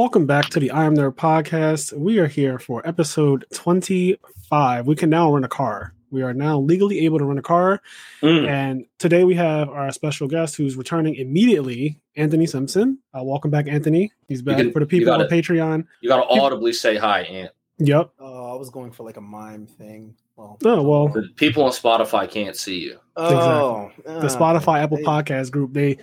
Welcome back to the I Am Nerd podcast. We are here for episode 25. We can now rent a car. We are now legally able to rent a car. Mm. And today we have our special guest who's returning immediately, Anthony Simpson. Uh, welcome back, Anthony. He's back can- for the you people on got it. Patreon. You got to audibly say hi, Ant. Yep. Oh, I was going for like a mime thing. Well, Oh, well, The people on Spotify can't see you. oh, the Spotify, Apple they, Podcast group, they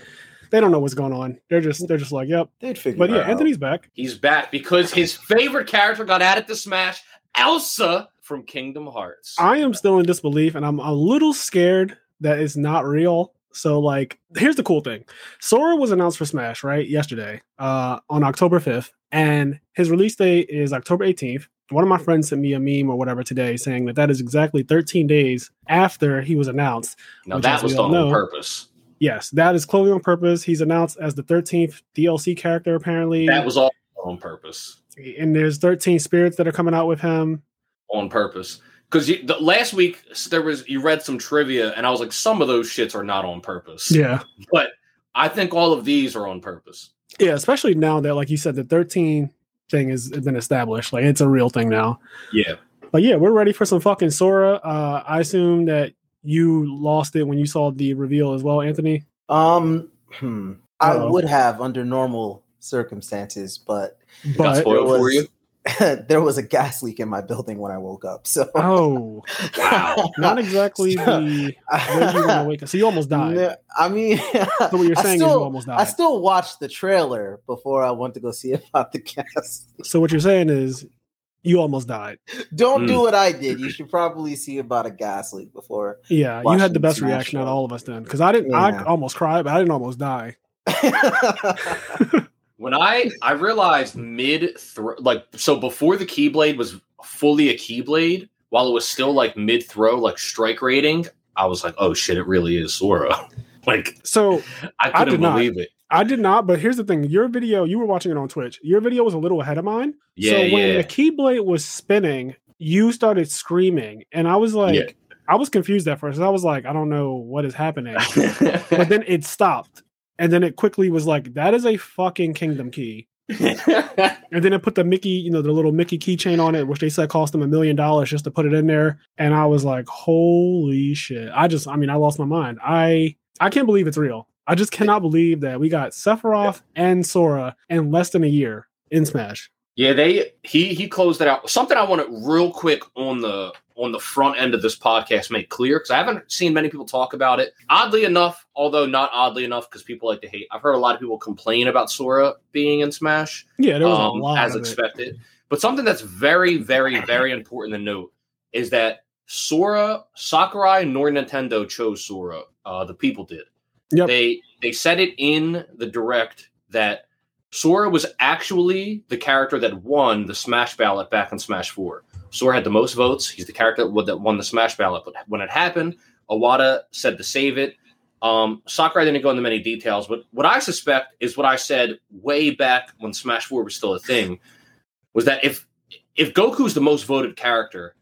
they don't know what's going on. They're just they're just like, yep. They'd figure But yeah, out. Anthony's back. He's back because his favorite character got added to Smash, Elsa from Kingdom Hearts. I am still in disbelief, and I'm a little scared that it's not real. So, like, here's the cool thing: Sora was announced for Smash right yesterday, uh, on October 5th, and his release date is October 18th. One of my friends sent me a meme or whatever today saying that that is exactly 13 days after he was announced. now which, that as was we all done on know- purpose. Yes, that is clearly on purpose. He's announced as the 13th DLC character, apparently, That was all on purpose. and there's 13 spirits that are coming out with him. On purpose. Because the, last week there was you read some trivia, and I was like, some of those shits are not on purpose. Yeah, But I think all of these are on purpose. Yeah, especially now that, like you said, the 13 thing has been established. Like it's a real thing now. Yeah. But yeah, we're ready for some fucking Sora. Uh, I assume that you lost it when you saw the reveal as well, Anthony. Um, hmm. I would have under normal circumstances, but But spoiled there for was- you. there was a gas leak in my building when I woke up. So oh, Wow. not exactly the when you were gonna wake up. So you almost died. No, I mean, So what you're I saying is you still- almost I still watched the trailer before I went to go see about the gas. so what you're saying is you almost died. Don't Mm. do what I did. You should probably see about a gas leak before. Yeah, you had the best Smash reaction out of all of us then, because I didn't. I almost cried, but I didn't almost die. When I I realized mid throw like so before the Keyblade was fully a Keyblade, while it was still like mid throw like strike rating, I was like, oh shit, it really is Sora. like So I I couldn't did not. believe it. I did not, but here's the thing: your video, you were watching it on Twitch. Your video was a little ahead of mine. Yeah, so when yeah. the keyblade was spinning, you started screaming, and I was like, Yeah. I was confused at first. I was like, I don't know what is happening, but then it stopped, and then it quickly was like, that is a fucking kingdom key, and then it put the Mickey, you know, the little Mickey keychain on it, which they said cost them a million dollars just to put it in there, and I was like, holy shit! I just, I mean, I lost my mind. I, I can't believe it's real. I just cannot believe that we got Sephiroth and Sora in less than a year in Smash. Yeah, they he he closed it out. Something I want to real quick on the on the front end of this podcast make clear because I haven't seen many people talk about it. Oddly enough, although not oddly enough, because people like to hate. I've heard a lot of people complain about Sora being in Smash Yeah, there was um, a lot as of it. expected. But something that's very, very, very important to note is that Sora, Sakurai, nor Nintendo chose Sora. Uh, the people did. Yep. They they said it in the direct that Sora was actually the character that won the Smash ballot back in Smash Four. Sora had the most votes. He's the character that won- the Smash ballot. But when it happened, Iwata said to save it. Um, Sakurai didn't go into many details, but what I suspect is what I said way back when Smash Four was still a thing, was that if if Goku's the most voted character,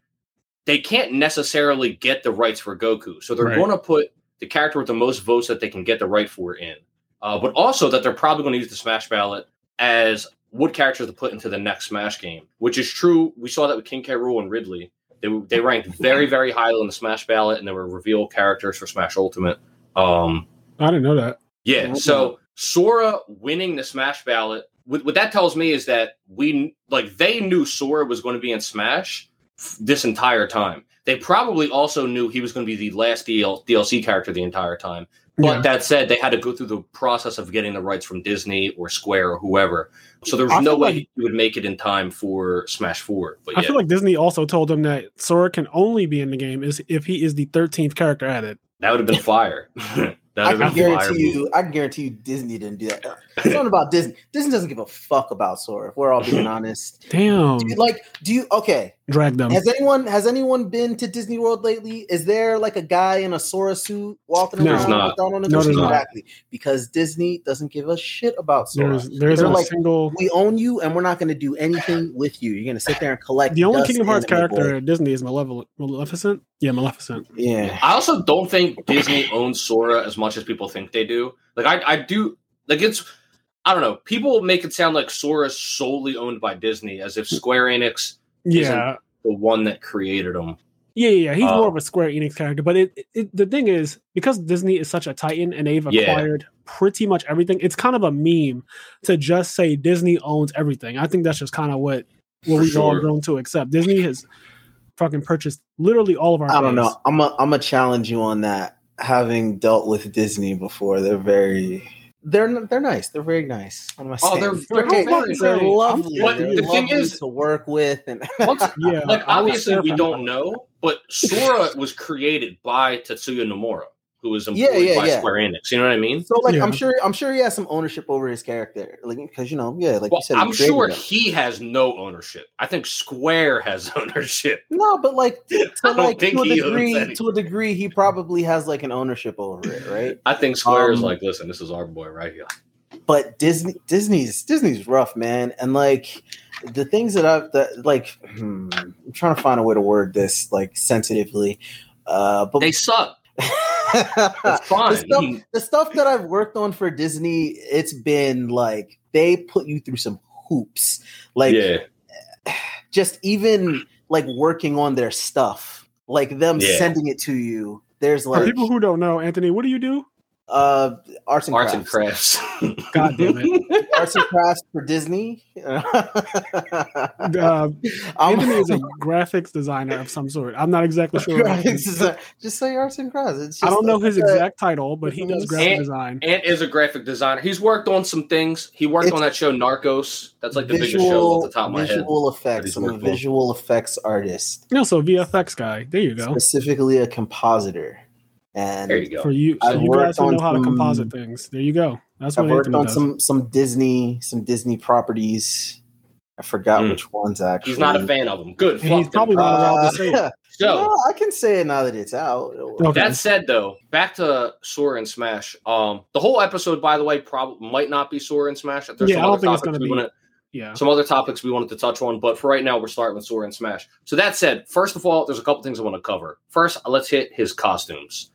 they can't necessarily get the rights for Goku, so they're Right. going to put the character with the most votes that they can get the right for in. Uh, but also that they're probably going to use the Smash ballot as what characters to put into the next Smash game, which is true. We saw that with King K. Rool and Ridley. They, they ranked very, very highly on the Smash ballot, and they were reveal characters for Smash Ultimate. Um, I didn't know that. yeah. So Sora winning the Smash ballot, what, what that tells me is that we like they knew Sora was going to be in Smash f- this entire time. They probably also knew he was going to be the last DL, DLC character the entire time. But Yeah. that said, they had to go through the process of getting the rights from Disney or Square or whoever. So there was I no way like- he would make it in time for Smash Four. But I yeah, feel like Disney also told them that Sora can only be in the game is if he is the 13th character added. that would have been fire. that I would have can been fire. guarantee you. I can guarantee you, Disney didn't do that. It's not about Disney. Disney doesn't give a fuck about Sora. If we're all being honest. Damn, Do you- like, do you? Okay. drag them. Has anyone has anyone been to Disney World lately? Is there like a guy in a Sora suit walking No. around? There's not. without on a No, suit? there's not. exactly because Disney doesn't give a shit about Sora. There's there's a like, single. we own you, and we're not going to do anything with you. You're going to sit there and collect. The only dust Kingdom Hearts character at Disney is Malevolent, Maleficent. Yeah, Maleficent. Yeah. I also don't think Disney owns Sora as much as people think they do. Like I, I do like it's I don't know. People make it sound like Sora is solely owned by Disney, as if Square Enix Yeah. the one that created them. Yeah, yeah, yeah. He's Uh, more of a Square Enix character, but it, it the thing is because Disney is such a titan and they've Yeah. acquired pretty much everything. It's kind of a meme to just say Disney owns everything. I think that's just kind of what what we've all grown to accept. Disney has fucking purchased literally all of our. I don't things. know. I'm a, I'm a challenge you on that. Having dealt with Disney before, they're very they're they're nice. They're very nice. What am I Oh, saying? they're- they're they're, very they're nice. lovely. But they're the thing lovely is- to work with, and Once, Yeah, like obviously we don't know, but Sora was created by Tetsuya Nomura, who was employed Yeah, yeah, by yeah. Square Enix. You know what I mean? so like Yeah. I'm sure I'm sure he has some ownership over his character, like because you know, yeah, like well, you said, he I'm sure him. he has no ownership. I think Square has ownership. No, but like to, I don't like think to a he owns degree, to a degree, he probably has like an ownership over it, right? I think Square is Um, like, listen, this is our boy right here. but Disney Disney's Disney's rough, man. And like the things that I've that like hmm, I'm trying to find a way to word this like sensitively. Uh but They suck. It's the, stuff, the stuff that I've worked on for Disney, it's been like they put you through some hoops. Like yeah, just even like working on their stuff, like them Yeah. sending it to you. There's For like people who don't know, Anthony, what do you do? Uh arts and arts crafts. and crafts. God damn it. arts and crafts for Disney. Uh, Anthony is a graphics designer of some sort. I'm not exactly sure. graphics his- design. Just say arts and crafts. It's I don't know his a- exact title, but he does graphic And- design. Ant is a graphic designer. He's worked on some things. He worked It's- on that show Narcos. That's like the biggest show off the top of my head. visual effects. he's I'm a visual effects artist, You know, so VFX guy. There you go. specifically a compositor. And There you go. For you, so I've you worked guys who on know how to some- composite things. There you go. That's what I've worked Anthony on does. some some Disney some Disney properties. I forgot Mm. which ones actually. He's not a fan of them. Good. And he's fuck them. probably not allowed Uh, to say it. So no, I can say it now that it's out. Okay. that said, though, back to Sora and Smash. Um, the whole episode, by the way, probably might not be Sora and Smash. There's Yeah, some I don't other think it's topics gonna we be. wanna- Yeah. some other topics we wanted to touch on, but for right now, we're starting with Sora and Smash. So that said, first of all, there's a couple things I want to cover. First, let's hit his costumes.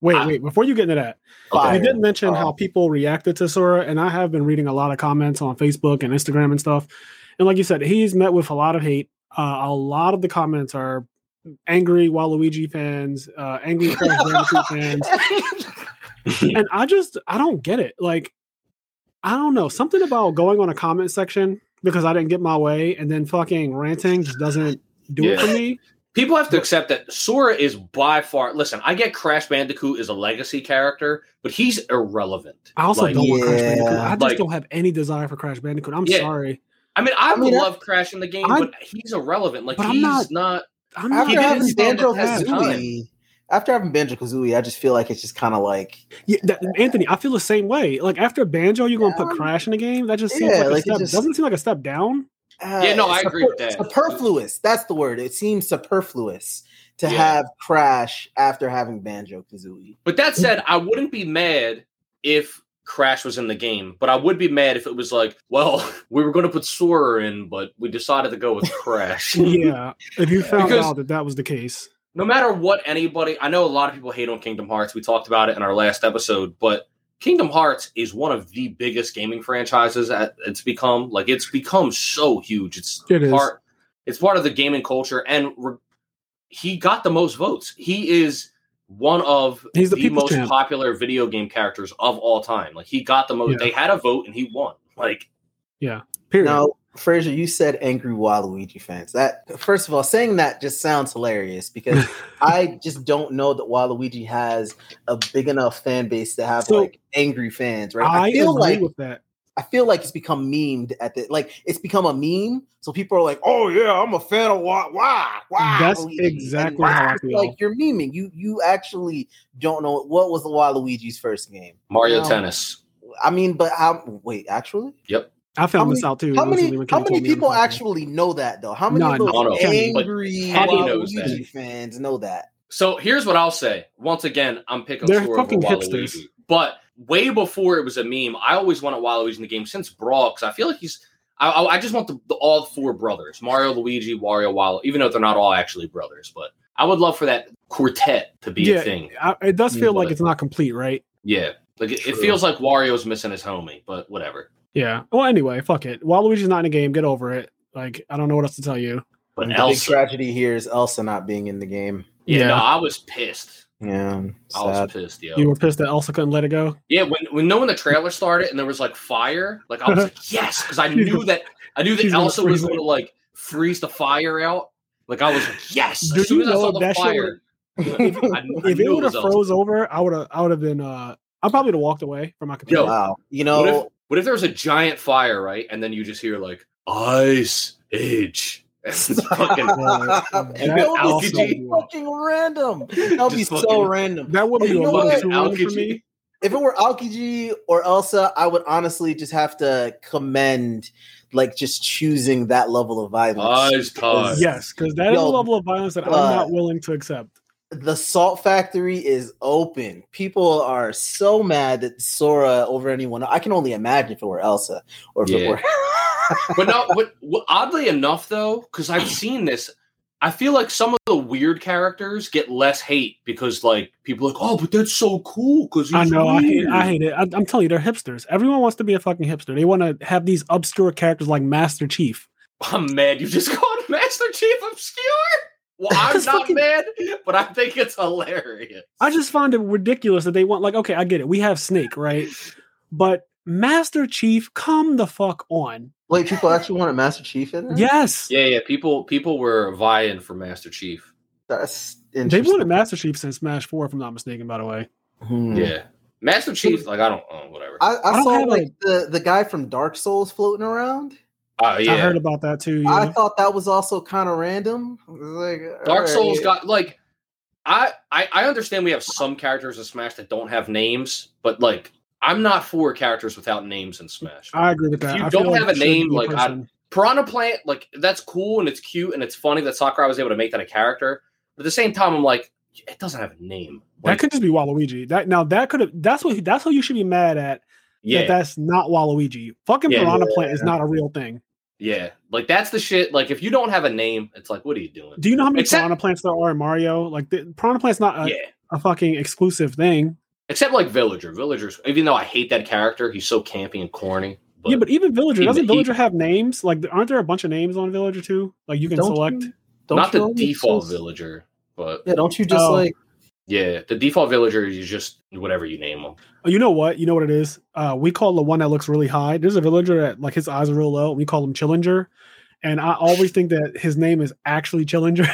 Wait, I- wait. Before you get into that, Fire. you did mention how Um, people reacted to Sora, and I have been reading a lot of comments on Facebook and Instagram and stuff. And like you said, he's met with a lot of hate. Uh, a lot of the comments are angry Waluigi fans, uh, angry fans, and I just I don't get it. Like, I don't know something about going on a comment section because I didn't get my way, and then fucking ranting just doesn't do it for me. People have to accept that Sora is by far. Listen, I get Crash Bandicoot is a legacy character, but he's irrelevant. I also Like, don't want Crash Bandicoot. I just Like- don't have any desire for Crash Bandicoot. I'm Yeah. sorry. I mean, I, I mean, love Crash in the game, I- but he's irrelevant. Like but I'm he's not- not. I'm after not didn't having stand Banjo Kazooie, after having Banjo Kazooie, I just feel like it's just kind of like Yeah, that, Anthony, I feel the same way. Like after Banjo, you're gonna Yeah. put Crash in the game. That just seems Yeah, like, a like, step. just- Doesn't seem like a step down. Uh, Yeah, no, I agree with that. Superfluous. That's the word. It seems superfluous to Yeah. have Crash after having Banjo Kazooie. But that said, I wouldn't be mad if Crash was in the game, but I would be mad if it was like, well, we were going to put Sora in, but we decided to go with Crash. yeah, if you found Because- out that that was the case, no matter what anybody, I know a lot of people hate on Kingdom Hearts. We talked about it in our last episode, but Kingdom Hearts is one of the biggest gaming franchises that it's become. Like it's become so huge. It's It is. part. It's part of the gaming culture, and re- he got the most votes. He is one of He's the the, most champ. popular video game characters of all time. Like he got the most. Yeah. They had a vote, and he won. Like yeah. period. Now, Fraser, you said angry Waluigi fans. That first of all, saying that just sounds hilarious because I just don't know that Waluigi has a big enough fan base to have So, like angry fans, right? I, I, feel agree like with that. I feel like it's become memed at the like it's become a meme. So people are like, "Oh yeah, I'm a fan of why why why." That's exactly how I feel. Like you're memeing. You you actually don't know what was the Waluigi's first game. Mario No. Tennis. I mean, but how? Wait, actually, I found how this out too. how many how many told me on people the podcast. actually know that though? How many None. of those I don't know. Angry Kenny knows Waluigi that. fans know that? So here's what I'll say. Once again, I'm picking They're Sora over fucking Waluigi. hipsters. But way before it was a meme, I always wanted Waluigi in the game since Brawl because I feel like he's. I, I I just want the, the all four brothers: Mario, Luigi, Wario, Waluigi. Even though they're not all actually brothers, but I would love for that quartet to be Yeah, a thing. I, it does mm. feel like it's not complete, right? Yeah, like it, it feels like Wario's missing his homie, but whatever. Yeah. Well, anyway, fuck it. Waluigi's not in the game. Get over it. Like, I don't know what else to tell you. But the big Elsa, tragedy here is Elsa not being in the game. yeah, Yeah. no, I was pissed. Yeah, I was pissed, yo. You were pissed that Elsa couldn't let it go. Yeah, when when no when the trailer started and there was like fire, like I was like, yes, because I knew that I knew that She's gonna Elsa was going to like freeze the fire out. Like I was like, yes. Do As soon as I saw the that shit fire, If, I, I if it would have was Elsa. froze over, I would have. I would have been. uh I probably would have walked away from my computer. Yo, Wow. You What if know, what if there was a giant fire, right? And then you just hear like ice age. And it's fucking Yeah. that That would be so fucking random. That would be Just so random. That would be you a know little random for me. If it were Aokiji or Elsa, I would honestly just have to commend like just choosing that level of violence. Eyes tied. Yes, because that is a level of violence that I'm uh, not willing to accept. The salt factory is open. People are so mad that Sora over anyone. I can only imagine if it were Elsa or if it were. but no, but, what- oddly enough, though, because I've seen this, I feel like some of the weird characters get less hate because like people are like, oh, but that's so cool because I know. I hate. I hate it. I, I'm telling you, they're hipsters. Everyone wants to be a fucking hipster. They want to have these obscure characters like Master Chief. Oh, I'm mad. You just called Master Chief obscure. Well, I'm not fucking- mad, but I think it's hilarious. I just find it ridiculous that they want like, okay, I get it. We have Snake, right? But Master Chief, come the fuck on. Wait, people actually wanted Master Chief in there? Yes. Yeah, yeah. People people were vying for Master Chief. That's They've wanted Master Chief since Smash 4, if I'm not mistaken, by the way. Hmm. Yeah, Master Chief. Like I don't. Oh, whatever. I, I I, saw have like the, the guy from Dark Souls floating around. Oh yeah. I heard about that too. I thought that was also kind of random. Like Dark alright. Souls got like I, I I understand we have some characters in Smash that don't have names, but like I'm not for characters without names in Smash. I agree with If that. you I don't have a name, like, I- Piranha Plant, like that's cool and it's cute and it's funny that Sakurai was able to make that a character. But at the same time, I'm like, it doesn't have a name. that could just be Waluigi. That now that could have that's what that's what you should be mad at. yeah, That that's not Waluigi. Fucking Yeah. Piranha Plant is not a real thing. Yeah, like that's the shit. Like if you don't have a name, it's like, what are you doing? Do you know how many Except- Piranha Plants there are in Mario? Like the Piranha Plant's not a, yeah, a fucking exclusive thing. except like Villager. Villager's even though I hate that character, he's so campy and corny. But yeah, but even Villager he- doesn't he- Villager have names? Like, aren't there a bunch of names on Villager too? Like you can Don't select. you- don't not you the default just- Villager. But Yeah, don't you just Oh. like Yeah, the default villager is just whatever you name them. Oh, you know what? You know what it is? Uh, we call the one that looks really high. There's a villager that like his eyes are real low. We call him Chillinger, and I always think that his name is actually Chillinger.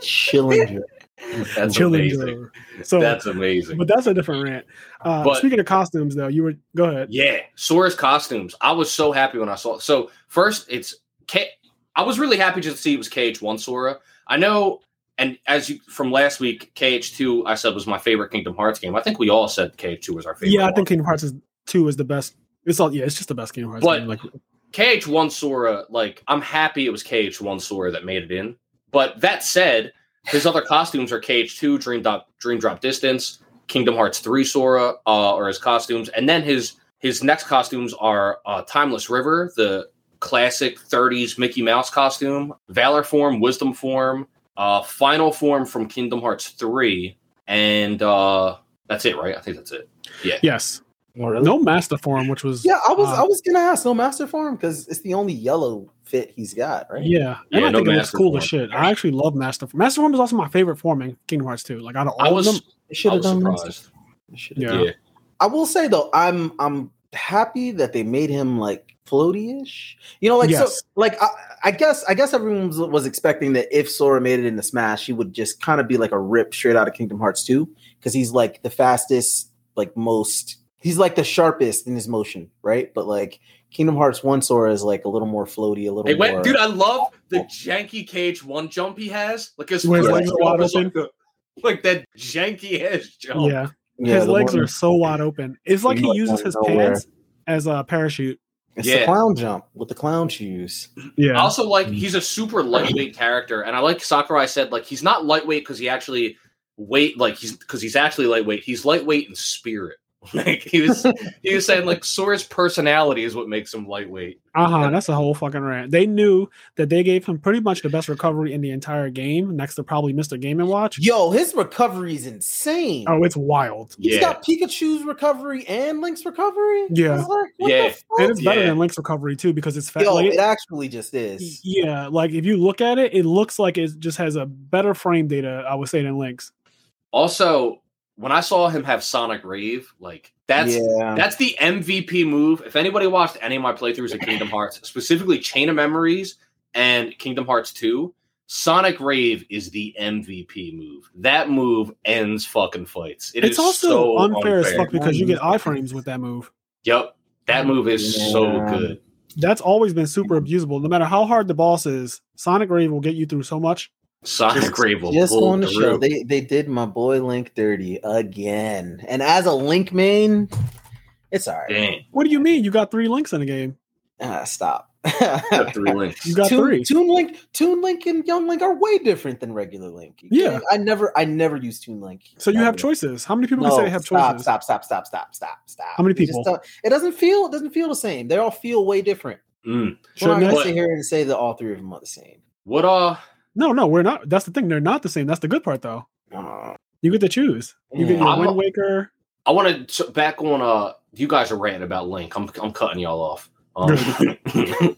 Chillinger? That's amazing. Chillinger. So, That's amazing. but that's a different rant. Uh, But- speaking of costumes, though, you were go ahead. Yeah, Sora's costumes. I was so happy when I saw. So first, it's K. I was really happy just to see it was KH1 Sora. I know, and as you from last week, KH2 I said was my favorite Kingdom Hearts game. I think we all said KH2 was our favorite. Yeah, I one. think Kingdom Hearts is, two is the best. It's all yeah, it's just the best Kingdom Hearts But- game. Like KH1 Sora, like, I'm happy it was KH1 Sora that made it in. But that said, his other costumes are KH2, Dream Drop, Dream Drop Distance, Kingdom Hearts 3 Sora, uh, or his costumes. And then his his next costumes are uh, Timeless River, the classic 30s Mickey Mouse costume, Valor Form, Wisdom Form, uh, Final Form from Kingdom Hearts 3, and uh, that's it, right? I think that's it. Yeah. Yes, Oh, really? no Master Form, which was Yeah, I was uh, I was gonna ask no master form because it's the only yellow fit he's got, right? Yeah, and Yeah, I no think it looks cool Form. as shit. I actually love Master Form. Master Form is also my favorite form in Kingdom Hearts 2. Like out of all I of was, them, They should have done surprised. Master- they Yeah. Yeah. I will say though, I'm I'm happy that they made him like floaty-ish. You know, like so, like I, I guess I guess everyone was, was expecting that if Sora made it in the Smash, he would just kind of be like a rip straight out of Kingdom Hearts 2 because he's like the fastest, like most. He's like the sharpest in his motion, right? But like Kingdom Hearts 1 Sora is like a little more floaty, a little They more. went, dude. I love the janky KH1 jump he has. Like his Where his first legs are jump wide like, open? the- like that janky ass jump. yeah, Yeah, his legs one- are so wide open. It's like He's he like uses his nowhere. pants as a parachute. It's Yeah. the clown jump with the clown shoes. I Yeah, also like mm. he's a super lightweight character, and I like Sakurai said like he's not lightweight because he actually weight like he's because he's actually lightweight. He's lightweight in spirit. Like he was he was saying like Sora's personality is what makes him lightweight. Uh huh. That's a whole fucking rant. They knew that they gave him pretty much the best recovery in the entire game, next to probably Mr. Game and Watch. Yo, his recovery is insane. Oh, it's wild. He's Yeah. got Pikachu's recovery and Link's recovery. Yeah. Like, what Yeah. the fuck? And it's better Yeah. than Link's recovery too because it's fat. Yo, like, it actually just is. yeah, like if you look at it, it looks like it just has a better frame data. I would say than Link's. Also, when I saw him have Sonic Rave, like that's yeah. that's the MVP move. If anybody watched any of my playthroughs of Kingdom Hearts, specifically Chain of Memories and Kingdom Hearts 2, Sonic Rave is the MVP move. That move ends fucking fights. It it's is also so unfair, as fuck because you get iframes with that move. Yep. That move is so good. That's always been super abusable. No matter how hard the boss is, Sonic Rave will get you through so much. Sonic Just- Rave will Just pull on the through. show, they they did my boy Link dirty again. And as a Link main, it's all right. Dang. What do you mean? You got three links in the game. Ah, stop. Got three links. You got Toon, three. Toon Link, Toon Link, and Young Link are way different than regular Link. Yeah. I never, I never use Toon Link. So you have choices. How many people No, can say they have stop, choices? stop, stop, stop, stop, stop, stop. How many You just people? it doesn't feel, it doesn't feel the same. They all feel way different. Mm. We're not gonna sit here and say that all three of them are the same. What uh No, no, we're not. That's the thing. They're not the same. That's the good part, though. Uh, You get to choose. You get Yeah. your I'm- Wind Waker. I want to back on. Uh, you guys are ranting about Link. I'm I'm cutting y'all off. Um,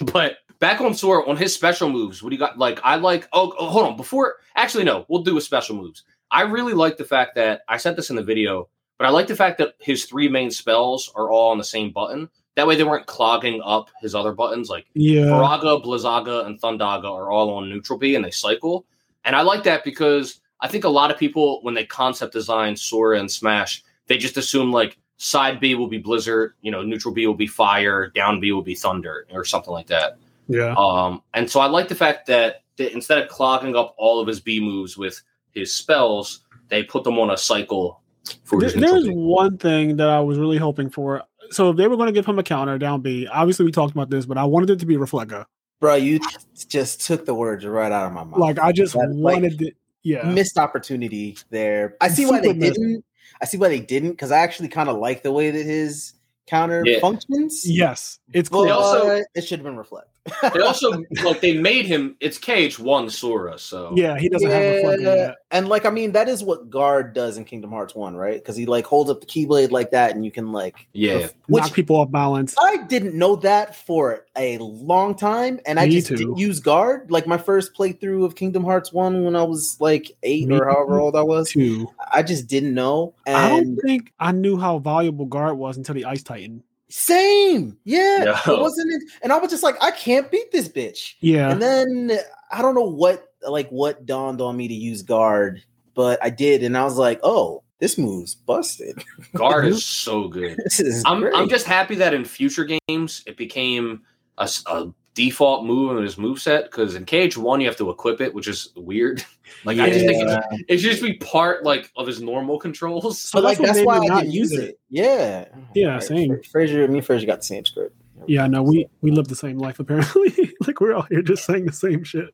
but back on Sora on his special moves. What do you got? Like I like. Oh, oh, hold on. Before actually, no, we'll do a special moves. I really like the fact that I said this in the video, but I like the fact that his three main spells are all on the same button. That way, they weren't clogging up his other buttons. Like Yeah. Firaga, Blizzaga, and Thundaga are all on neutral B and they cycle. And I like that because I think a lot of people, when they concept design Sora and Smash, they just assume like side B will be Blizzard, you know, neutral B will be Fire, down B will be Thunder, or something like that. Yeah. Um, and so I like the fact that, that instead of clogging up all of his B moves with his spells, they put them on a cycle for There- there's one thing that I was really hoping for. So if they were going to give him a counter down B, obviously we talked about this, but I wanted it to be Reflega. bro, you just took the words right out of my mouth. Like I just That, like, wanted it. Yeah. missed opportunity there. I see why they missed. didn't. I see why they didn't because I actually kind of like the way that his counter Yeah. functions. Yes. It's but cool. They also- it should have been reflect. They also like they made him. It's KH1 Sora, so Yeah, he doesn't have a Reflega Yeah, and like I mean that is what guard does in Kingdom Hearts One, right? Because he like holds up the keyblade like that, and you can like yeah. ref- which Knock people off balance. I didn't know that for a long time, and I just too. didn't use guard. Like my first playthrough of Kingdom Hearts One when I was like eight Me or however old I was, Two. I just didn't know. And i don't think I knew how valuable guard was until the Ice Titan. Same, yeah, No. it wasn't. it- And I was just like, I can't beat this bitch. Yeah. And then I don't know what like what dawned on me to use guard, but I did, and I was like, oh, this move's busted. Guard is so good. this is I'm great. I'm just happy that in future games it became a, s- a default move in his moveset because in KH1 you have to equip it, which is weird. like I just think it's, it should just be part like of his normal controls. So but like that's that's why I not didn't use use it. it. Yeah, Yeah, Right, same. Fra- Fraser, me and Fraser got the same script. Yeah, no, we we live the same life apparently. like we're all here just saying the same shit.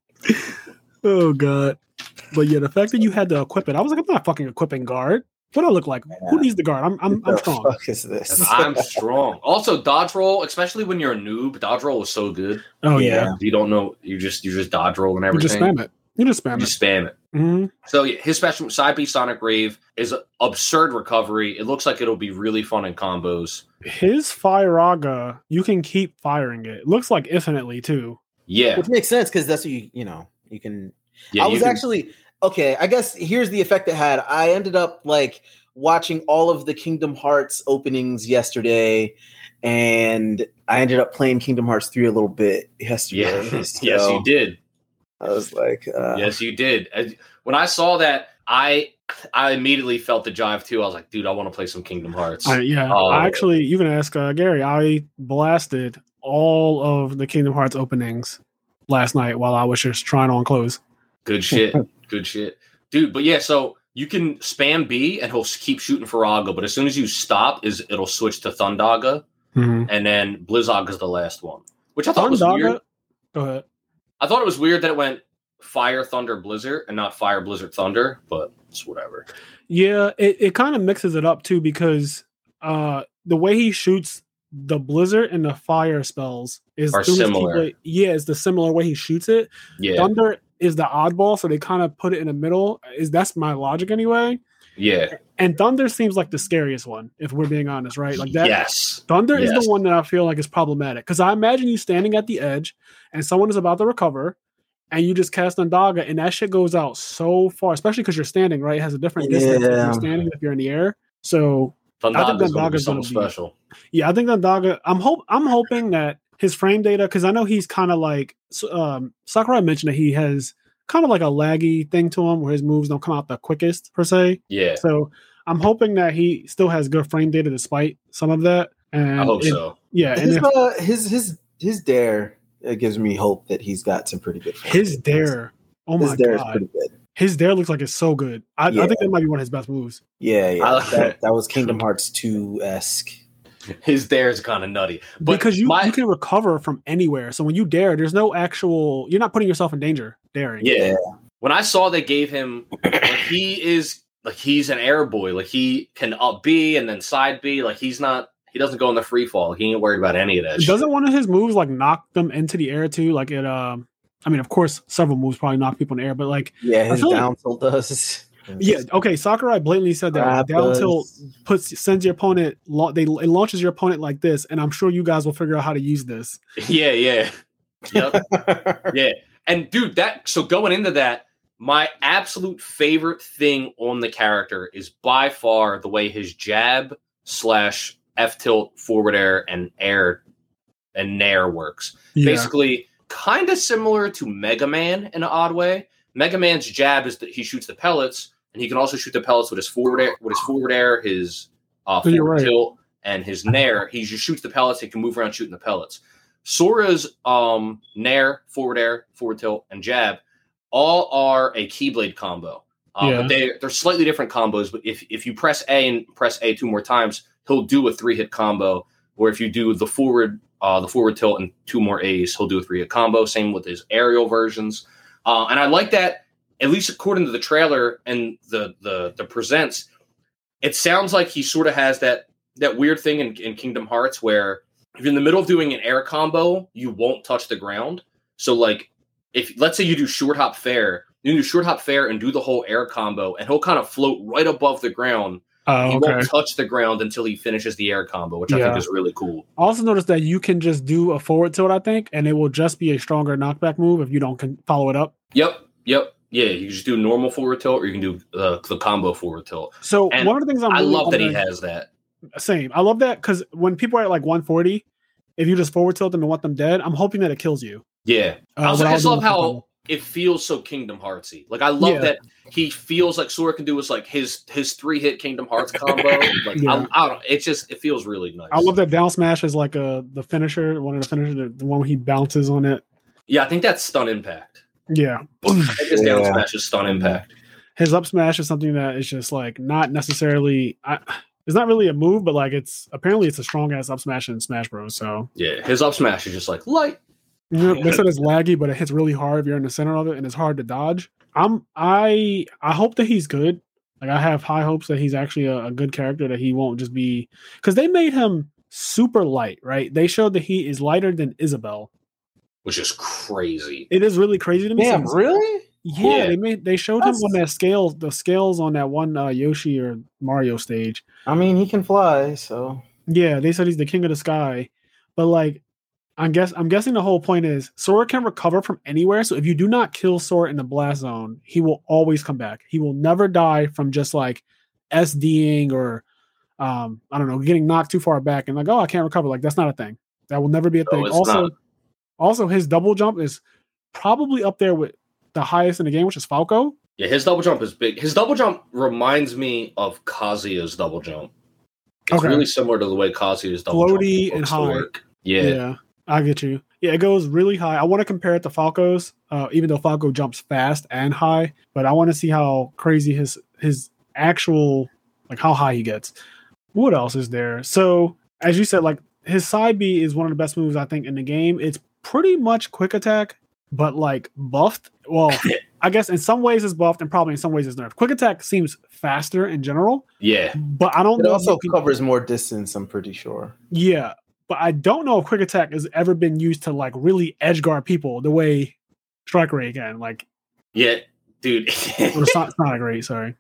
oh god. But yeah, the fact that you had to equip it, I was like, I'm not fucking equipping guard. What do I look like? Who needs the guard? I'm I'm, I'm strong. fuck is this? I'm strong. Also, dodge roll, especially when you're a noob, dodge roll is so good. Oh yeah, Yeah. You don't know, you just you just dodge roll and everything. you just spam it. You just You spam it. just spam it. Mhm. So yeah, his special side B Sonic Rave is absurd recovery. It looks like it'll be really fun in combos. His Firaga, you can keep firing it. Looks like infinitely too. Yeah, Which makes sense because that's what you you know you can. yeah. I was can- actually okay. I guess here's the effect it had. I ended up like watching all of the Kingdom Hearts openings yesterday, and I ended up playing Kingdom Hearts three a little bit yesterday. yeah. yes, So you did. I was like, uh, Yes, you did. When I saw that, I I immediately felt the jive too. I was like, dude, I want to play some Kingdom Hearts. I, yeah, Oh. I actually, you can ask uh, Gary. I blasted all of the Kingdom Hearts openings last night while I was just trying on clothes. Good shit. Good shit. Dude, but yeah, so you can spam B and he'll keep shooting Firaga, but as soon as you stop, is it'll switch to Thundaga, Mm-hmm. and then is the last one. Which I thought was weird. Go ahead. I thought it was weird that it went Fire, Thunder, Blizzard, and not Fire, Blizzard, Thunder, but it's whatever. Yeah, it, it kind of mixes it up too because uh the way he shoots the blizzard and the fire spells is Are similar. Yeah, it's the similar way he shoots it. Yeah, Thunder is the oddball, so they kind of put it in the middle. Is that's my logic anyway? yeah, And Thunder seems like the scariest one, if we're being honest, right? Like that. yes, Thunder is the one that I feel like is problematic because I imagine you standing at the edge and someone is about to recover, and you just cast Thundaga, and that shit goes out so far, especially because you're standing, right? It has a different distance if Yeah. you're standing if you're in the air. So I think Thundaga's that gonna be gonna be- special. yeah, I think Thundaga. I'm hope I'm hoping that his frame data because I know he's kind of like s- um, Sakurai mentioned that he has kind of like a laggy thing to him where his moves don't come out the quickest per se. Yeah, So I'm hoping that he still has good frame data despite some of that. And I hope if- so. Yeah, and His, if uh, his his his dare it gives me hope that he's got some pretty good. his dare, oh his my dare is god, pretty good. his dare looks like it's so good. I, I think that might be one of his best moves. Yeah, yeah. That, that was Kingdom Hearts two esque. His dare is kind of nutty, but because you, my- you can recover from anywhere. So when you dare, there's no actual. You're not putting yourself in danger daring. yeah. Yeah. When I saw they gave him, like, he is like he's an air boy. Like he can up B and then side B. Like he's not. He doesn't go in the free fall. He ain't worried about any of that. Doesn't one of his moves like knock them into the air too? Like it. Um, I mean, of course, several moves probably knock people in the air, but like, Yeah, his down tilt does. Yeah, okay. Sakurai blatantly said that Grab down tilt puts sends your opponent. Lo- they it launches your opponent like this, and I'm sure you guys will figure out how to use this. Yeah, yeah, yep, yeah. And dude, that so going into that, my absolute favorite thing on the character is by far the way his jab slash F tilt forward air and air and nair works. Yeah. Basically, kind of similar to Mega Man in an odd way. Mega Man's jab is that he shoots the pellets, and he can also shoot the pellets with his forward air, with his forward air, his uh, forward right. tilt, and his nair. He just shoots the pellets. He can move around shooting the pellets. Sora's um, nair, forward air, forward tilt, and jab all are a keyblade combo. Uh, Yeah. But they they're slightly different combos. But if if you press A and press A two more times, he'll do a three hit combo. Or if you do the forward uh, the forward tilt and two more A's, he'll do a three hit combo. Same with his aerial versions. Uh, and I like that, at least according to the trailer and the the the presents, it sounds like he sort of has that that weird thing in, in Kingdom Hearts where if you're in the middle of doing an air combo, you won't touch the ground. So like if let's say you do short hop fair, you do short hop fair and do the whole air combo, and he'll kind of float right above the ground. Oh, he okay. won't touch the ground until he finishes the air combo, which I think is really cool. I also noticed that you can just do a forward tilt, I think, and it will just be a stronger knockback move if you don't follow it up. Yep, yep, yeah. You can just do normal forward tilt, or you can do uh, the combo forward tilt. So And one of the things I'm I really love that he has that. same. I love that because when people are at like 140, if you just forward tilt them and want them dead, I'm hoping that it kills you. Yeah, Uh, I also without just love how combo. it feels so Kingdom Heartsy. Like I love Yeah. that he feels like Sora can do his like his his three hit Kingdom Hearts combo. Like Yeah. I, I don't. It just it feels really nice. I love that down smash is like a the finisher, one of the finishers, the, the one where he bounces on it. Yeah, I think that's stun impact. Yeah, I think his down smash is stun impact. his up smash is something that is just like not necessarily. I, it's not really a move, but like it's apparently it's a strong ass up smash in Smash Bros. So Yeah, his up smash is just like light. you know, they said it's laggy, but it hits really hard if you're in the center of it, and it's hard to dodge. I'm I I hope that he's good. Like I have high hopes that he's actually a, a good character. That he won't just be because they made him super light, right? They showed that he is lighter than Isabelle. Which is crazy. It is really crazy to me. Damn, So- really? Yeah, Yeah. they made they showed him on that scale, the scales on that one uh, Yoshi or Mario stage. I mean, he can fly, so Yeah, they said he's the king of the sky, but like, I guess I'm guessing the whole point is Sora can recover from anywhere. So if you do not kill Sora in the blast zone, he will always come back. He will never die from just like SDing or um, I don't know, getting knocked too far back and like, oh, I can't recover. Like that's not a thing. That will never be a thing. it's also, not. Also his double jump is probably up there with the highest in the game, which is Falco. Yeah, his double jump is big. His double jump reminds me of Kazuya's double jump. It's Okay. really similar to the way Kazuya's double Floaty jump and high. work. Yeah. I get you. Yeah, it goes really high. I want to compare it to Falco's, uh, even though Falco jumps fast and high, but I want to see how crazy his his actual like how high he gets. What else is there? So as you said, like his side B is one of the best moves I think in the game. It's pretty much quick attack. but like buffed. Well, I guess in some ways it's buffed, and probably in some ways it's nerfed. Quick attack seems faster in general, Yeah, but I don't It know. if also can- covers more distance. I'm pretty sure. yeah, but I don't know if quick attack has ever been used to like really edge guard people the way Strike Raid can. Like, yeah, dude. or Son- Sonic Rave, sorry.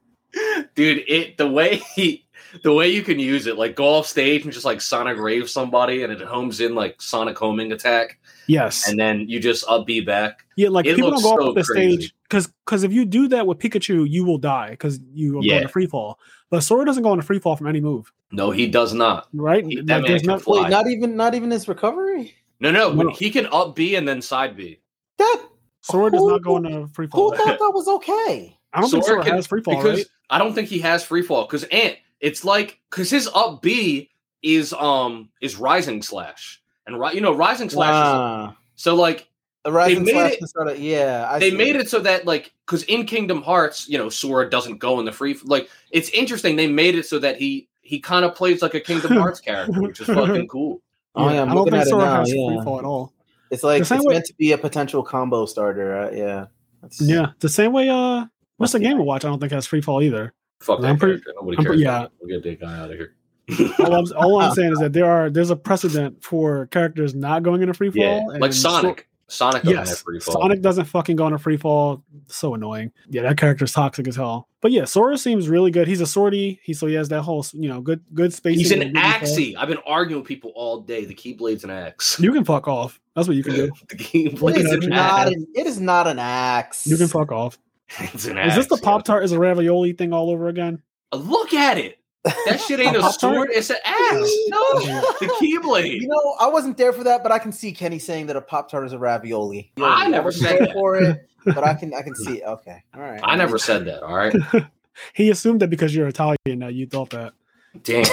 dude it the way he the way you can use it like go off stage and just like sonic rave somebody and it homes in like sonic homing attack Yes. and then you just up B back Yeah, like It people don't go so off the crazy. stage because because if you do that with Pikachu, you will die because you will go Yeah. into free fall. But Sora doesn't go into free fall from any move, no he does not right? He- that man there's can no, fly. Wait, not even not even his recovery. no no, No. he can up B and then side B That Sora does Who- not go into free fall. who thought that was okay? I don't think Sora Sora can- has free fall, because right? I don't think he has free fall because Ant it's like because his up B is um is rising slash and ri- you know rising slash is, so like The rising made slash it- can start of- yeah, I they see. made it so that like because in Kingdom Hearts, you know, Sora doesn't go in the free like it's interesting. They made it so that he he kind of plays like a Kingdom Hearts character, which is fucking cool. Oh, yeah, I'm I don't looking think at it Sora now, has yeah. free fall at all. It's like The it's way- meant to be a potential combo starter. Uh, yeah. That's- Yeah, the same way. Uh, what's the Game nice. Watch, I don't think has free fall either. Fuck that I'm pretty- character. Nobody I'm cares. pre- about yeah. him. We'll get that guy out of here. All I'm, all I'm saying is that there are there's a precedent for characters not going into free fall. yeah, like and Sora- Sonic. Sonic doesn't have Yes, free fall. Sonic doesn't fucking go into free fall. So annoying. Yeah, that character's toxic as hell. But yeah, Sora seems really good. He's a swordie. He so he has that whole you know good good space. He's an axie. I've been arguing with people all day. The Keyblade's an axe. You can fuck off. That's what you can do. the It Keyblade's is an not axe. an, it is not an axe. You can fuck off. It's an Is this the Pop Tart is a ravioli thing all over again? Uh, look at it. That shit ain't A a sword. It's an axe. No, the Keyblade. You know, I wasn't there for that, but I can see Kenny saying that a Pop Tart is a ravioli. I never said that. for it, but I can I can see it. Okay. All right. I never said that. All right. He assumed that because you're Italian that you thought that. Damn.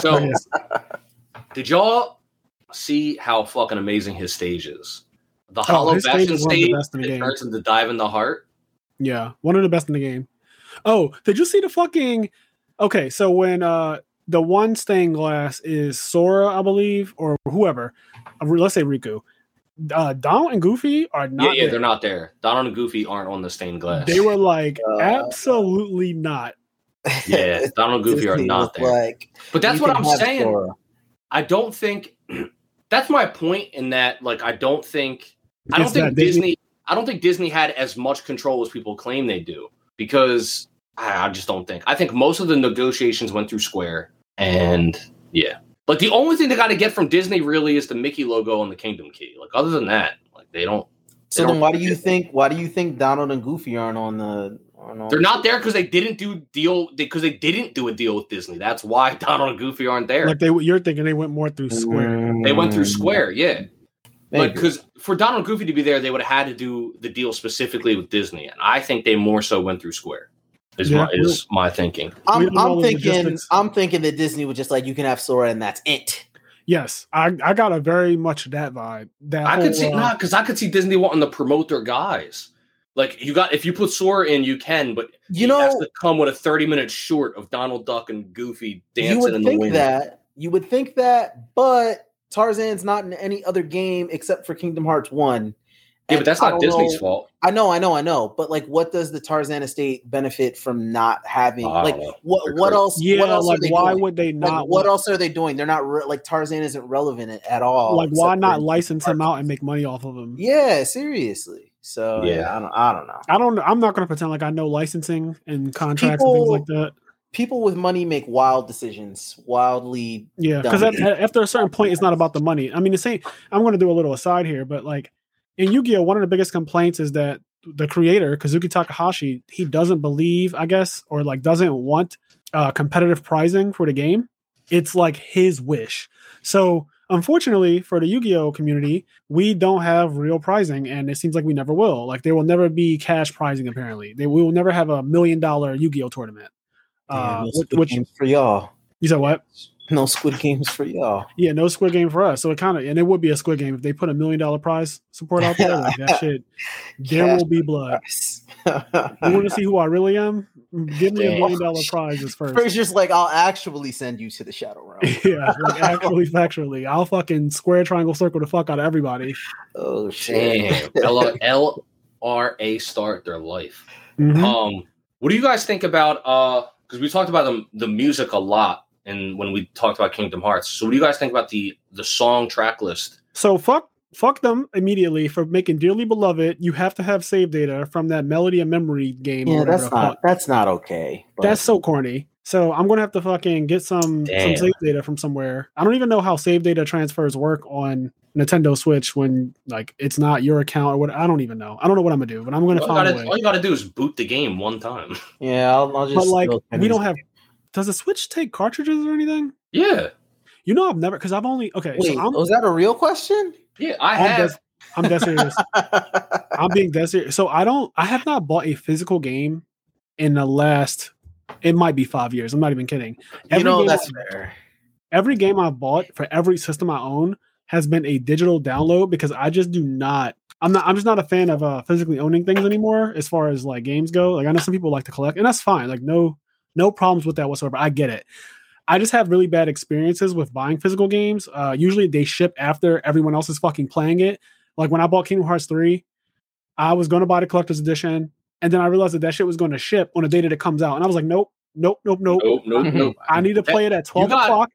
So, did y'all see how fucking amazing his stage is? The Oh, Hollow his stage Bastion is one of the stage best in the that game. turns into Dive in the Heart. Yeah, one of the best in the game. Oh, did you see the fucking? Okay, so when uh the one stained glass is Sora, I believe, or whoever. uh, Let's say Riku. Uh, Donald and Goofy are not. yeah, there. they're not there. Donald and Goofy aren't on the stained glass. They were like Uh, absolutely not. Yeah, Donald and Goofy are not there. Like, But that's what I'm saying. Sora. I don't think that's my point in that like I don't think I don't think Disney- Disney I don't think Disney had as much control as people claim they do because I, I just don't think. I think most of the negotiations went through Square and yeah. Like the only thing they got to get from Disney really is the Mickey logo on the Kingdom Key. Like other than that, like they don't So They then, don't why do you get- think? Why do you think Donald and Goofy aren't on the? Aren't on they're not there because they didn't do deal because they didn't do a deal with Disney. That's why Donald and Goofy aren't there. Like they, you're thinking they went more through Square. they went through Square, yeah. Maybe. Like, because for Donald Goofy to be there, they would have had to do the deal specifically with Disney, and I think they more so went through Square. Is Yeah. my is my thinking. I'm, I'm thinking. logistics. I'm thinking that Disney was just like, you can have Sora, and that's it. Yes, I, I got a very much that vibe. That I whole, could see uh, not because I could see Disney wanting to promote their guys. Like you got if you put Sora in, you can, but You he has know, to come with a thirty minute short of Donald Duck and Goofy you dancing would in the think wind. that. You would think that, but Tarzan's not in any other game except for Kingdom Hearts One. yeah, And but that's not Disney's know- fault. I know, I know, I know. But like, what does the Tarzan estate benefit from not having? I like, what what else? Yeah, what else like are they why doing? would they Like, not? what want- else are they doing? They're not re- like Tarzan isn't relevant at- at all. Like why not license him out and make money off of him? Yeah, seriously. So yeah, Yeah. I don't, I don't know. I don't. I'm not going to pretend like I know licensing and contracts and things like that. People with money make wild decisions, wildly. Yeah, because after a certain point, it's not about the money. I mean, the same. I'm going to do a little aside here, but like in Yu-Gi-Oh, one of the biggest complaints is that the creator Kazuki Takahashi he doesn't believe, I guess, or like doesn't want uh, competitive pricing for the game. It's like his wish. So unfortunately for the Yu-Gi-Oh community, we don't have real pricing, and it seems like we never will. Like there will never be cash pricing. Apparently, they we will never have a million dollar Yu-Gi-Oh tournament. Damn, Uh, those which, which games for y'all. you said what? No Squid Games for y'all. Yeah, no Squid Game for us. So it kind of and it would be a Squid Game if they put a million dollar prize support out there. Like that shit, there Cash will be blood. Yes. You want to see who I really am? Give me a million dollar prizes first. Just like, I'll actually send you to the Shadow Realm. yeah, like actually, factually, I'll fucking square, triangle, circle the fuck out of everybody. Oh shit. Damn. LRA start their life. Mhm. Um, what do you guys think about uh because we talked about the, the music a lot and when we talked about Kingdom Hearts. So what do you guys think about the the song track list? So fuck fuck them immediately for making dearly beloved. You have to have save data from that melody and memory game. Yeah, that's not fuck. that's not okay. but- That's so corny. So I'm gonna have to fucking get some some save data from somewhere. I don't even know how save data transfers work on Nintendo Switch when like it's not your account or what. I don't even know. I don't know what I'm gonna do, but I'm gonna All you, find gotta, way. all you gotta do is boot the game one time. yeah, I'll, I'll just But like we don't have. Does the Switch take cartridges or anything? yeah. You know, I've never because I've only okay. Wait, so I'm was that a real question? Yeah, I I'm have des- I'm dead serious. I'm being dead serious. So I don't. I have not bought a physical game in the last. It might be five years. I'm not even kidding. you know game that's I- fair. every game I've bought for every system I own has been a digital download because I just do not. I'm not. I'm just not a fan of uh, physically owning things anymore. As far as like games go, like I know some people like to collect, and that's fine. Like no, no problems with that whatsoever. I get it. I just have really bad experiences with buying physical games. Uh, usually they ship after everyone else is fucking playing it. Like when I bought Kingdom Hearts three, I was going to buy the collector's edition, and then I realized that that shit was going to ship on the day that it comes out, and I was like, nope, nope, nope, nope. nope, nope, nope. I need to play it at twelve got- o'clock.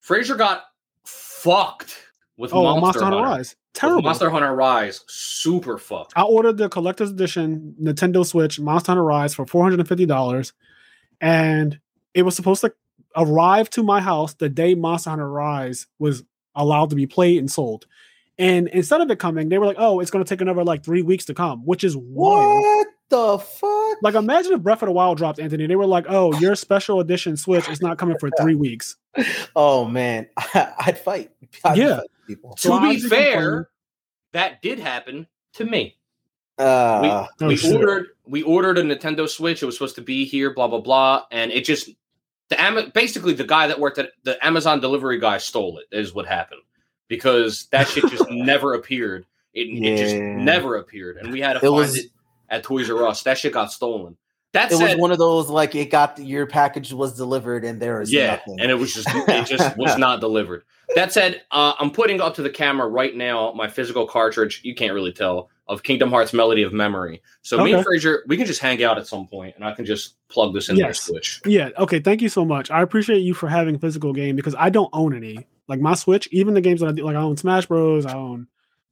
Fraser got fucked with Oh, Monster, Monster Hunter Hunter. Rise. With Terrible. Monster Hunter Rise, super fucked. I ordered the collector's edition Nintendo Switch Monster Hunter Rise for four hundred and fifty dollars, and it was supposed to arrive to my house the day Monster Hunter Rise was allowed to be played and sold. And instead of it coming, they were like, "Oh, it's going to take another like three weeks to come," which is wild. What the fuck? Like, imagine if Breath of the Wild dropped, Anthony. And they were like, "Oh, your special edition Switch is not coming for three weeks." Oh man, I'd fight. I'd Yeah. fight people. To So be fair, that did happen to me. Uh, Oh, we shit. ordered we ordered a Nintendo Switch. It was supposed to be here, blah blah blah, and it just the Ama- basically the guy that worked at the Amazon delivery guy stole it. Is what happened because that shit just never appeared. It, it just never appeared, and we had to It find was- it at Toys R Us. That shit got stolen. That it said, was one of those like it got your package was delivered and there is yeah, nothing. and it was just it just was not delivered. That said, uh, I'm putting up to the camera right now my physical cartridge. You can't really tell of Kingdom Hearts Melody of Memory. So me and Okay. Fraser, we can just hang out at some point, and I can just plug this in Yes. Switch. Yeah. Okay. Thank you so much. I appreciate you for having physical game because I don't own any. Like my Switch, even the games that I do, like I own Smash Bros. I own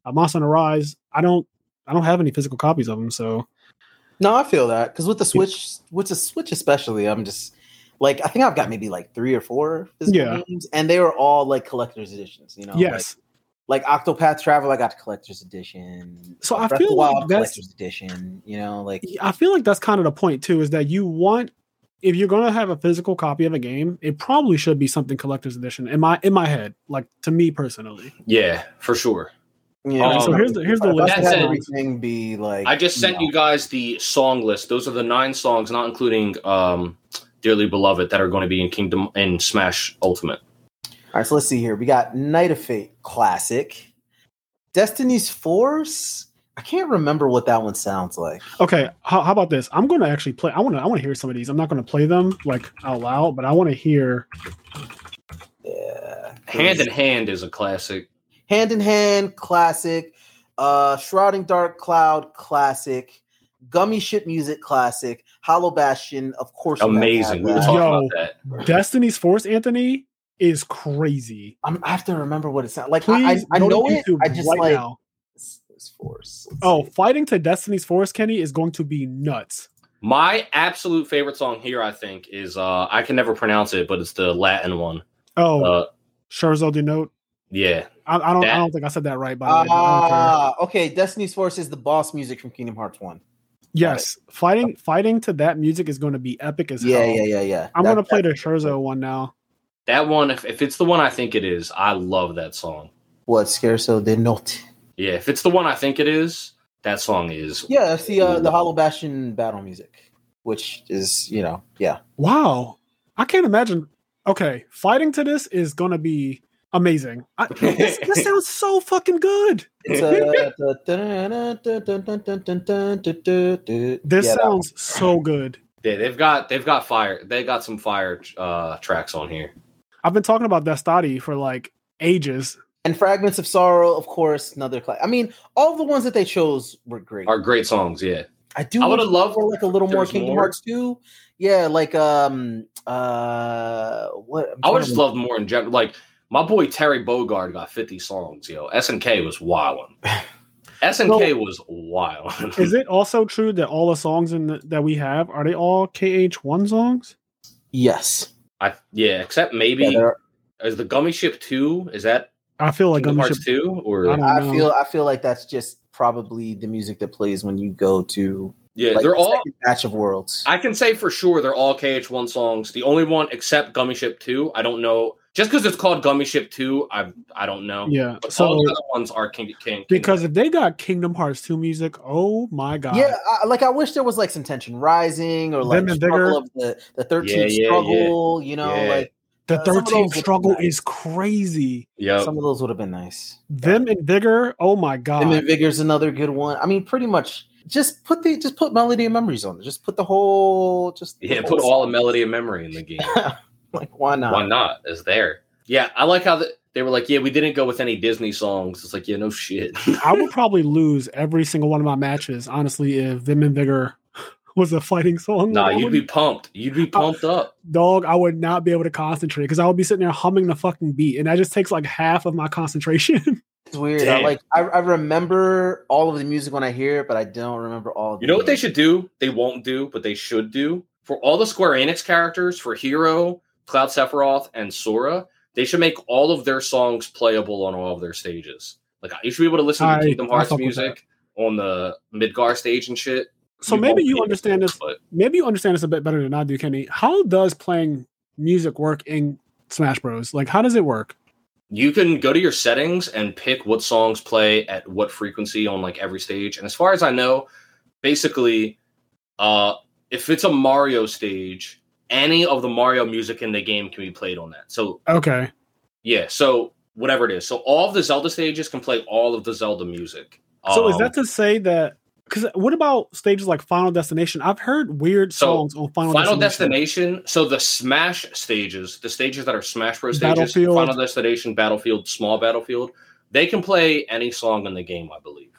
uh, Monster Hunter Rise. I don't. I don't have any physical copies of them. So no, I feel that because with the Switch, with the Switch especially, I'm just like I think I've got maybe like three or four physical Yeah. games, and they were all like collector's editions. You know, yes. like, like Octopath Travel, I got the collector's edition. So I Breath of feel the like that's- collector's edition. You know, like I feel like that's kind of the point too. Is that you want if you're going to have a physical copy of a game, it probably should be something collector's edition in my in my head. Like to me personally. Yeah, for sure. You Um, so here's the- here's the if I list could of have songs. everything be like I just sent know. you guys the song list. Those are the nine songs, not including um, "Dearly Beloved," that are going to be in Kingdom and Smash Ultimate. All right, so let's see here. We got Night of Fate classic, Destiny's Force. I can't remember what that one sounds like. Okay, how, how about this? I'm going to actually play. I want to. I want to hear some of these. I'm not going to play them like out loud, but I want to hear. Yeah, Hand in Hand is a classic. Hand in Hand classic, uh, Shrouding Dark Cloud classic, Gummy Ship Music classic, Hollow Bastion. Of course, Amazing. We were talking Yo. about that. Destiny's Force, Anthony, is crazy. I'm, I have to remember what it sounds like. I, I, Please I know it. YouTube I just right like now. Destiny's Force. Let's Oh, see. fighting to Destiny's Force, Kenny, is going to be nuts. My absolute favorite song here, I think, is uh, I can never pronounce it, but it's the Latin one. Oh, Uh, Scherzo de Note. yeah, I, I don't. That- I don't think I said that right. By the way, but I don't care. Ah, okay. Destiny's Force is the boss music from Kingdom Hearts One. Yes, fighting fighting to that music is going to be epic as Yeah, hell. yeah, yeah, yeah. Yeah. I'm That- going to play the that- Scherzo one now. that one. If, if it's the one I think it is, I love that song. What Scherzo de Note? Yeah, if it's the one I think it is, that song is. Yeah, that's the uh, the Hollow Bastion battle music, which is you know, yeah. Wow, I can't imagine. okay, fighting to this is gonna be amazing. I, this, this sounds so fucking good. This Yeah, that sounds so good. Yeah, they've got they've got fire. They got some fire uh tracks on here. I've been talking about Destati for like ages. and fragments of sorrow, of course, another class. I mean, all the ones that they chose were great. Are great songs, yeah. I do. I would've loved for like a little more Kingdom more. Hearts 2. Yeah, like um uh what I'm I would trying just love more in general. Like my boy Terry Bogard got 50 songs, yo. SNK was wilding. SNK was wild. Is it also true that all the songs in the, that we have are they all KH1 songs? Yes. I yeah, except maybe Yeah, there- is the Gummy Ship 2? Is that I feel like Kingdom I'm Hearts 2? Or I I feel I feel like that's just probably the music that plays when you go to yeah, like they're all second batch of worlds. I can say for sure they're all KH1 songs. The only one except Gummy Ship 2, I don't know. Just because it's called Gummy Ship 2, I I don't know. Yeah. But So all the other ones are King King. because if they got Kingdom Hearts 2 music, oh my god. yeah, I, like I wish there was like some tension rising or like Them struggle Vigor. of the the 13th Yeah, yeah, struggle, you know, Yeah. like The uh, 13th those struggle nice. is crazy. Yeah. some of those would have been nice. Vim and Vigor, oh my god. Vim and Vigor's another good one. I mean, pretty much just put the just put melody and memories on it. Just put the whole just Yeah, whole put all the melody and memory in the game. like why not? Why not? It's there. Yeah, I like how the, they were like, yeah, we didn't go with any Disney songs. It's like, yeah, no shit. I would probably lose every single one of my matches, honestly, if Vim and Vigor was a fighting song. nah, you'd be pumped. You'd be uh, pumped up. dog, I would not be able to concentrate because I would be sitting there humming the fucking beat, and that just takes like half of my concentration. It's weird. I like I, I remember all of the music when I hear it, but I don't remember all. Of You the know what they should do? They won't do, but they should do for all the Square Enix characters for Hero, Cloud Sephiroth, and Sora. They should make all of their songs playable on all of their stages. Like you should be able to listen to I- Kingdom Hearts music on the Midgar stage and shit. so You maybe you understand to, this. but Maybe you understand this a bit better than I do, Kenny. How does playing music work in Smash Bros? Like, how does it work? you can go to your settings and pick what songs play at what frequency on like every stage. And as far as I know, basically, uh, if it's a Mario stage, any of the Mario music in the game can be played on that. So Okay, yeah, so whatever it is, so all of the Zelda stages can play all of the Zelda music. so is Um, that to say that? Because what about stages like Final Destination? I've heard weird So, songs on Final, Final Destination. Destination. So the Smash stages, the stages that are Smash Bros stages, Final Destination, Battlefield, Small Battlefield, they can play any song in the game, I believe.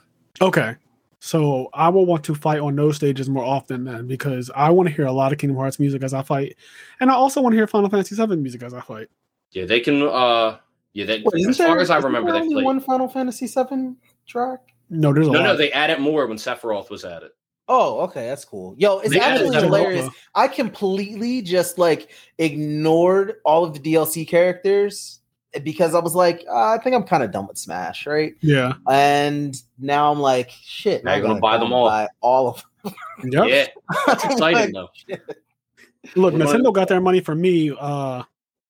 Okay. So I will want to fight on those stages more often then because I want to hear a lot of Kingdom Hearts music as I fight. And I also want to hear Final Fantasy VII music as I fight. Yeah, they can. uh Yeah, they, Wait, isn't as far as I remember, there they only played. one Final Fantasy VII track. No, there's a No, lot. no, they added more when Sephiroth was added. Oh, okay, that's cool. Yo, it's They added actually hilarious. I completely just like ignored all of the DLC characters because I was like, uh, I think I'm kind of done with Smash, right? yeah. And now I'm like, shit. Now you're gonna gotta buy them all. Buy all of. Yep. Yeah, that's exciting like, though. Look, Well, Nintendo got their money from me uh,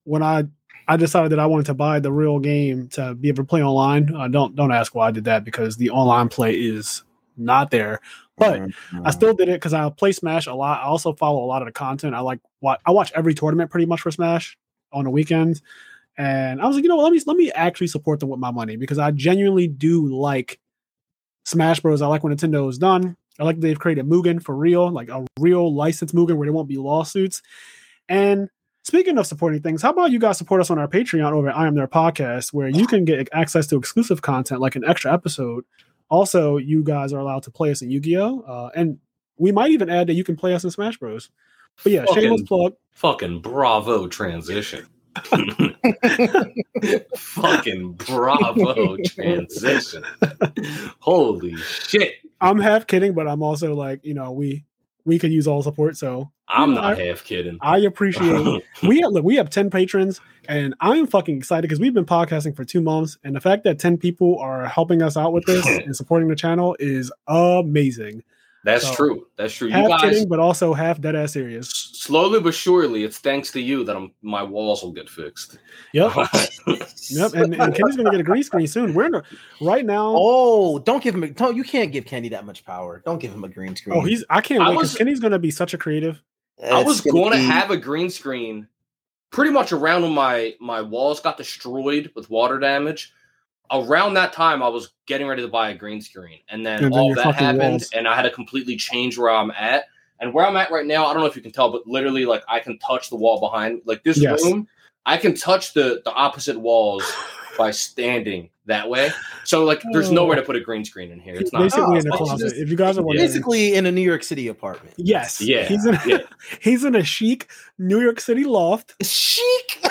when I I decided that I wanted to buy the real game to be able to play online. Uh, don't don't ask why I did that because the online play is not there. But Mm-hmm. I still did it because I play Smash a lot. I also follow a lot of the content. I like what I watch every tournament pretty much for Smash on the weekends. And I was like, you know, let me let me actually support them with my money because I genuinely do like Smash Bros. I like when Nintendo is done. I like they've created Mugen for real, like a real licensed Mugen where there won't be lawsuits. And speaking of supporting things, how about you guys support us on our Patreon over at I Am Their Podcast, where you can get access to exclusive content like an extra episode. Also, you guys are allowed to play us in Yu-Gi-Oh! Uh, and we might even add that you can play us in Smash Bros. But yeah, shameless plug. Fucking bravo transition. Fucking bravo transition. Holy shit. I'm half kidding, but I'm also like, you know, we we could use all support. So I'm You know, not half kidding. I appreciate we have look, we have 10 patrons and I'm fucking excited because we've been podcasting for two months and the fact that 10 people are helping us out with this and supporting the channel is amazing. That's So, true. That's true. You Half guys kidding, but also half dead ass serious. slowly but surely, it's thanks to you that I'm, my walls will get fixed. Yep. Yep. And, and Kenny's gonna get a green screen soon. We're in a, right now. Oh, don't give him. A, don't you can't give Kenny that much power. Don't give him a green screen. Oh, he's I can't I wait because was- Kenny's gonna be such a creative. I was gonna going to be- have a green screen pretty much around when my my walls got destroyed with water damage. Around that time, I was getting ready to buy a green screen, and then, And then all that happened, walls. and I had to completely change where I'm at. And where I'm at right now, I don't know if you can tell, but literally, like I can touch the wall behind, like this Yes. room. I can touch the the opposite walls by standing that way. So like, there's oh. nowhere to put a green screen in here. It's not. basically Oh, in the so it's closet. just- if you guys are wondering, Basically, in a New York City apartment. yes, Yeah, he's in yeah. he's in a chic New York City loft. Chic.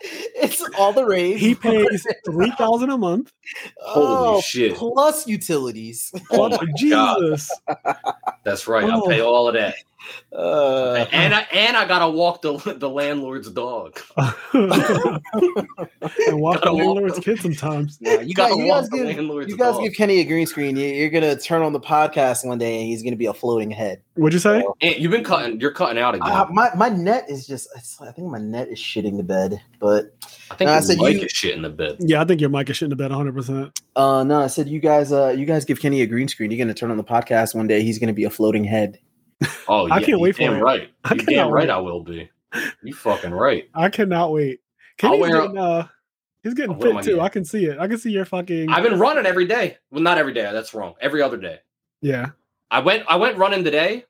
it's all the rage. He pays three thousand a month. Holy Oh, shit! Plus utilities. Oh, oh my god, that's right. I'll Oh. pay all of that. Uh, and I and I gotta walk the the landlord's dog. and walk the Gotta walk landlord's them. kid sometimes. nah, you, got, Gotta you walk guys the give landlord's you guys dog. give Kenny a green screen. You, you're gonna turn on the podcast one day, and he's gonna be a floating head. What'd you say? Aunt, you've been cutting. You're cutting out again. Uh, my my net is just. I think my net is shitting the bed, but I think no, I said mic you- is shit in the bed. Yeah, I think your mic is shitting the bed 100. percent uh no, I said you guys. Uh, you guys give Kenny a green screen. You're gonna turn on the podcast one day. He's gonna be a floating head. Oh, yeah, I can't wait for damn it. Right, I you damn right. wait. I will be. You fucking right. I cannot wait. Kenny's wear- getting, uh, he's getting I'll fit too. I can see it. I can see your fucking. I've been running every day. Well, not every day. That's wrong. Every other day. yeah. I went. I went running today.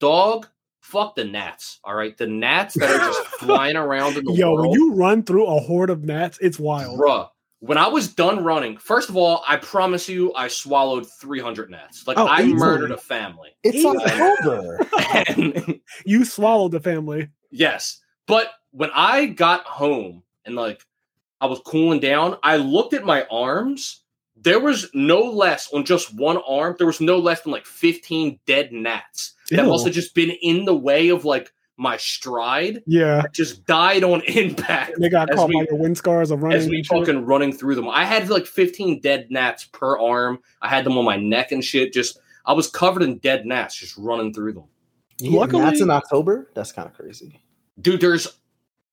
Dog. Fuck the gnats. All right, the gnats that are just flying around in the Yo, world. when you run through a horde of gnats, it's wild. Bruh, when I was done running, first of all, I promise you, I swallowed 300 gnats. Like, Oh, I easily. murdered a family. It's Easy. October. And You swallowed the family. yes, but when I got home and, like, I was cooling down, I looked at my arms. There was no less on just one arm, there was no less than like 15 dead gnats that Ew. must have just been in the way of, like, my stride. Yeah, that Just died on impact. they got As caught we- by your wind scars of running. as we and shit. fucking running through them. I had like 15 dead gnats per arm. I had them on my neck and shit. Just I was covered in dead gnats just running through them. Yeah, Luckily- that's in October. That's kind of crazy. Dude, there's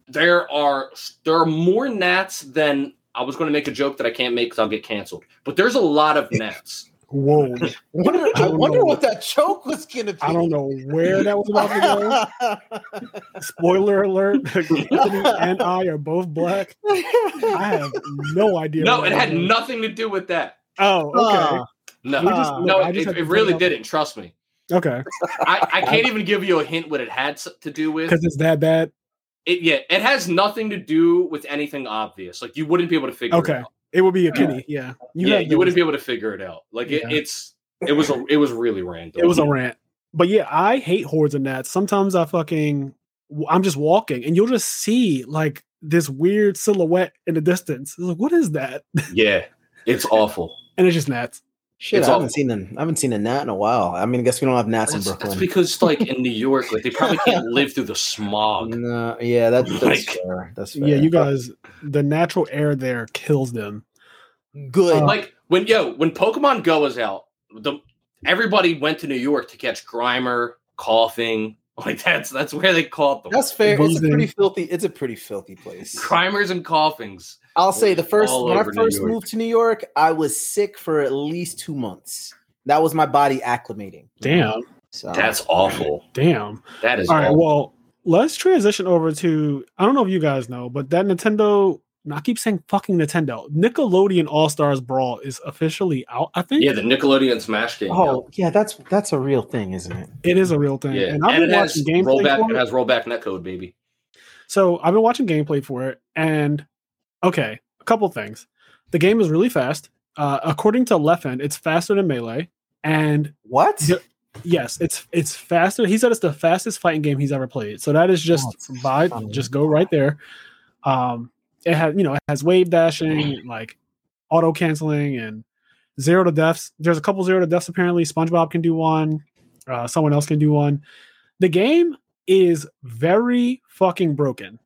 there are there are more gnats than I was going to make a joke that I can't make because I'll get canceled. But there's a lot of gnats. Whoa, Wonder, I don't wonder know. what that choke was gonna be. I don't know where that was about to go. Spoiler alert: Anthony and I are both black. I have no idea. No, it had was. nothing to do with that. Oh, okay, Uh, No, We just- no, I it, just had it really up. didn't. Trust me. okay, I, I can't even give you a hint what it had to do with. because it's that bad. It yeah, it has nothing to do with anything obvious. Like you wouldn't be able to figure Okay. it out. It would be a kitty. Yeah, yeah, you wouldn't be able to figure it out. Like it, Yeah. it's it was a it was really random. It was a rant. But yeah, I hate hordes of gnats. Sometimes I fucking I'm just walking and you'll just see like this weird silhouette in the distance. It's like, what is that? yeah, it's awful. And it's just gnats. Shit, It's I haven't awful. seen an I haven't seen a gnat in a while. I mean, I guess we don't have gnats That's, in that's Brooklyn. because like in New York, like they probably can't live through the smog. No, yeah, that, that's Like- fair. That's fair. Yeah, you guys, the natural air there kills them. good. Uh, Like when yo when Pokemon Go was out, the everybody went to New York to catch Grimer, Koffing. Like that's that's where they caught them. that's fair. It's a pretty filthy. It's a pretty filthy place. Grimers and Koffings. I'll say the first when I first moved to New York, I was sick for at least two months. That was my body acclimating. Damn. So That's awful. Damn. That is All right. awful. Well, let's transition over to I don't know if you guys know, but that Nintendo. I keep saying fucking Nintendo. Nickelodeon All Stars Brawl is officially out. I think yeah, the Nickelodeon Smash game. Oh yeah, that's that's a real thing, isn't it? it is a real thing. yeah, And I've and been it has watching gameplay rollback. for It it. has rollback netcode, baby. So I've been watching gameplay for it, and okay, a couple things. The game is really fast. Uh, according to Leffen, it's faster than Melee, and What? Yeah. yes, it's it's faster. He said it's the fastest fighting game he's ever played. So that is just Oh, it's by funny. just go right there. Um, it has you know it has wave dashing, like auto canceling, and zero to deaths. There's a couple zero to deaths apparently. SpongeBob can do one. Uh, someone else can do one. The game is very fucking broken.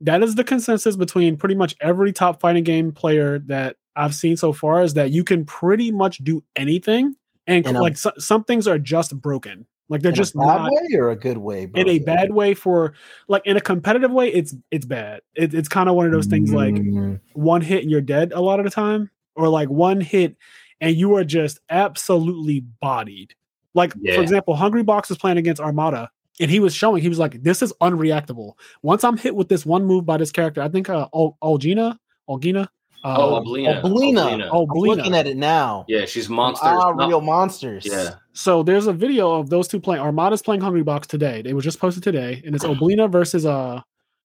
That is the consensus between pretty much every top fighting game player that I've seen so far is that you can pretty much do anything, and In a- like so, some things are just broken. Like they're in just a bad not way or a good way? in a bad way for like in a competitive way. It's it's bad. It, it's kind of one of those things like Mm, one hit and you're dead a lot of the time, or like one hit and you are just absolutely bodied. Like Yeah. for example, Hungrybox is playing against Armada, and he was showing he was like, "This is unreactable." Once I'm hit with this one move by this character, I think uh, Ol- Olgina, Olgina, uh, Oh, Oblina. Oblina. Oh, I'm Oblina. looking at it now. Yeah, she's monsters. Ah, No- real monsters. Yeah. So there's a video of those two playing. Armada's playing Hungrybox today. They were just posted today, and it's Oblina versus uh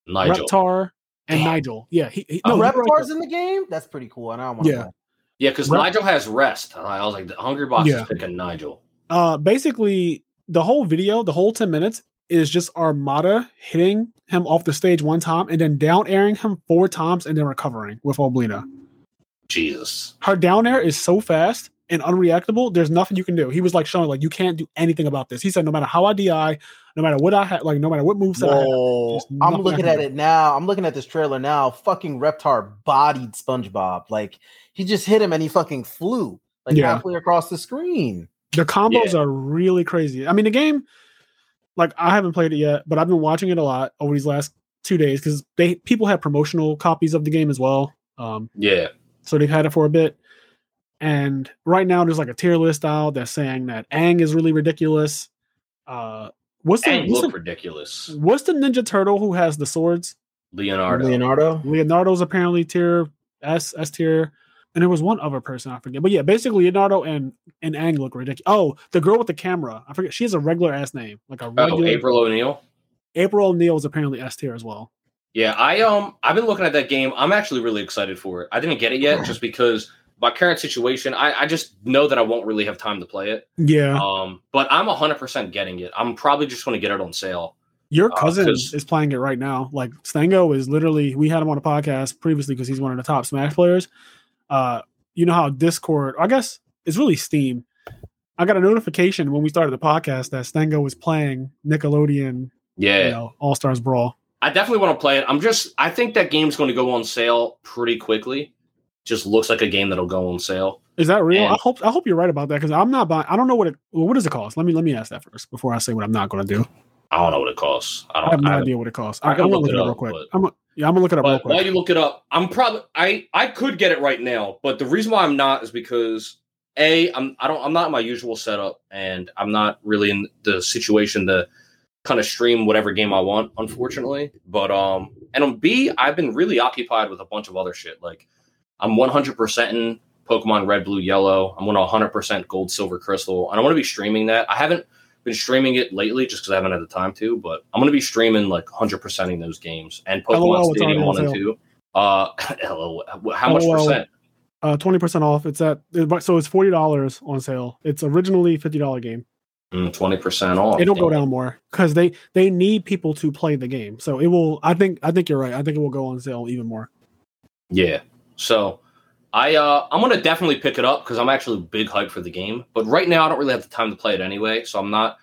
Nigel. Reptar and Damn. Nigel. Yeah, he, he Oh, no, you're Reptar's in the game. That's pretty cool. And I don't want Yeah. to. Yeah, because Rep- Nigel has rest. I was like, the Hungrybox Yeah. is picking Nigel. uh basically the whole video, the whole 10 minutes is just Armada hitting him off the stage one time and then down airing him four times and then recovering with Oblina. Jesus. Her down air is so fast and unreactable, there's nothing you can do. He was like showing like you can't do anything about this. He said no matter how I DI, no matter what I had, like no matter what moves I had. I'm looking at do. it now. I'm looking at this trailer now. Fucking Reptar bodied SpongeBob. Like he just hit him and he fucking flew like Yeah. halfway across the screen. the combos are really crazy. I mean, the game, like I haven't played it yet, but I've been watching it a lot over these last two days because they people have promotional copies of the game as well. Um, Yeah. so they've had it for a bit. And right now, there's like a tier list out that's saying that Ang is really ridiculous. Uh, what's the, And what's, look the ridiculous. what's the Ninja Turtle who has the swords? Leonardo. Leonardo. Leonardo's apparently tier S S tier, and there was one other person I forget. But yeah, basically Leonardo and and Ang look ridiculous. Oh, the girl with the camera, I forget. She has a regular ass name, like a Oh, regular. April O'Neil. April O'Neil is apparently S tier as well. Yeah, I um I've been looking at that game. I'm actually really excited for it. I didn't get it yet just because my current situation, I, I just know that I won't really have time to play it. Yeah, Um, but I'm hundred percent getting it. I'm probably just gonna get it on sale. your uh, is playing it right now. Like Stango is literally. We had him on a podcast previously because he's one of the top Smash players. Uh, you know how Discord? I guess it's really Steam. I got a notification when we started the podcast that Stengo was playing Nickelodeon, Yeah. you know, All Stars Brawl. I definitely want to play it. I'm just I think that game's gonna go on sale pretty quickly. Just looks like a game that'll go on sale. Is that real? And- I hope I hope you're right about that because I'm not buying. I don't know what it. Well, what does it cost? Let me let me ask that first before I say what I'm not going to do. I don't know what it costs. I I don't have no I- idea what it costs. I am gonna look look it up real quick. but- I'm gonna, yeah, I'm gonna look it up But while you look it up, I'm probably I I could get it right now, but the reason why I'm not is because a I'm I don't I'm not in my usual setup, and I'm not really in the situation to kind of stream whatever game I want, unfortunately. But um, and on B, I've been really occupied with a bunch of other shit. Like I'm 100 percent in Pokemon Red, Blue, Yellow. I'm going 100 percent Gold, Silver, Crystal, and I want to be streaming that. I haven't been streaming it lately just because I haven't had the time to, but I'm gonna be streaming like 100 percenting those games and Pokemon LOL, Stadium on one and two. Uh, LOL, how much LOL. percent? Uh, twenty percent off. It's at so it's forty dollars on sale. It's originally fifty dollar game. Mm, Twenty percent off. It'll go down more because they they need people to play the game. So it will. I think I think you're right. I think it will go on sale even more. Yeah. So I uh I'm gonna definitely pick it up because I'm actually big hype for the game. But right now I don't really have the time to play it anyway. So I'm not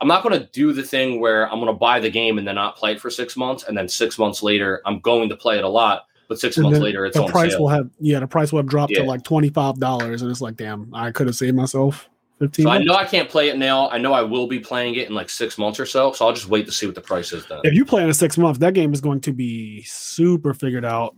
I'm not gonna do the thing where I'm gonna buy the game and then not play it for six months, and then six months later I'm going to play it a lot, but six And months later it's the on price sale. will have yeah the price will have dropped Yeah. to like twenty five dollars, and it's like damn, I could have saved myself fifteen. so I know I can't play it now. I know I will be playing it in like six months or so. So I'll just wait to see what the price is then. if you play in a six months, that game is going to be super figured out.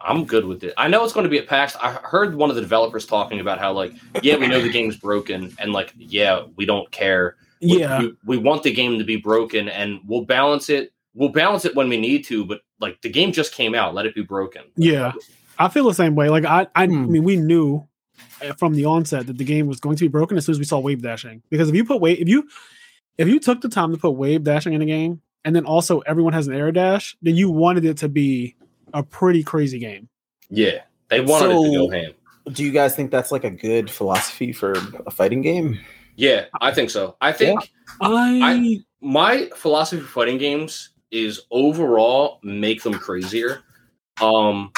I'm good with it. I know it's going to be at PAX. I heard one of the developers talking about how like, yeah, we know the game's broken, and like, yeah, we don't care. We- Yeah, we, we want the game to be broken, and we'll balance it. We'll balance it when we need to, but like the game just came out, let it be broken. Yeah. I feel the same way. Like I, I, Hmm. I mean, we knew uh, from the onset that the game was going to be broken as soon as we saw wave dashing. Because if you put wave, if you, if you took the time to put wave dashing in a game, and then also everyone has an air dash, then you wanted it to be a pretty crazy game. Yeah, they wanted it to go ham. Do you guys think that's like a good philosophy for a fighting game? Yeah, I think so. I think I, my philosophy for fighting games is overall make them crazier. Um,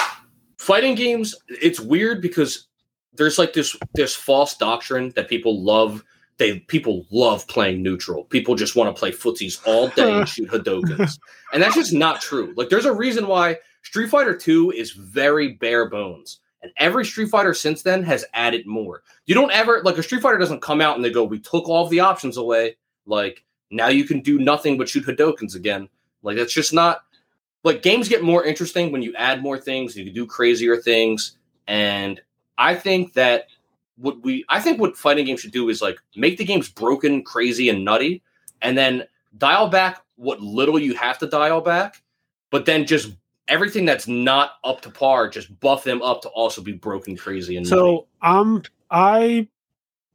fighting games, it's weird because there's like this this false doctrine that people love. They people love playing neutral. People just want to play footsies all day and shoot Hadokens, and that's just not true. Like, there's a reason why Street Fighter Two is very bare bones. And every Street Fighter since then has added more. You don't ever like a Street Fighter doesn't come out and they go, "We took all of the options away." Like now you can do nothing but shoot Hadokens again. Like that's just not like games get more interesting when you add more things, you can do crazier things. And I think that what we I think what fighting games should do is like make the games broken, crazy, and nutty, and then dial back what little you have to dial back, but then just everything that's not up to par, just buff them up to also be broken crazy and. So um I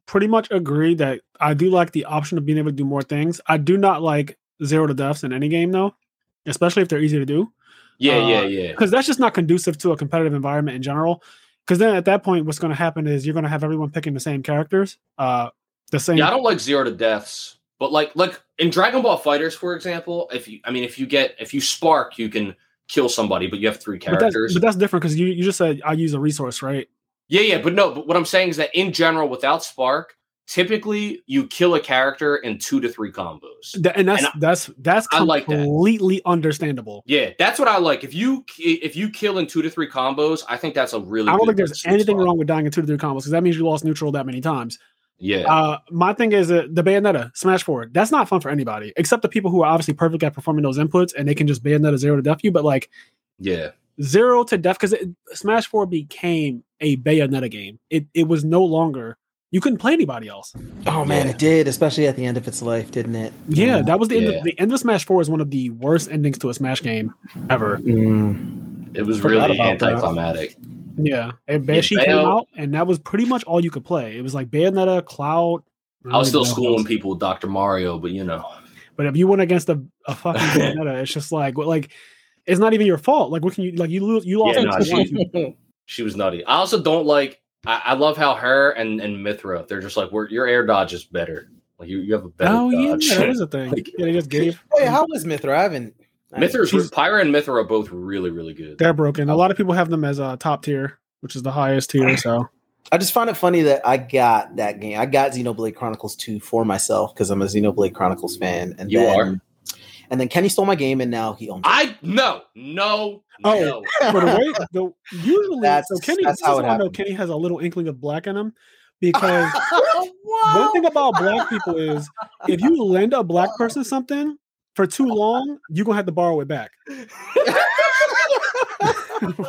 pretty much agree that I do like the option of being able to do more things. I do not like zero to deaths in any game though, especially if they're easy to do. yeah, uh, yeah, yeah. Because that's just not conducive to a competitive environment in general. Because then at that point, what's going to happen is you're going to have everyone picking the same characters, uh, the same. Yeah, I don't like zero to deaths, but like like in Dragon Ball Fighters, for example, if you I mean if you get if you spark, you can kill somebody, but you have three but that's, characters. but that's different because you, you just said I use a resource, right? yeah, yeah, but no, but what I'm saying is that in general, without spark, typically you kill a character in two to three combos. And that's And that's that's I like that. completely understandable. Yeah, that's what I like. If you if you kill in two to three combos, I think that's a really. I don't think there's anything spot. wrong with dying in two to three combos because that means you lost neutral that many times. Yeah, Uh, my thing is that the Bayonetta Smash Forward, that's not fun for anybody except the people who are obviously perfect at performing those inputs and they can just Bayonetta zero to death you. But like yeah, zero to death because Smash Four became a Bayonetta game. It it was no longer you couldn't play anybody else. Oh man, Yeah. it did, especially at the end of its life, didn't it? Yeah, that was the end. Yeah. Of, the end of Smash Four is one of the worst endings to a Smash game ever. Mm. it was Forgot really anticlimactic. that. Anticlimactic. Yeah, and Yeah, Banshee came out, and that was pretty much all you could play. It was like Bayonetta, Cloud. I was still don't even know what schooling else. people with Dr. Mario, but you know, But if you went against a, a fucking Bayonetta, it's just like what- like it's not even your fault. Like what can you like you lose you lost Yeah, like, no, two points. Mm. she was nutty. I also don't like. I, I love how her and and Mythra, they're just like, we're, your air dodge is better. Like you, you have a better Oh yeah, dodge. that is a thing. Like- yeah, they just gave. Wait, how was Mythra? I haven't. I Mythra's She's- Pyra and Mythra are both really, really good. They're broken. A oh. lot of people have them as a top tier, which is the highest tier. So I just find it funny that I got that game. I got Xenoblade Chronicles 2 for myself because I'm a Xenoblade Chronicles fan. And You then, are? And then Kenny stole my game and now he owns it. I no, no, Oh. no. for the way the usually That's- so Kenny that's this how is it why I know. Kenny has a little inkling of black in him because Whoa. one thing about black people is if you lend a black person something for too long, you're gonna have to borrow it back.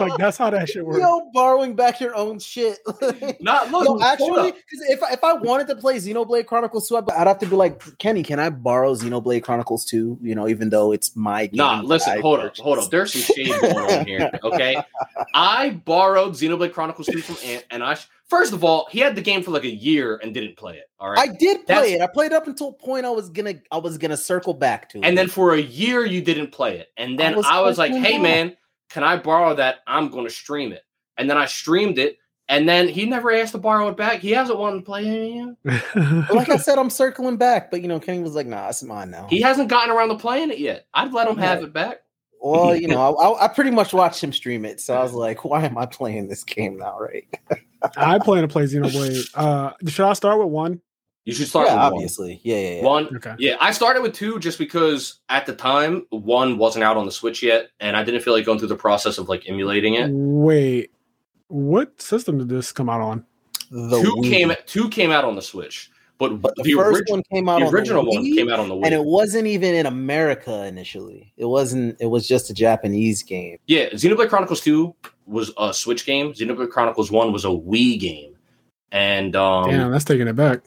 like that's how that shit works. Yo, borrowing back your own shit. Not look. Yo, actually, up. 'cause if I, if I wanted to play Xenoblade Chronicles 2, I'd I'd have to be like, Kenny, can I borrow Xenoblade Chronicles 2? You know, even though it's my game. Nah, listen, I hold up, hold up. There's some shade going on here. Okay, I borrowed Xenoblade Chronicles 2 from Ant, and I sh- first of all, he had the game for like a year and didn't play it. All right, I did play That's- it. I played up until a point I was gonna I was gonna circle back to. it. and then for a year you didn't play it, and then I was I was like, "Hey mad. man, can I borrow that? I'm going to stream it." And then I streamed it, and then he never asked to borrow it back. He hasn't wanted to play it. yet. like I said, I'm circling back, but you know, Kenny was like, "Nah, it's mine now." He hasn't gotten around to playing it yet. I'd let him have it back. well, you know, I, I pretty much watched him stream it, so I was like, "Why am I playing this game now?" Right? I plan to play Xenoblade. Uh, should I start with one? You should start yeah, with one. obviously. Yeah, yeah, yeah. One, Okay. Yeah, I started with two just because at the time one wasn't out on the Switch yet, and I didn't feel like going through the process of like emulating it. Wait, what system did this come out on? The two Wii. came two came out on the Switch, but, but the, the, first origi- one came out the on original the one came out on the Wii. and it wasn't even in America initially. It wasn't. It was just a Japanese game. yeah, Xenoblade Chronicles Two was a Switch game. Xenoblade Chronicles One was a Wii game, and um, Damn, that's taking it back.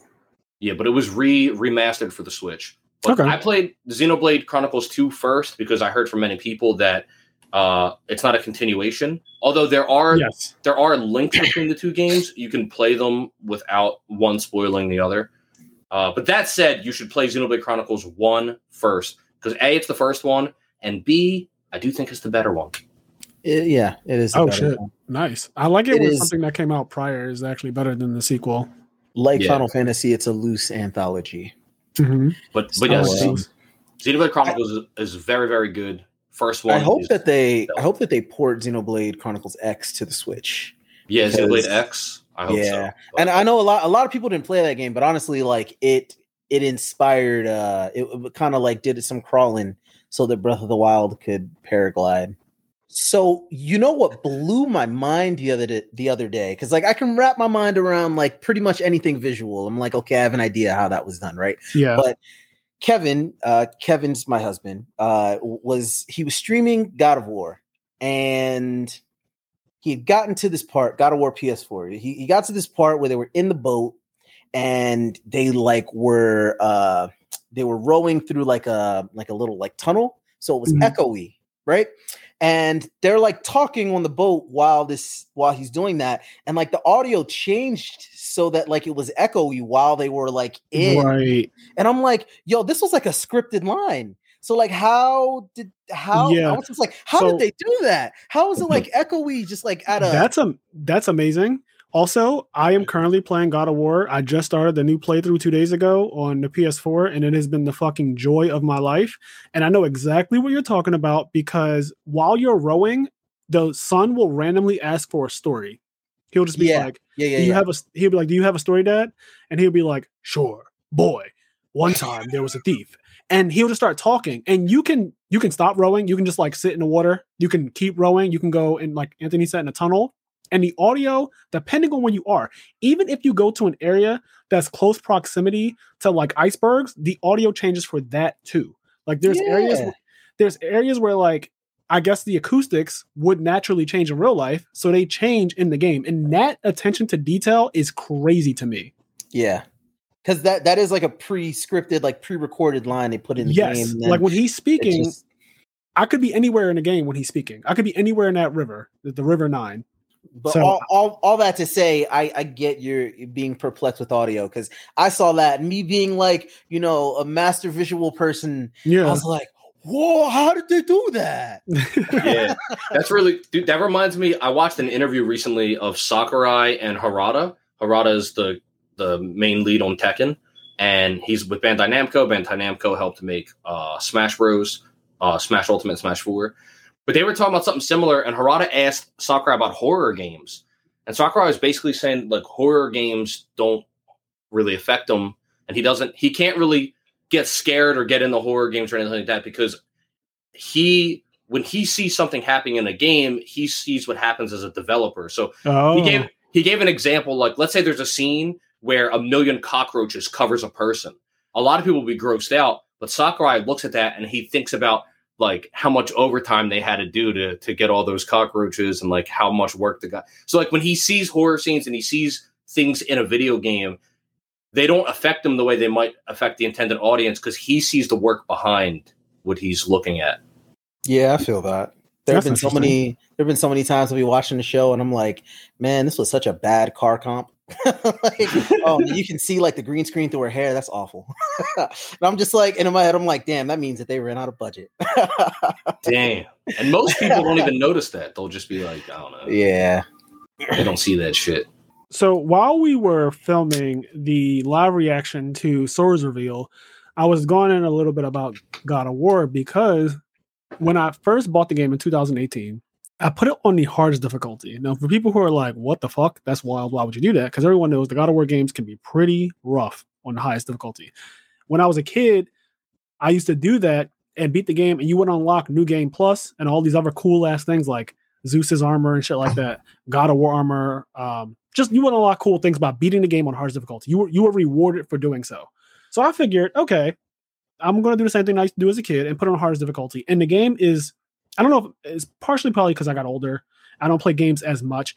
yeah, but it was re remastered for the Switch. But Okay. I played Xenoblade Chronicles 2 first because I heard from many people that uh, it's not a continuation. Although there are Yes. there are links between the two games. You can play them without one spoiling the other. Uh, but that said, you should play Xenoblade Chronicles 1 first because A, it's the first one, and B, I do think it's the better one. It- yeah, it is. Oh, shit. one. Nice. I like it, It when is- something that came out prior is actually better than the sequel. Like Yeah. Final Fantasy, it's a loose anthology. Mm-hmm. But but yes, Oh, wow. Xenoblade Chronicles is, is very very good. First one. I hope is- that they. I hope that they port Xenoblade Chronicles X to the Switch. yeah, because- Xenoblade X. I hope so. Yeah. But- And I know a lot. A lot of people didn't play that game, but honestly, like it, it inspired. uh It, it kind of like did some crawling so that Breath of the Wild could paraglide. So you know what blew my mind the other day, the other day because like I can wrap my mind around like pretty much anything visual. I'm like, okay, I have an idea how that was done, right? Yeah. But Kevin, uh, Kevin's my husband, uh, was he was streaming God of War, and he had gotten to this part, God of War PS4. He, he got to this part where they were in the boat, and they like were uh they were rowing through like a like a little like tunnel, so it was Mhm. echoey, right? And they're like talking on the boat while this while he's doing that, and like the audio changed so that like it was echoey while they were like in. Right. And I'm like, yo, this was like a scripted line. So like, how did how? Yeah. I was just like, how So- did they do that? How is it like echoey, just like at a? That's a that's amazing. Also, I am currently playing God of War. I just started the new playthrough two days ago on the PS4, and it has been the fucking joy of my life. And I know exactly what you're talking about because while you're rowing, the son will randomly ask for a story. He'll just be Yeah, like, yeah, yeah, "Do you yeah. have a?" He'll be like, "Do you have a story, Dad?" And he'll be like, "Sure, boy. One time there was a thief." And he'll just start talking, and you can you can stop rowing. You can just like sit in the water. You can keep rowing. You can go in like Anthony said in a tunnel. And the audio, depending on where you are, even if you go to an area that's close proximity to like icebergs, the audio changes for that too. Like there's areas Yeah. there's areas where like I guess the acoustics would naturally change in real life, so they change in the game. And that attention to detail is crazy to me. Yeah. Because that that is like a pre-scripted, like pre-recorded line they put in the yes, game. and like when he's speaking, just- I could be anywhere in the game when he's speaking. I could be anywhere in that river, the, the River Nine. But so- all, all all that to say, I I get your being perplexed with audio because I saw that me being like, you know, a master visual person. Yeah. I was like, whoa, how did they do that? yeah, that's really dude. That reminds me. I watched an interview recently of Sakurai and Harada. Harada is the the main lead on Tekken, and he's with Bandai Namco. Bandai Namco helped make uh, Smash Bros, uh, Smash Ultimate, Smash Four. But they were talking about something similar, and Harada asked Sakurai about horror games, and Sakurai was basically saying like horror games don't really affect him, and he doesn't, he can't really get scared or get into horror games or anything like that because he when he sees something happening in a game, he sees what happens as a developer. So oh, he gave oh. he gave an example like let's say there's a scene where a million cockroaches covers a person. A lot of people will be grossed out, but Sakurai looks at that and he thinks about like how much overtime they had to do to to get all those cockroaches and like how much work the guy. So like when he sees horror scenes and he sees things in a video game, they don't affect him the way they might affect the intended audience because he sees the work behind what he's looking at. Yeah, I feel that. There have been so many. There have been so many times I'll be watching the show and I'm like, man, this was such a bad car comp. like, oh, you can see like the green screen through her hair. That's awful. and I'm just like, and in my head, I'm like, damn, that means that they ran out of budget. Damn. And most people don't even notice that. They'll just be like, I don't know. yeah. They don't see that shit. So while we were filming the live reaction to Sora's reveal, I was going in a little bit about God of War because when I first bought the game in 2018, I put it on the hardest difficulty. Now, for people who are like, "What the fuck? That's wild. Why would you do that?" Because everyone knows the God of War games can be pretty rough on the highest difficulty. When I was a kid, I used to do that and beat the game, and you would unlock New Game Plus and all these other cool ass things like Zeus's armor and shit like that. God of War armor. Um, just you would unlock cool things by beating the game on hardest difficulty. You were you were rewarded for doing so. So I figured, okay, I'm going to do the same thing I used to do as a kid and put it on hardest difficulty. And the game is, I don't know, if it's partially probably because I got older. I don't play games as much.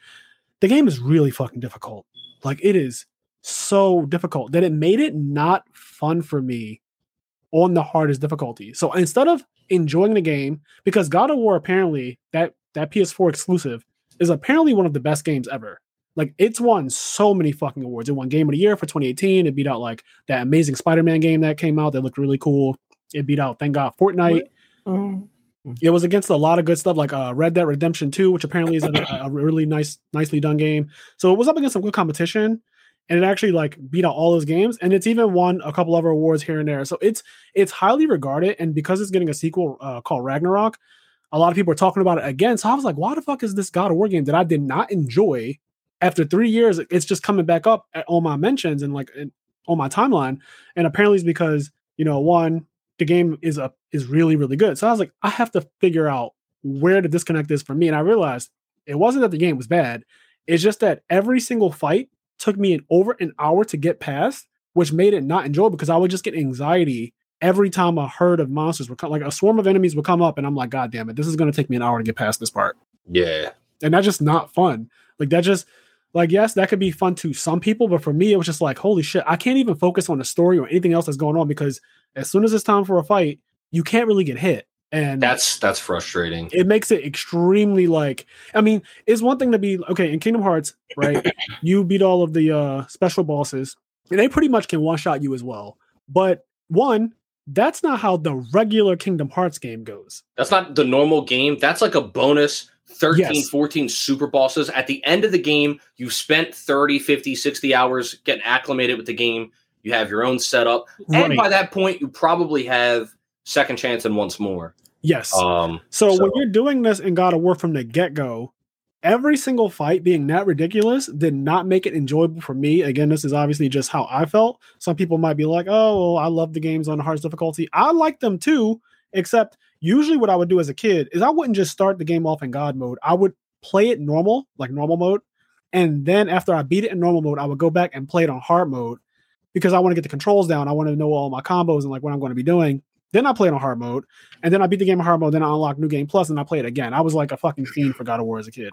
The game is really fucking difficult. Like it is so difficult that it made it not fun for me on the hardest difficulty. So instead of enjoying the game, because God of War apparently that that PS4 exclusive is apparently one of the best games ever. Like it's won so many fucking awards. It won Game of the Year for 2018. It beat out like that amazing Spider-Man game that came out that looked really cool. It beat out, thank God, Fortnite. Oh. It was against a lot of good stuff like uh, Red Dead Redemption 2, which apparently is a, a really nice, nicely done game. So it was up against some good competition, and it actually like beat out all those games. And it's even won a couple other awards here and there. So it's it's highly regarded, and because it's getting a sequel uh, called Ragnarok, a lot of people are talking about it again. So I was like, why the fuck is this God of War game that I did not enjoy? After three years, it's just coming back up at all my mentions and like on my timeline. And apparently, it's because you know, one, the game is a is really really good. So I was like, I have to figure out where the disconnect is for me. And I realized it wasn't that the game was bad. It's just that every single fight took me an over an hour to get past, which made it not enjoyable because I would just get anxiety every time a herd of monsters would come, like a swarm of enemies would come up, and I'm like, God damn it, this is gonna take me an hour to get past this part. Yeah. And that's just not fun. Like that just like yes, that could be fun to some people, but for me, it was just like, holy shit, I can't even focus on the story or anything else that's going on because as soon as it's time for a fight, you can't really get hit. And That's that's frustrating. it makes it extremely like I mean, it's one thing to be okay in Kingdom Hearts, right? you beat all of the uh special bosses, and they pretty much can one shot you as well. But one, that's not how the regular Kingdom Hearts game goes. That's not the normal game. That's like a bonus 13, Yes. 14 super bosses. At the end of the game, you spent 30, 50, 60 hours getting acclimated with the game. You have your own setup. And by that point, you probably have second chance and once more. Yes. Um, so, when you're doing this in God of War from the get go, every single fight being that ridiculous did not make it enjoyable for me. Again, this is obviously just how I felt. Some people might be like, "Oh, well, I love the games on hardest difficulty." I like them too, except usually what I would do as a kid is I wouldn't just start the game off in God mode. I would play it normal, like normal mode, and then after I beat it in normal mode, I would go back and play it on hard mode because I want to get the controls down. I want to know all my combos and like what I'm going to be doing. Then I play it on hard mode, and then I beat the game in hard mode. Then I unlock New Game Plus, and I play it again. I was like a fucking fiend for God of War as a kid.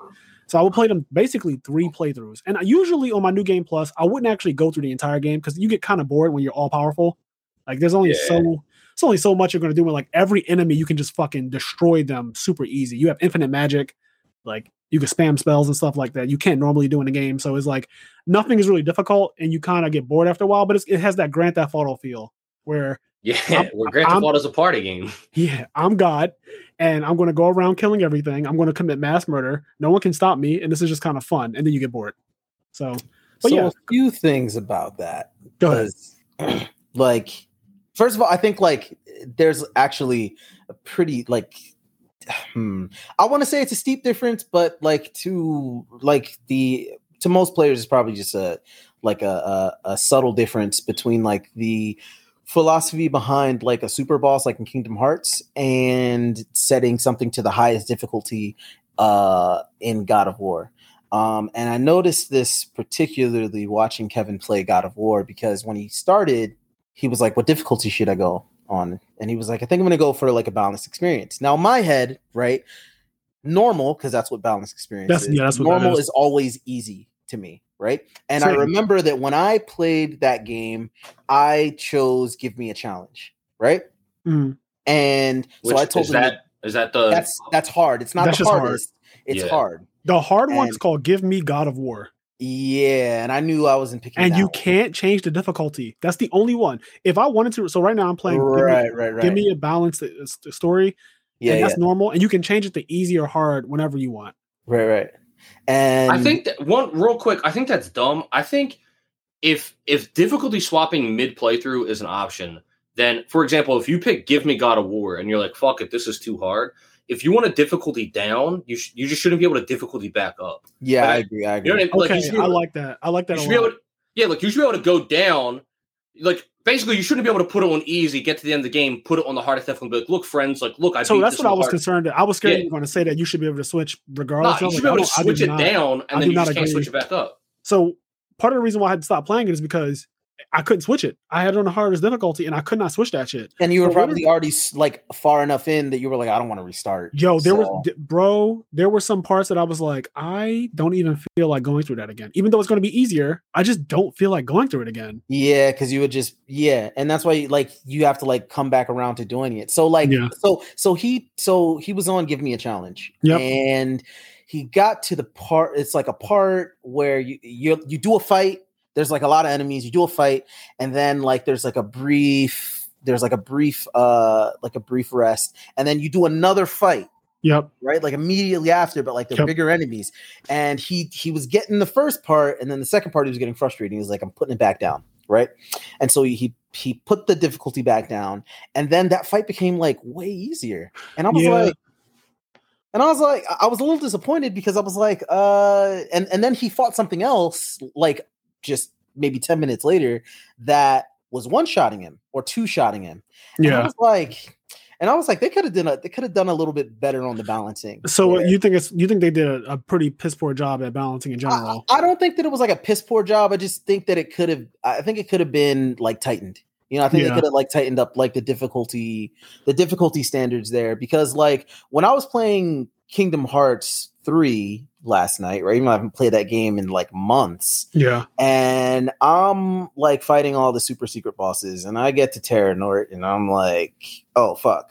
So I would play them basically three playthroughs. And uh, usually on my New Game Plus, I wouldn't actually go through the entire game because you get kind of bored when you're all powerful. Like there's only Yeah. so it's only so much you're gonna do. When like every enemy, you can just fucking destroy them super easy. You have infinite magic, like you can spam spells and stuff like that. You can't normally do in the game. So it's like nothing is really difficult, and you kind of get bored after a while. But it's, it has that Grand Theft Auto feel where yeah, I'm- well, Grand Theft I'm- Auto is a party game. yeah, I'm God, and I'm going to go around killing everything. I'm going to commit mass murder. No one can stop me, and this is just kind of fun. And then you get bored. So, But so yeah. a few things about that. go ahead. 'cause, like, first of all, I think like there's actually a pretty like, hmm, I want to say it's a steep difference, but like to like the to most players, it's probably just a like a, a a subtle difference between like the philosophy behind like a super boss like in Kingdom Hearts and setting something to the highest difficulty uh in God of War. Um, and I noticed this particularly watching Kevin play God of War because when he started, he was like, What difficulty should I go on? And he was like, I think I'm gonna go for like a balanced experience. Now, my head, right, normal, because that's what balanced experience That's- is. yeah, that's what normal is. is always easy to me, right? And I remember that when I played that game, I chose give me a challenge, right? Mm. And Which so I told is him that is that the that's that's hard. It's not That's the just hard. hardest. It's Yeah. hard. The hard one is called "Give Me God of War," Yeah, and I knew I wasn't picking. and that you one. can't change the difficulty. That's the only one. If I wanted to, so right now I'm playing. Give me- Right, right, right. Give me a balanced uh, story, yeah, and yeah, that's normal. And you can change it to easy or hard whenever you want. right, right. And I think that one real quick. I think that's dumb. I think if if difficulty swapping mid playthrough is an option, then for example, if you pick Give Me God of War and you're like, "Fuck it, this is too hard." If you want a difficulty down, you sh- you just shouldn't be able to difficulty back up. yeah, but I I- agree. I agree. You know I mean? Like, Okay, you I able, like that. I like that you a should be able to, yeah, like you should be able to go down. Like basically, you shouldn't be able to put it on easy, get to the end of the game, put it on the hardest difficulty. Be like, look, friends, like look, I so beat that's this what I was hard- concerned. I was scared Yeah. you were going to say that you should be able to switch Nah, regardless. you I'm should like, be able to don't- do switch it not. down, I and then do you not just can't agree. switch it back up. So part of the reason why I had to stop playing it is because I couldn't switch it. I had it on the hardest difficulty, and I could not switch that shit. and you were what probably already like far enough in that you were like, I don't want to restart. Yo, there So- was, bro, there were some parts that I was like, I don't even feel like going through that again. Even though it's going to be easier, I just don't feel like going through it again. Yeah, because you would just yeah, and that's why like you have to like come back around to doing it. So like Yeah. so so he so he was on give me a challenge. yeah, And he got to the part it's like a part where you you you do a fight, there's like a lot of enemies, you do a fight, and then like there's like a brief there's like a brief uh like a brief rest, and then you do another fight Yep. right? Like immediately after, but like they're Yep. bigger enemies. And he he was getting the first part, and then the second part he was getting frustrated. He was like, I'm putting it back down, right? And so he he put the difficulty back down, and then that fight became like way easier. And I was Yeah. like, and I was like, I was a little disappointed because I was like, uh, and and then he fought something else, like just maybe 10 minutes later, that was one shotting him or two shotting him. And I was like, and I was like, they could have done a, they could have done a little bit better on the balancing. So Yeah. you think it's you think they did a, a pretty piss poor job at balancing in I, general? I don't think that it was like a piss poor job. I just think that it could have. I think it could have been like tightened. You know, I think Yeah. they could have like tightened up like the difficulty, the difficulty standards there. Because like when I was playing Kingdom Hearts three last night, right? Even I haven't played that game in like months. Yeah. And I'm like fighting all the super secret bosses, and I get to Terranort, and I'm like, oh fuck.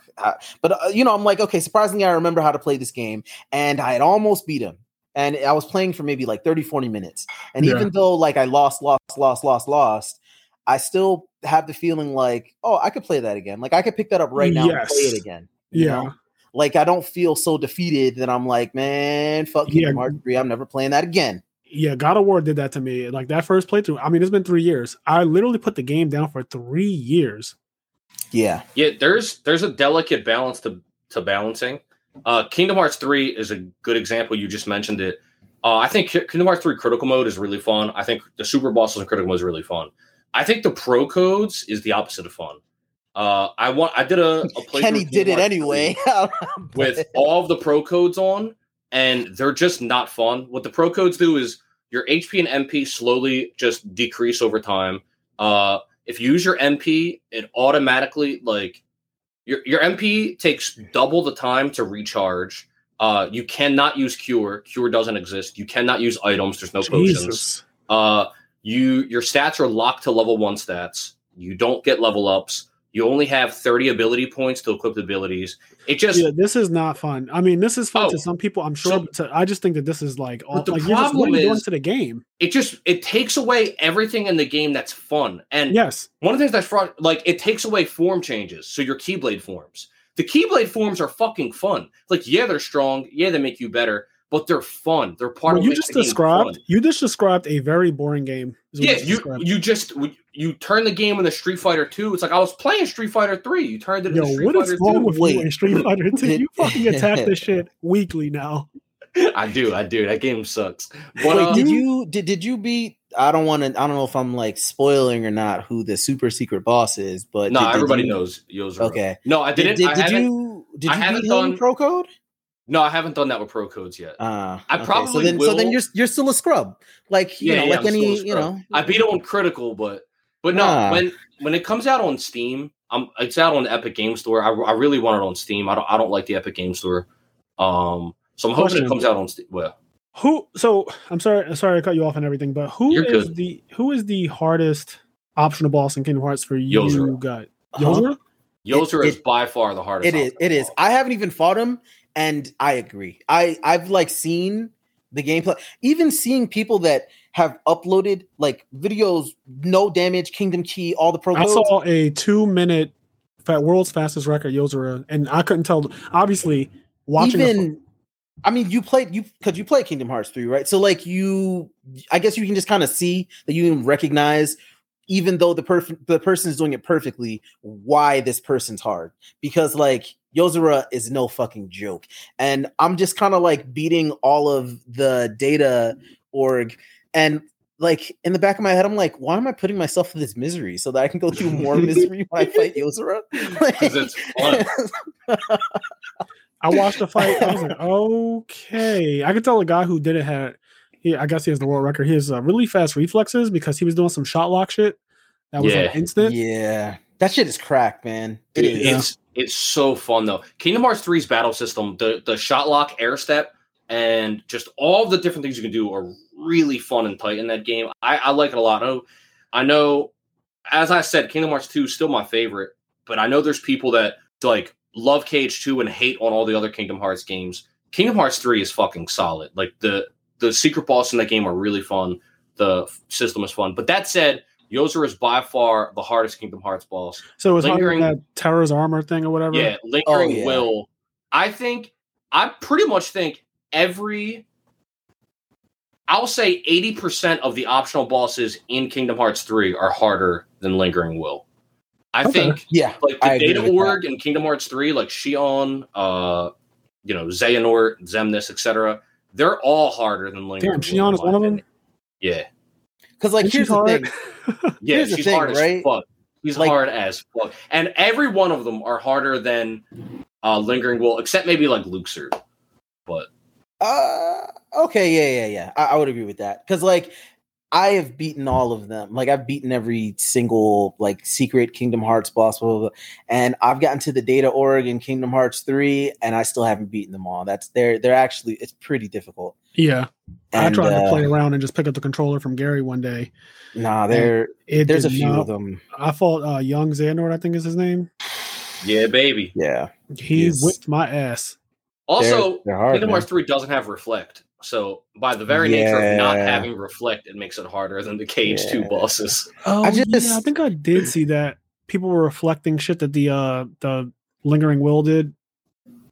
But uh, you know, I'm like, okay, surprisingly, I remember how to play this game, and I had almost beat him. And I was playing for maybe like 30, 40 minutes. And Yeah. even though like I lost, lost, lost, lost, lost, I still have the feeling like, oh, I could play that again. Like I could pick that up right now and play it again. you Yeah. know? Like I don't feel so defeated that I'm like, man, fuck Yeah. Kingdom Hearts 3. I'm never playing that again. Yeah, God of War did that to me. Like that first playthrough. I mean, it's been three years. I literally put the game down for three years. Yeah. Yeah, there's there's a delicate balance to to balancing. Uh, Kingdom Hearts three is a good example. You just mentioned it. Uh, I think Kingdom Hearts three critical mode is really fun. I think the super bosses in critical mode is really fun. I think the pro codes is the opposite of fun. Uh, I want I did a, a Kenny did it anyway. with all of the pro codes on, and they're just not fun. What the pro codes do is your HP and MP slowly just decrease over time. Uh, if you use your MP, it automatically like your your MP takes double the time to recharge. Uh, you cannot use cure. Cure doesn't exist. You cannot use items. There's no potions. Uh, you your stats are locked to level one stats. You don't get level ups. You only have 30 ability points to equip the abilities. It just Yeah, this is not fun. I mean, this is fun Oh, to some people, I'm sure. so- to, I just think that this is like, all, the like you're just, what are problem doing is- to the game? it just it takes away everything in the game that's fun. And Yes. one of the things that's fraud, like it takes away form changes. So your Keyblade forms, the Keyblade forms are fucking fun. Like yeah, they're strong. Yeah, they make you better, but they're fun. They're part of What of you just makes the game described, fun. you just described a very boring game. Yeah, you described. you just you turn the game in the Street Fighter Two. It's like I was playing Street Fighter Three. You turned it Yo, into Street what is Fighter wrong Two. with you Wait. in Street Fighter 2? You fucking attack this shit weekly now. I do, I do. That game sucks. But, Wait, uh, did you did, did you beat I don't want to I don't know if I'm like spoiling or not who the super secret boss is, but no, did- did everybody you- knows. Yozora. Okay. No, I Did, didn't. did, I did haven't. you did I you haven't beat him done- pro code? No, I haven't done that with pro codes yet. Uh, I so probably then so then you're you're still a scrub. Like you Yeah, know, yeah, like I'm any, you know. I beat it on critical, but but no, Ah. when when it comes out on Steam, I'm it's out on the Epic Game Store. I, I really want it on Steam. I don't I don't like the Epic Game Store. Um, so I'm hoping Question. it comes out on Steam. Well, Who so I'm sorry I'm sorry I cut you off and everything, but who You're is good. the who is the hardest optional boss in Kingdom Hearts for you Yozora. got? Huh? Yozora? Yozora It- is by far the hardest. It is. It is. I haven't even fought him, and I agree. I I've like seen the gameplay, even seeing people that have uploaded like videos, no damage, Kingdom Key, all the pro I saw a two minute fat world's fastest record Yozora, and I couldn't tell. Obviously, watching even I mean, you played you because you played Kingdom Hearts 3, right? So like you I guess you can just kind of see that you can recognize even though the perfect the person is doing it perfectly, why this person's hard. Because like Yozora is no fucking joke. And I'm just kind of like beating all of the data org and like in the back of my head, I'm like, why am I putting myself through this misery so that I can go through more misery when I fight Yozora? 'Cause it's fun. I watched the fight. I was like, okay. I could tell a guy who did it had. He, I guess he has the world record. He has uh, really fast reflexes because he was doing some shot lock shit that was like instant. Yeah, that shit is cracked, man. It Dude, is. It's so fun though. Kingdom Hearts 3's battle system, the the shot lock, air step, and just all the different things you can do are really fun and tight in that game. I, I like it a lot. I know, I know, as I said, Kingdom Hearts 2 is still my favorite, but I know there's people that like love KH2 and hate on all the other Kingdom Hearts games. Kingdom Hearts 3 is fucking solid. Like the the secret boss in that game are really fun. The system is fun. But that said, Yozora is by far the hardest Kingdom Hearts boss. So it's like Lingering- that Terra's armor thing or whatever. Yeah, lingering Oh, yeah. will. I think I pretty much think every I'll say 80% of the optional bosses in Kingdom Hearts 3 are harder than lingering will. I Okay. think Yeah, like the agree data with org in Kingdom Hearts 3, like Xion, uh, you know, Xehanort, Xemnas, etc., they're all harder than lingering. Damn, Will, Xion is one of them. Yeah. Because like here's the hard? thing. Yeah, Here's she's thing, hard right? as fuck. She's Like- hard as fuck. And every one of them are harder than uh Lingering Will, except maybe like Luxord. But Uh, okay, yeah, yeah, yeah. I, I would agree with that because like I have beaten all of them. Like I've beaten every single like secret Kingdom Hearts boss, blah, blah, blah. and I've gotten to the Data Org in Kingdom Hearts three, and I still haven't beaten them all. That's they're they're actually it's pretty difficult. Yeah, I And, tried to play uh, around and just pick up the controller from Gary one day. Nah, there there's a did few not- of them. I fought uh, young Xandor, I think is his name. Yeah, baby. Yeah, He Yes. whipped my ass. Also, they're, they're hard. Kingdom. Hearts 3 doesn't have reflect. So by the very nature of not having reflect, it makes it harder than the KH2 bosses. Oh, I just- yeah, I think I did see that. People were reflecting shit that the uh the lingering will did.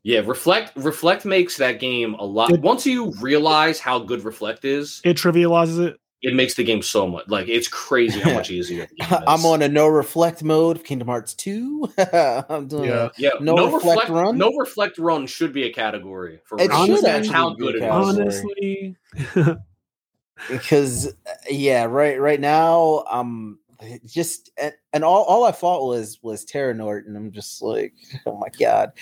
Yeah, reflect reflect makes that game a lot. It- Once you realize how good reflect is, It trivializes it. It makes the game so much like it's crazy how much easier. the game I'm on a no reflect mode of Kingdom Hearts 2. I'm doing Yeah. yeah. no No, reflect reflect, run? No reflect run should be a category for It real. should That's how good it is. category. Honestly, because uh, yeah, right right now um just and, all, all I thought was was Terranort and I'm just like oh my god.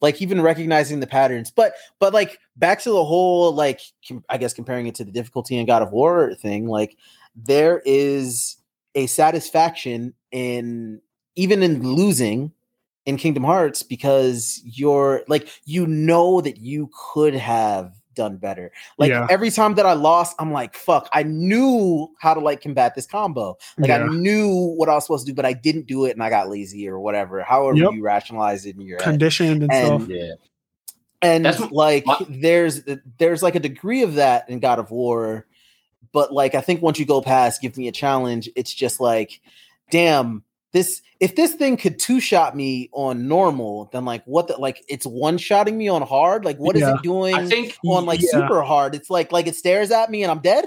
Like even recognizing the patterns but but like back to the whole like com- I guess comparing it to the difficulty in God of War thing like there is a satisfaction in even in losing in Kingdom Hearts because you're like you know that you could have done better. Like Yeah. every time that I lost, I'm like, fuck, I knew how to like combat this combo. Like I knew what I was supposed to do, but I didn't do it and I got lazy or whatever. However Yep. you rationalize it in your head. conditioned and, And- stuff. Yeah. And That's like my- there's there's like a degree of that in God of War, but like I think once you go past give me a challenge, it's just like, damn, this if this thing could two shot me on normal, then like what the like it's one shotting me on hard. Like what is Yeah. it doing I think on like Yeah. super hard? It's like like it stares at me and I'm dead.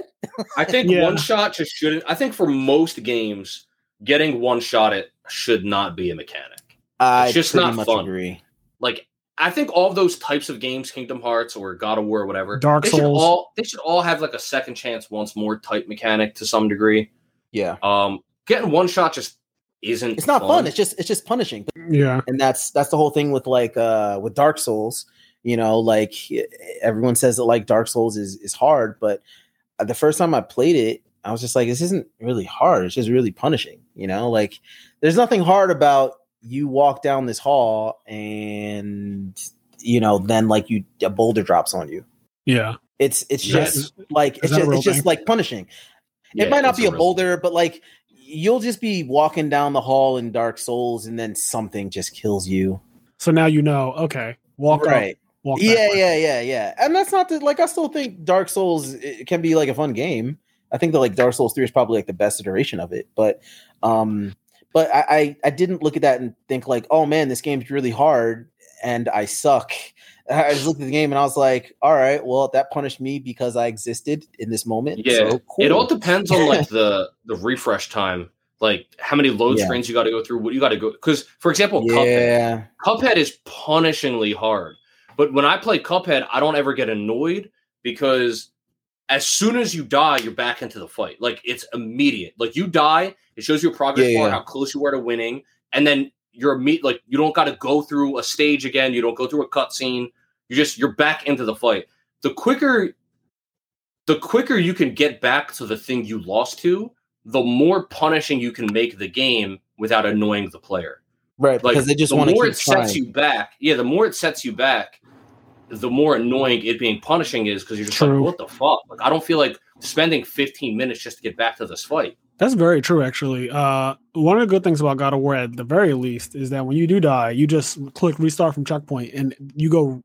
I think Yeah. one shot just shouldn't. I think for most games, getting one shot it should not be a mechanic. I just not much fun. agree. Like I think all of those types of games, Kingdom Hearts or God of War or whatever, Dark they should Souls. all they should all have like a second chance once more type mechanic to some degree. Yeah. Um, getting one shot just isn't. It's not fun. It's just it's just punishing. Yeah. and that's that's the whole thing with like uh with dark souls you know like everyone says that like dark souls is is hard but uh, the first time i played it i was just like this isn't really hard it's just really punishing you know like there's nothing hard about you walk down this hall and you know then like you a boulder drops on you Yeah. it's it's Yes. just like Is it's just real it's just like punishing Yeah, it might not be a real- boulder, but like you'll just be walking down the hall in Dark Souls, and then something just kills you. So now you know. Okay. Walk right? up. Walk Yeah, yeah, yeah, yeah. And that's not the like. I still think Dark Souls it can be like a fun game. I think that like Dark Souls Three is probably like the best iteration of it, but um, but I I, I didn't look at that and think like, oh man, this game's really hard and I suck. I just looked at the game and I was like, all right, well, that punished me because I existed in this moment. Yeah, so cool. It all depends on like the the refresh time, like how many load Yeah. screens you got to go through. What you got to go because, for example, Cuphead. yeah. Cuphead is punishingly hard. But when I play Cuphead, I don't ever get annoyed because as soon as you die, you're back into the fight. Like it's immediate. Like you die, it shows you a progress Yeah, bar, yeah. how close you are to winning, and then you're imme- like you don't got to go through a stage again. You don't go through a cutscene. You just you're back into the fight. The quicker, the quicker you can get back to the thing you lost to, the more punishing you can make the game without annoying the player Right, like because they just the want to more it sets you back yeah the more it sets you back the more annoying it being punishing is because you're just True. like what the fuck like i don't feel like spending 15 minutes just to get back to this fight That's very true, actually. Uh, one of the good things about God of War, at the very least, is that when you do die, you just click restart from checkpoint, and you go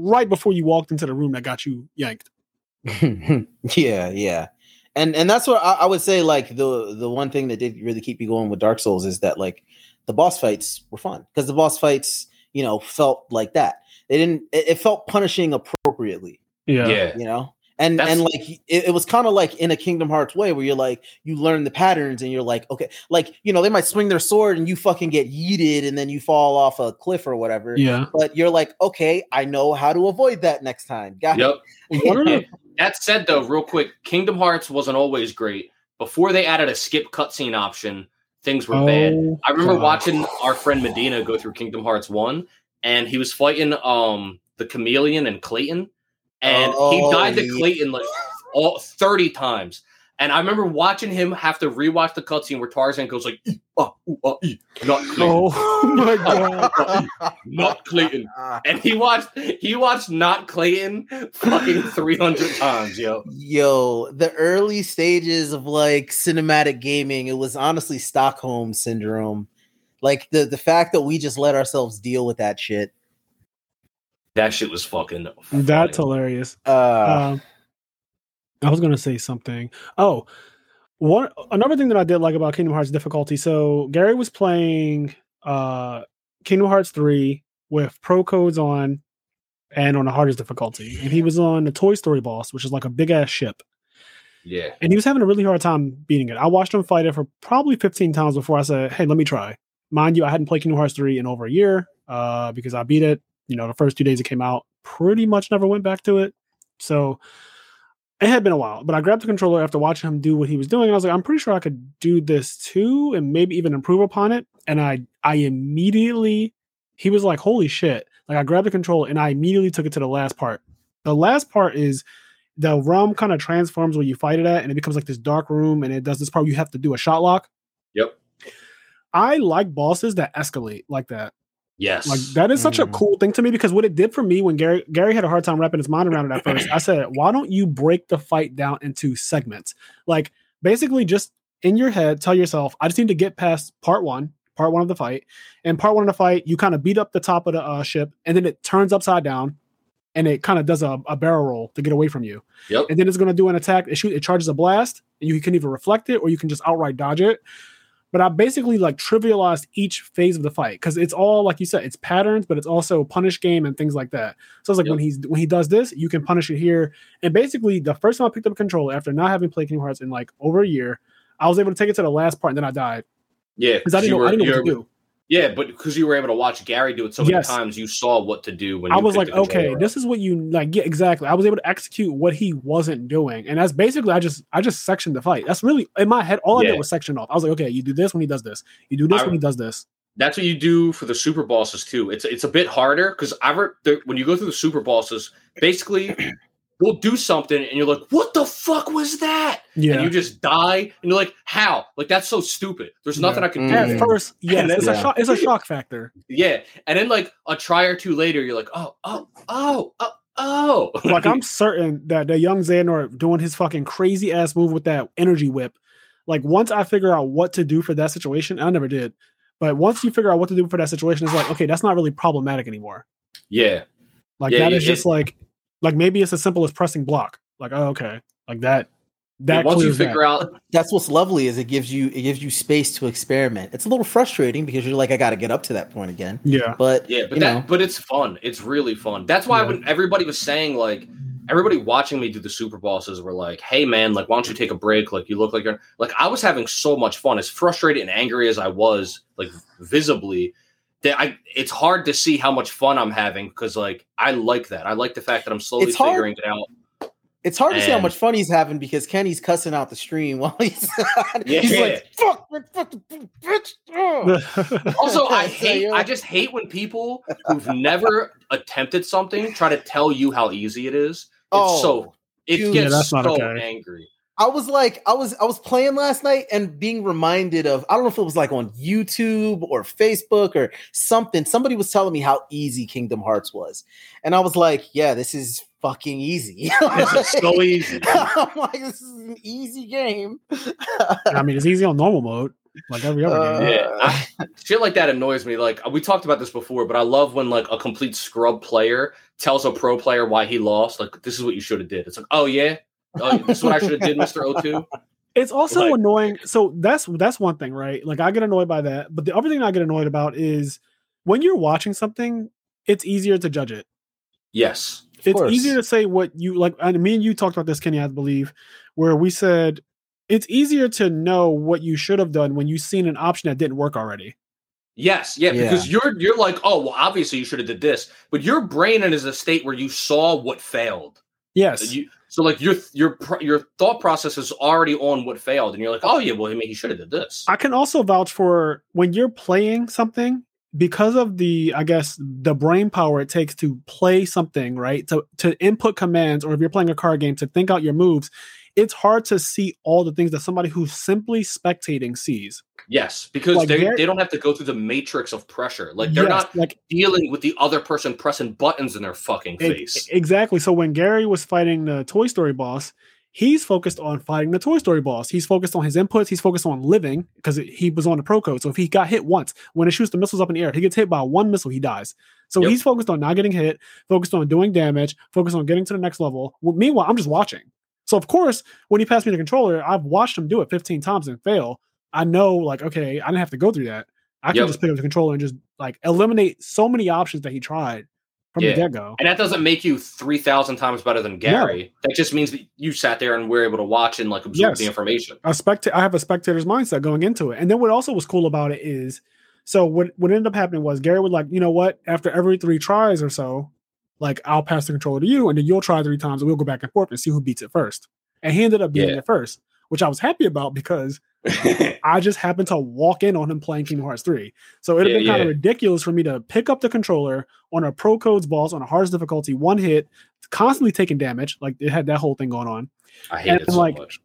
right before you walked into the room that got you yanked. yeah, yeah, and and that's what I, I would say. Like the the one thing that did really keep me going with Dark Souls is that like the boss fights were fun because the boss fights, you know, felt like that. They didn't. It, it felt punishing appropriately, Yeah, you know. And That's- and like it, it was kind of like in a Kingdom Hearts way where you're like you learn the patterns and you're like okay like you know they might swing their sword and you fucking get yeeted and then you fall off a cliff or whatever yeah. but you're like okay I know how to avoid that next time. Got yep it. One of the, that said though real quick kingdom hearts wasn't always great. Before they added a skip cutscene option things were bad. Oh, I remember God. watching our friend Medina go through Kingdom Hearts 1 and he was fighting um the chameleon and Clayton and he Oh, died to. Clayton like all 30 times. And I remember watching him have to rewatch the cutscene where Tarzan goes like, "E, ah, ooh, ah, not Clayton, Oh my god! not Clayton. And he watched he watched not Clayton fucking 300 times, yo. Yo, the early stages of like cinematic gaming, it was honestly Stockholm syndrome. Like the the fact that we just let ourselves deal with that shit. That shit was fucking That's hilarious. Uh, Um, I was gonna say something. Oh, one another thing that I did like about Kingdom Hearts difficulty. So Gary was playing uh Kingdom Hearts three with pro codes on and on the hardest difficulty, and he was on the Toy Story boss, which is like a big ass ship, Yeah. and he was having a really hard time beating it. I watched him fight it for probably fifteen times before I said, "Hey, let me try." Mind you, I hadn't played Kingdom Hearts three in over a year uh, because I beat it. You know, the first two days it came out, pretty much never went back to it. So it had been a while, but I grabbed the controller after watching him do what he was doing. And I was like, I'm pretty sure I could do this too, and maybe even improve upon it. And I, I immediately, he was like, "Holy shit!" Like I grabbed the controller and I immediately took it to the last part. The last part is the realm kind of transforms where you fight it at, and it becomes like this dark room, and it does this part. Where you have to do a shot lock. Yep. I like bosses that escalate like that. Yes. Like that is such a Mm. cool thing to me because what it did for me when Gary Gary had a hard time wrapping his mind around it at first, I said, why don't you break the fight down into segments? Like basically just in your head, tell yourself, I just need to get past part one, part one of the fight. And part one of the fight, you kind of beat up the top of the uh, ship, and then it turns upside down, and it kind of does a, a barrel roll to get away from you. Yep. And then it's going to do an attack. It shoot. It charges a blast, and you can either reflect it or you can just outright dodge it. But I basically like trivialized each phase of the fight because it's all like you said, it's patterns, but it's also punish game and things like that. So it's like Yep. when he's when he does this, you can punish it here. And basically, the first time I picked up a controller after not having played Kingdom Hearts in like over a year, I was able to take it to the last part, and then I died yeah. because I didn't know I didn't know what to do. Yeah, but because you were able to watch Gary do it so many Yes. times, you saw what to do when I was like, okay, this is what you like. Yeah, exactly. I was able to execute what he wasn't doing, and that's basically I just I just sectioned the fight. That's really in my head. All I did was section off. I was like, okay, you do this when he does this. You do this I- when he does this. That's what you do for the super bosses too. It's it's a bit harder because I re- the, when you go through the super bosses, basically you'll do something and you're like, "What the fuck was that?" Yeah. And you just die, and you're like, "How? Like that's so stupid. There's nothing Yeah. I can Mm. do." At first, yes, then- it's a Yeah. shock. It's a shock factor. Yeah, and then like a try or two later, you're like, "Oh, oh, oh, oh, oh." Like I'm certain that the young Xehanort doing his fucking crazy ass move with that energy whip. Like once I figure out what to do for that situation, I never did. But once you figure out what to do for that situation, it's like, okay, that's not really problematic anymore. yeah, Like Yeah, that yeah, is just like, like maybe it's as simple as pressing block. Like, oh, okay, like that. That once you clears that. figure out, that's what's lovely is it gives you it gives you space to experiment. It's a little frustrating because you're like, I got to get up to that point again. Yeah, But yeah, but you that, know, but it's fun. It's really fun. That's why Yeah. when everybody was saying like, everybody watching me do the super bosses were like, "Hey man, like, why don't you take a break? Like, you look like you're like." I was having so much fun. As frustrated and angry as I was, like visibly, that I it's hard to see how much fun I'm having because like I like that. I like the fact that I'm slowly It's hard- figuring it out. it's hard to see how much fun he's having because Kenny's cussing out the stream while he's, Yeah. he's like, fuck, fuck, bitch. oh." Also, I hate I just hate when people who've never attempted something try to tell you how easy it is. It's so oh, it dude. gets Yeah, that's not so okay. angry. I was like, I was, I was playing last night and being reminded of, I don't know if it was like on YouTube or Facebook or something. Somebody was telling me how easy Kingdom Hearts was, and I was like, yeah, this is fucking easy. This is so easy. I'm like, this is an easy game. I mean, it's easy on normal mode, like every other Uh, game. Yeah, I- shit like that annoys me. Like we talked about this before, but I love when like a complete scrub player tells a pro player why he lost. Like this is what you should have did. It's like, oh yeah, oh, this is what I should have did, Mister O2. It's also Like- annoying. So that's that's one thing, right? Like I get annoyed by that, but the other thing I get annoyed about is when you're watching something, it's easier to judge it. Yes, it's course. easier to say what you like. And me and you talked about this, Kenny, I believe, where we said it's easier to know what you should have done when you've seen an option that didn't work already. yes, yeah, Yeah. Because you're you're like, oh well, obviously you should have did this, but your brain is a state where you saw what failed. Yes. You, so like your your your thought process is already on what failed, and you're like, oh yeah, well, I mean, he should have did this. I can also vouch for when you're playing something because of the I guess the brain power it takes to play something, right? To to input commands or if you're playing a card game to think out your moves, it's hard to see all the things that somebody who's simply spectating sees. Yes, because Like, they, they're- don't have to go through the matrix of pressure. Like they're Yes, not like dealing with the other person pressing buttons in their fucking face. exactly. So when Gary was fighting the Toy Story boss, he's focused on fighting the Toy Story boss. He's focused on his inputs. He's focused on living because he was on the pro code. So if he got hit once, when it shoots the missiles up in the air, if he gets hit by one missile, he dies. So Yep. he's focused on not getting hit, focused on doing damage, focused on getting to the next level. Well, meanwhile, I'm just watching. So of course, when he passed me the controller, I've watched him do it 15 times and fail. I know, like, okay, I didn't have to go through that. I can Yep. just pick up the controller and just like eliminate so many options that he tried from Yeah. the get go. and that doesn't make you 3,000 times better than Gary. That just means that you sat there and were able to watch and like absorb Yes. the information. a spectator I have a spectator's mindset going into it. And then what also was cool about it is so what what ended up happening was Gary would like, you know what, after every three tries or so, like I'll pass the controller to you and then you'll try three times and we'll go back and forth and see who beats it first. And he ended up beating Yeah. it first, which I was happy about because I just happened to walk in on him playing Kingdom Hearts 3. So it'd have Yeah, been kind yeah. of ridiculous for me to pick up the controller on a pro codes boss on a hardest difficulty, one hit, constantly taking damage. Like it had that whole thing going on I hate And, it so like, much.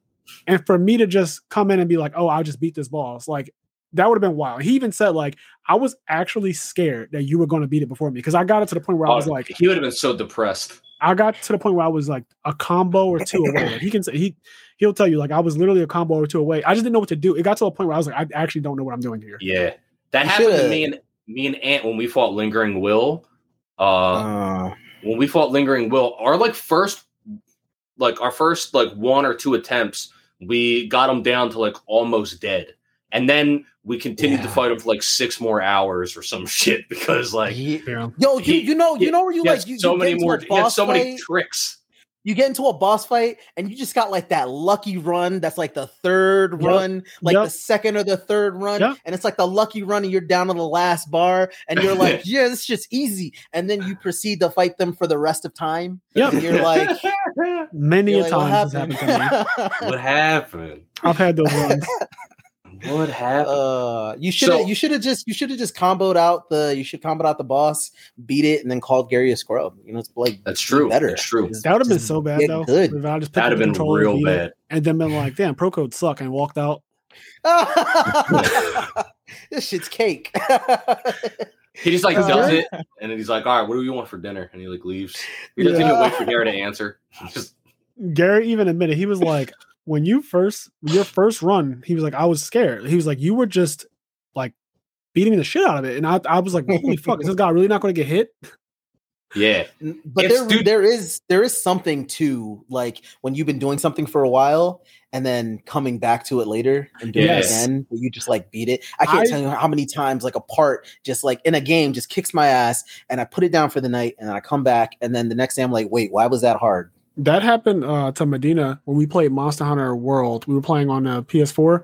and for me to just come in and be like, "Oh, I'll just beat this boss," like that would have been wild. He even said like, "I was actually scared that you were going to beat it before me," because I got it to the point where I was Oh, like, he would have been so depressed. I got to the point where I was like a combo or two away. Like he can say he he'll tell you like I was literally a combo or two away. I just didn't know what to do. It got to a point where I was like, I actually don't know what I'm doing here. Yeah, that You happened to shoulda- me and me and Ant when we fought Lingering Will. Uh, Uh, when we fought Lingering Will, our like first, like our first like one or two attempts, we got him down to like almost dead, and then we continued to Yeah. fight him for like six more hours or some shit because like he- Yeah. yo, you he- you know you know where you like you, so you many more, a boss so many fight, tricks. you get into a boss fight and you just got like that lucky run that's like the third Yep. run like Yep. the second or the third run Yep. and it's like the lucky run and you're down to the last bar and you're like yeah it's just easy and then you proceed to fight them for the rest of time Yep. and you're like, Many you're a like what times this happened, happened to me. what happened? I've had those runs. What happened? uh you should have So- you should have just you should have just comboed out the you should comboed out the boss beat it and then called Gary a scrub you know it's like That's true. better That's true. Just- That would have been so bad though. good If I just picked That'd up have been real beat bad. and then been like, "Damn, pro code suck," and walked out. this shit's cake. He just like Uh, does it, and then he's like, "All right, what do you want for dinner?" And he like leaves. He doesn't Yeah. even wait for Gary to answer. Just Gary even admitted he was like, when you first your first run, he was like, I was scared. He was like, you were just like beating the shit out of it, and I, I was like, holy fuck, is this guy really not going to get hit? yeah, but It's- there, dude- there is there is something to like when you've been doing something for a while and then coming back to it later and doing Yes. it again, but you just like beat it. I can't I- tell you how many times like a part just like in a game just kicks my ass and I put it down for the night and then I come back and then the next day I'm like, wait, why was that hard? That happened uh, to Medina when we played Monster Hunter World. We were playing on the PS4.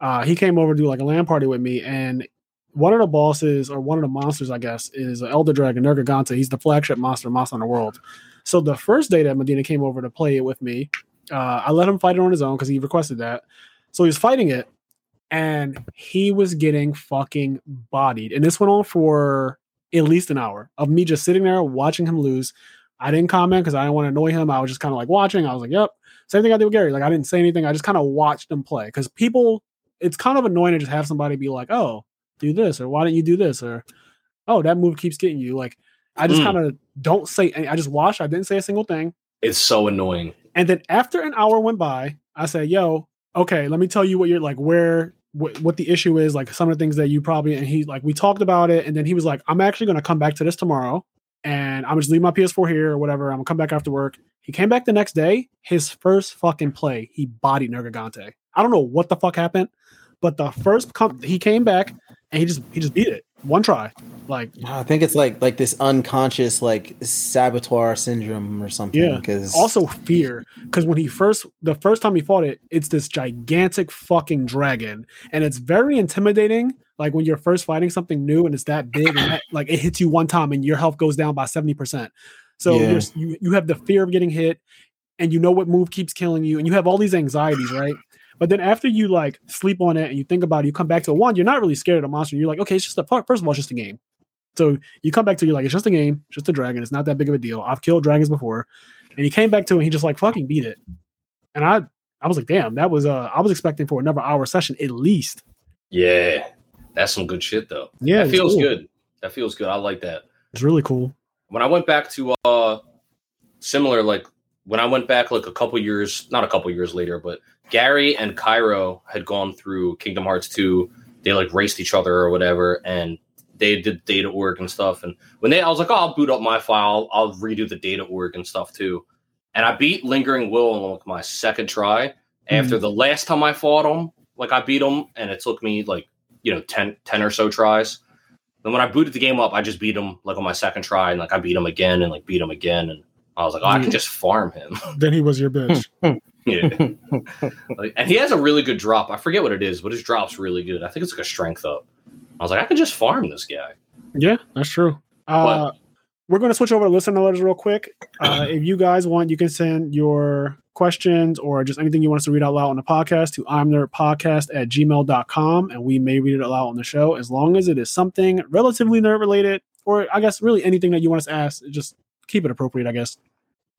Uh, he came over to do like a LAN party with me, and one of the bosses or one of the monsters, I guess, is Elder Dragon Nergigante. He's the flagship monster, Monster Hunter World. So the first day that Medina came over to play it with me, uh, I let him fight it on his own because he requested that. So he was fighting it, and he was getting fucking bodied. And this went on for at least an hour of me just sitting there watching him lose. I didn't comment because I didn't want to annoy him. I was just kind of like watching. I was like, "Yep." Same thing I did with Gary. Like I didn't say anything. I just kind of watched him play because people. It's kind of annoying to just have somebody be like, "Oh, do this," or "Why don't you do this?" or "Oh, that move keeps getting you." Like I just Mm. kind of don't say. Any, I just watched. I didn't say a single thing. it's so annoying. And then after an hour went by, I said, "Yo, okay, let me tell you what you're like. Where what, what the issue is? Like some of the things that you probably." And he like we talked about it, and then he was like, "I'm actually going to come back to this tomorrow, and I'm just leave my PS4 here or whatever. I'm gonna come back after work." He came back the next day. His first fucking play, he bodied Nergigante. I don't know what the fuck happened, but the first com- he came back and he just he just beat it one try. Like I think it's like like this unconscious like saboteur syndrome or something. Yeah. Because also fear because when he first the first time he fought it it's this gigantic fucking dragon and it's very intimidating like when you're first fighting something new and it's that big and that, like it hits you one time and your health goes down by 70% so Yeah. you you have the fear of getting hit and you know what move keeps killing you and you have all these anxieties right? But then after you like sleep on it and you think about it you come back to a one you're not really scared of the monster. You're like okay it's just a first of all it's just a game. So you come back to it, you're like it's just a game it's just a dragon it's not that big of a deal. I've killed dragons before. And he came back to it and he just like fucking beat it. And I I was like, damn, that was uh I was expecting for another hour session at least. Yeah, that's some good shit though. Yeah, that feels cool. good. That feels good. I like that. It's really cool. When I went back to uh similar, like when I went back like a couple years, not a couple years later, but Gary and Cairo had gone through Kingdom Hearts 2. They like raced each other or whatever, and they did data org and stuff. And when they, I was like, oh, I'll boot up my file. I'll redo the data org and stuff too. And I beat Lingering Will on like my second try. After the last time I fought him, like I beat him, and it took me like you know 10, 10 or so tries. Then when I booted the game up, I just beat him like on my second try, and like I beat him again and like beat him again, and I was like, oh, I can just farm him. Then he was your bitch. yeah, like, and he has a really good drop. I forget what it is, but his drop's really good. I think it's like a strength up. I was like, I can just farm this guy. yeah, that's true. Uh we're gonna switch over to listener letters real quick. Uh if you guys want, you can send your questions or just anything you want us to read out loud on the podcast to I'm nerd podcast at gmail.com and we may read it aloud on the show as long as it is something relatively nerd related, or I guess really anything that you want us to ask. Just keep it appropriate, I guess.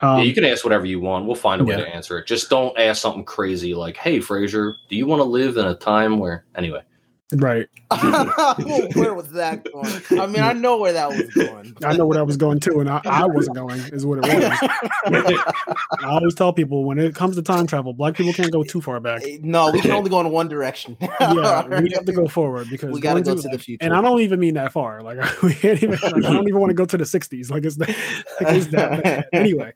Um, yeah, you can ask whatever you want. We'll find a way yeah. to answer it. Just don't ask something crazy like, "Hey, Fraser, do you want to live in a time where?" Anyway, right. where was that going? I mean, I know where that was going. I know where I was going to, and I, I wasn't going, is what it was. I always tell people when it comes to time travel, black people can't go too far back. No, we can only go in one direction. Yeah, we have to go forward because We gotta going go to the future. And I don't even mean that far. Like we can't even. Like, I don't even want to go to the '60s. Like it's, that- like, it's that bad. Anyway,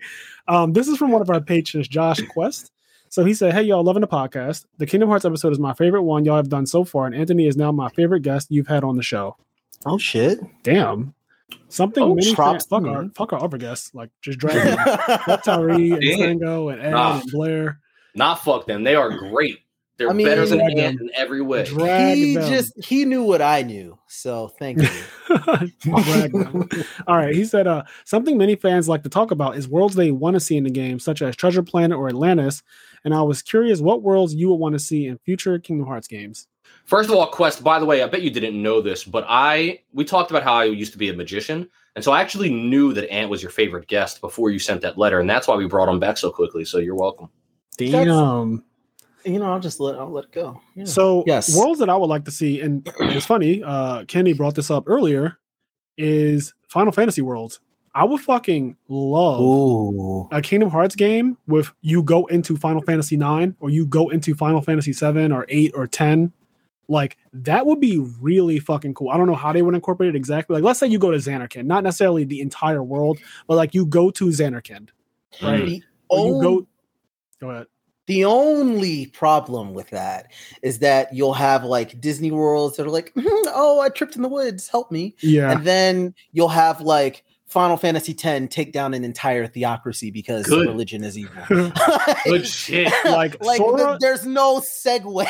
um, this is from one of our patrons, Josh Quest. So he said, "Hey y'all, loving the podcast. The Kingdom Hearts episode is my favorite one y'all have done so far, and Anthony is now my favorite guest you've had on the show. oh shit! Damn, something Oh, many props fans, fuck our fuck our other guests, like just drag them. fuck Tyree and Tango and Ed Nah. and Blair. not fuck them. They are great. They're I mean- better than Drag Ant in every way. Drag he them. just he knew what I knew, so thank you. Drag them. All right. He said, uh, something many fans like to talk about is worlds they want to see in the game, such as Treasure Planet or Atlantis. And I was curious what worlds you would want to see in future Kingdom Hearts games. First of all, Quest. By the way, I bet you didn't know this, but I we talked about how I used to be a magician, and so I actually knew that Ant was your favorite guest before you sent that letter, and that's why we brought him back so quickly. So you're welcome. Damn. You know, I'll just let I'll let it go. Yeah. So Yes. worlds that I would like to see, and it's funny, uh, Kenny brought this up earlier, is Final Fantasy worlds. I would fucking love Ooh. a Kingdom Hearts game with you go into Final Fantasy 9 or you go into Final Fantasy 7 or 8 or 10. Like that would be really fucking cool. I don't know how they would incorporate it exactly. Like let's say you go to Zanarkand, not necessarily the entire world, but like you go to Zanarkand. Right. The, Or you on- go Go ahead. The only problem with that is that you'll have like Disney worlds that are like, "Mhm, oh, I tripped in the woods, help me. Yeah. And then you'll have like Final Fantasy X take down an entire theocracy because Good. religion is evil. Good shit. Like, like Sora- th- there's no segue.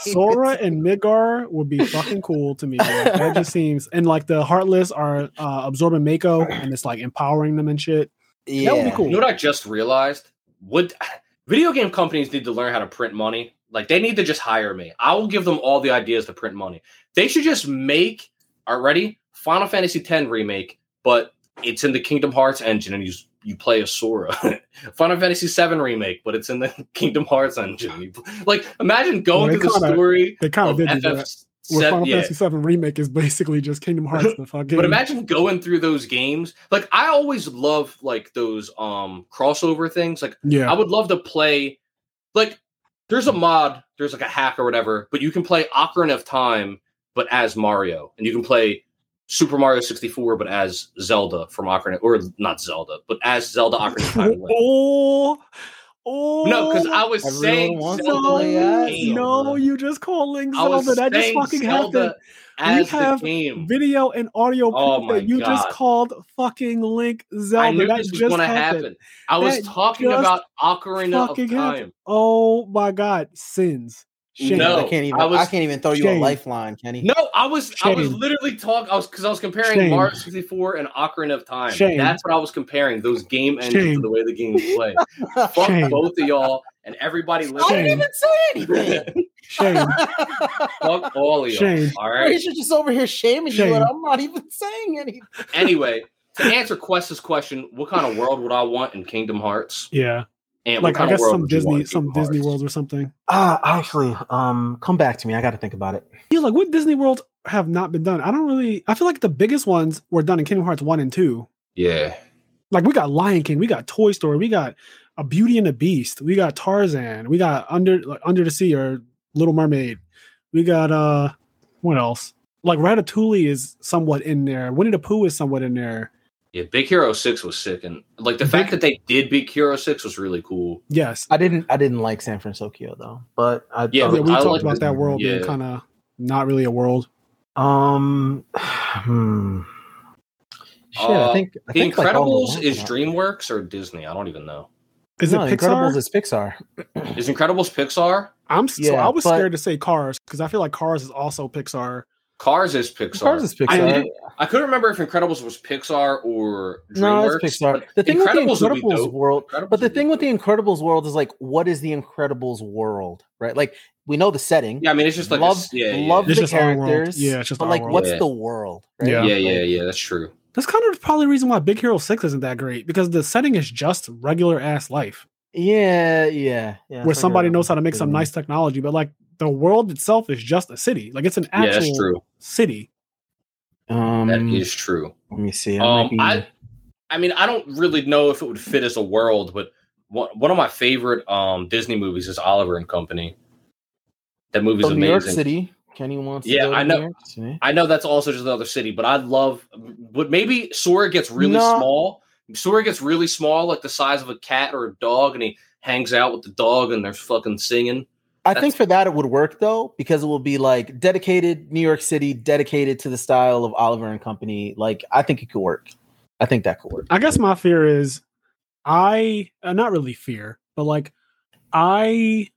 Sora and Midgar would be fucking cool to me. Like, that just seems and like the Heartless are uh, absorbing Mako and it's like empowering them and shit. yeah. That would be cool. You know what I just realized? Would video game companies need to learn how to print money? Like they need to just hire me. I will give them all the ideas to print money. They should just make already Final Fantasy X remake, but it's in the Kingdom Hearts engine and you you play as Sora. Final Fantasy VII remake, but it's in the Kingdom Hearts engine. Like imagine going Well, through the kinda- story They kind of did FF. That. With Final yeah. Fantasy VII remake is basically just Kingdom Hearts. The fucking But imagine going through those games. Like I always love like those um crossover things. Like yeah, I would love to play like there's a mod, there's like a hack or whatever, but you can play Ocarina of Time but as Mario. And you can play Super Mario 64 but as Zelda from Ocarina or not Zelda, but as Zelda Ocarina of Time. Oh, oh, No, because I was saying wants to Zelda play as game. no, you just call Link I was Zelda. That just saying fucking Zelda happened. as have the game. Video and audio Oh proof my that you just called fucking Link Zelda. I knew that this was going to happened. happen. I was That talking about Ocarina of Time. happened. Oh my god, sins. Shame. No. I can't even. I I, can't even throw you a lifeline, Kenny. No, I was I was literally talking. I was because I was comparing Shame. Mario 64 and Ocarina of Time. Shame. That's what I was comparing. Those game engines Shame. to the way the games play. Fuck Shame. both of y'all and everybody listening. I didn't even say anything. Shame. Fuck all of y'all. Shame. All right. He's just over here shaming Shame. you, and I'm not even saying anything. Anyway, to answer Quest's question, what kind of world would I want in Kingdom Hearts? Yeah. And like I guess some would you want Disney some Disney Hearts? worlds or something. Ah, actually, um, come back to me. I got to think about it. Yeah, like what Disney worlds have not been done? I don't really. I feel like the biggest ones were done in Kingdom Hearts one and two. Yeah. Like we got Lion King, we got Toy Story, we got a Beauty and the Beast, we got Tarzan, we got Under like, Under the Sea or Little Mermaid, we got uh what else? Like Ratatouille is somewhat in there. Winnie the Pooh is somewhat in there. Yeah, Big Hero Six was sick, and like the Big- fact that they did Big Hero Six was really cool. Yes, I didn't. I didn't like San Francisco though, but I Yeah, yeah, we I talked about the- that world being kind of not really a world. Um, hmm. Shit, Uh, I think I The think, like, the Incredibles ones is are- DreamWorks or Disney? I don't even know. Is no, it Incredibles Pixar? is Pixar. Is Incredibles Pixar? I'm so Yeah, I was but- scared to say Cars because I feel like Cars is also Pixar. Cars is Pixar. Cars is I, Pixar. didn't- I couldn't remember if Incredibles was Pixar or DreamWorks. no, it's Pixar. The thing with the Incredibles would be Incredibles dope. world, Incredibles but the thing with the. Incredibles world is like, what is the Incredibles world, right? Like we know the setting. Yeah, I mean it's just like love, a, yeah, love It's the just characters. Yeah, it's just but like, world. what's Yeah. the world? Right? Yeah. yeah, yeah, yeah, yeah. That's true. That's kind of probably the reason why Big Hero Six isn't that great because the setting is just regular ass life yeah, yeah, yeah. where somebody knows how to make some nice technology, but like the world itself is just a city. Like it's an Yeah, actual that's true. city. Um, That is true. let me see. I Um, be- I, I mean, I don't really know if it would fit as a world, but one, one of my favorite um Disney movies is Oliver and Company. That movie's from New York amazing. City. Kenny wants. to Yeah, go to I New know. York City. I know that's also just another city, but I love. But maybe Sora gets really No. small. Sora gets really small, like the size of a cat or a dog, and he hangs out with the dog, and they're fucking singing. I That's- think for that it would work though because it will be like dedicated New York City, dedicated to the style of Oliver and Company. Like I think it could work. I think that could work. I guess my fear is I uh, not really fear, but like I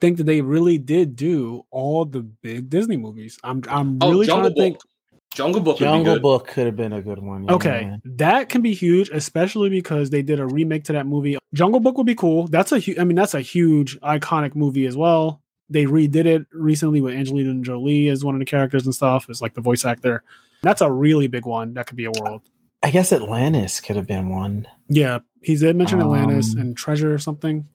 think that they really did do all the big Disney movies. I'm I'm Oh, really trying to think Book. Jungle Book would be Jungle good. Book could have been a good one. yeah. Okay, that can be huge, especially because they did a remake to that movie. Jungle Book would be cool. That's a huge. I mean, that's a huge iconic movie as well. They redid it recently with Angelina Jolie as one of the characters and stuff. As like the voice actor. That's a really big one. That could be a world. I guess Atlantis could have been one. Yeah, he did mention Atlantis Um, and Treasure or something.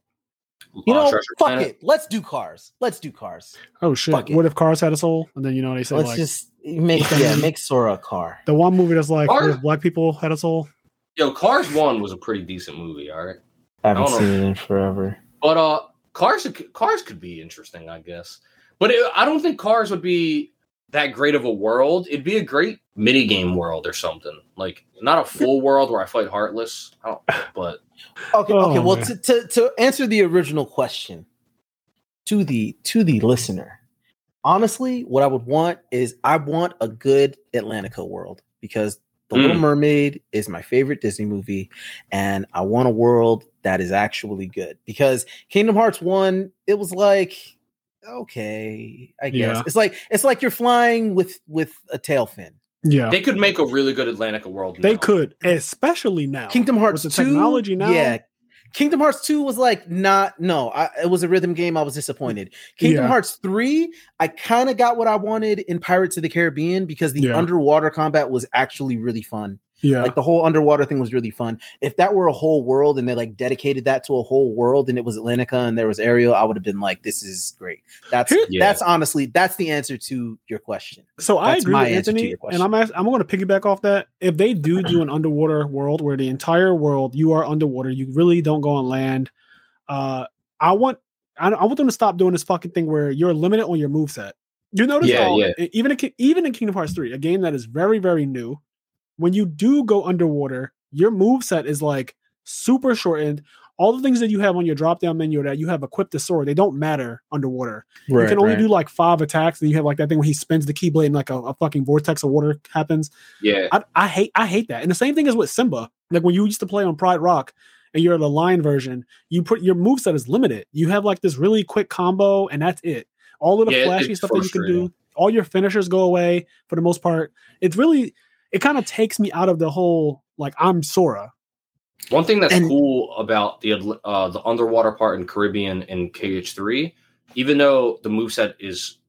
You know, Treasure fuck Planet. it. Let's do cars. Let's do cars. Oh shit! Fuck it. What if cars had a soul? And then you know they say Let's like just make yeah make Sora a car. the one movie that's like what Cars- if black people had a soul. Yo, Cars One was a pretty decent movie. All right. I haven't I don't seen know. it in forever. But uh, cars cars could be interesting, I guess. But it, I don't think cars would be that great of a world. It'd be a great mini game world or something. Like not a full world where I fight Heartless. I don't, but Okay, Oh, okay. Well, to, to to answer the original question to the to the listener, honestly, what I would want is I want a good Atlantica world because The Little Mm. Mermaid is my favorite Disney movie, and I want a world that is actually good. Because Kingdom Hearts One, it was like okay, I guess Yeah. it's like it's like you're flying with with a tail fin. Yeah, they could make a really good Atlantica world. they now. could, especially now. Kingdom Hearts with the 2, technology now. Yeah. Kingdom Hearts 2 was like not no, I, it was a rhythm game. I was disappointed. Kingdom Yeah. Hearts 3, I kind of got what I wanted in Pirates of the Caribbean because the Yeah. underwater combat was actually really fun. Yeah. Like the whole underwater thing was really fun. If that were a whole world and they like dedicated that to a whole world and it was Atlantica and there was Ariel, I would have been like, this is great. That's Yeah. that's honestly that's the answer to your question. So I That's agree my with Anthony, and I'm ask, I'm going to piggyback off that. If they do do an underwater world where the entire world you are underwater, you really don't go on land. Uh, I want I, I want them to stop doing this fucking thing where you're limited on your moveset. You notice Yeah, how yeah. even in, even in Kingdom Hearts 3, a game that is very very new, when you do go underwater, your move set is like super shortened. All the things that you have on your drop down menu that you have equipped to sword, they don't matter underwater you can only do like five attacks, and you have like that thing where he spins the keyblade and like a, a fucking vortex of water happens. Yeah, I, I hate I hate that. And the same thing is with Simba. Like when you used to play on Pride Rock and you're the line version, you put your moveset is limited. You have like this really quick combo, and that's it. All of the Yeah, flashy stuff that you can do, all your finishers go away for the most part. It's really it kind of takes me out of the whole like I'm Sora. One thing that's And- cool about the uh, the underwater part in Caribbean in KH3, even though the moveset is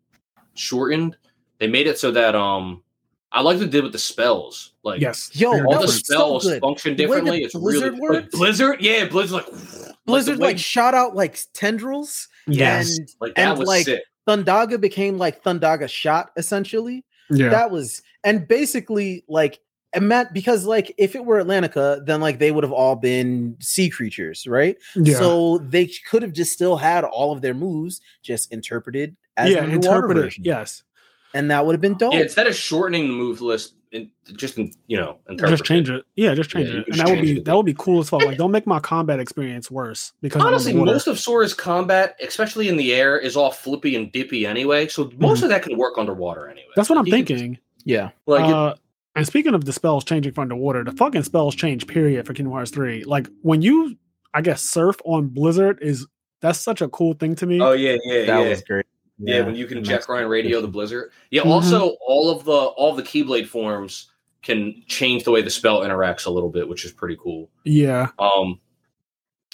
shortened, they made it so that um I like what they did with the spells. Like yes, Yo, all the was different. so spells function The way that differently. It's Blizzard really like, works- Blizzard, yeah, Blizzard like Blizzard the way- like shot out like tendrils, yes, and like that and, was like, sick. Thundaga became like Thundaga shot essentially. yeah, That was and basically like it meant because like if it were Atlantica, then like they would have all been sea creatures, right? yeah, So they could have just still had all of their moves just interpreted as yeah. an underwater Interpret it. version. Yes, and that would have been dope. Yeah, instead of shortening the move list, in, just in, you know, just change it. Yeah, just change Yeah, it, can and that would be that would be cool as fuck. Like, don't make my combat experience worse because Honestly, underwater. most of Sora's combat, especially in the air, is all flippy and dippy anyway. So most of that can work underwater anyway. Mm-hmm. That's what I'm He can- thinking. Yeah. Like, it- uh, and speaking of the spells changing from underwater, the fucking spells change. Period for Kingdom Hearts three. Like when you, I guess, surf on Blizzard is that's such a cool thing to me. oh yeah, yeah, yeah. That yeah. was great. yeah, when you can Nice. Jack Ryan radio the Blizzard. Yeah, Mhm. also all of the all the Keyblade forms can change the way the spell interacts a little bit, which is pretty cool. yeah, Um,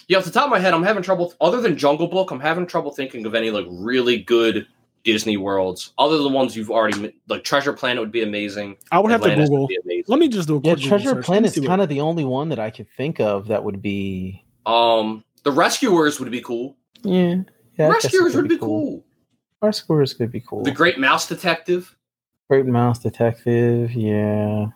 yeah, off the top of my head, I'm having trouble. Other than Jungle Book, I'm having trouble thinking of any like really good Disney worlds, other than the ones you've already like Treasure Planet would be amazing. I would have to Google. Let me just do a Yeah, quick Google Treasure Planet Let me Planet's see what- kind of the only one that I could think of that would be. Um, the Rescuers would be cool. Yeah, yeah I guess it Rescuers would be cool. Rescuers could be cool. The Great Mouse Detective. Great Mouse Detective. Yeah.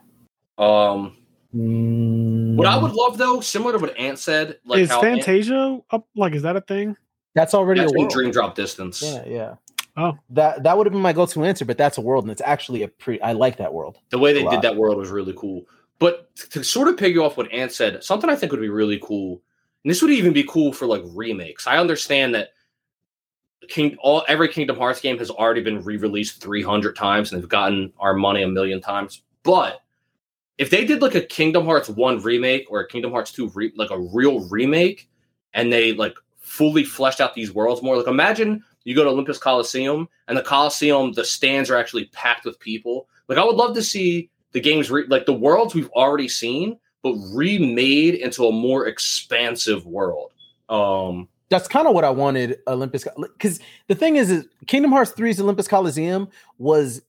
Um, Mm, what I would love though, similar to what Ant said, like is how Ant- Fantasia up? Like, is that a thing? That's already that's a world. Dream Drop Distance. Yeah, yeah. Oh. That that would have been my go-to answer, but that's a world, and it's actually a pretty. I like that world. The way they did that world was really cool. But to sort of piggy off what Ant said, something I think would be really cool, and this would even be cool for like remakes. I understand that King all every Kingdom Hearts game has already been re-released 300 times and they've gotten our money a million times. But if they did like a Kingdom Hearts 1 remake or a Kingdom Hearts 2 re- like a real remake and they like fully fleshed out these worlds more, like imagine you go to Olympus Coliseum and the Coliseum, the stands are actually packed with people. Like I would love to see the games re- like the worlds we've already seen, but remade into a more expansive world. Um, That's kind of what I wanted Olympus because the thing is, is Kingdom Hearts 3's Olympus Coliseum was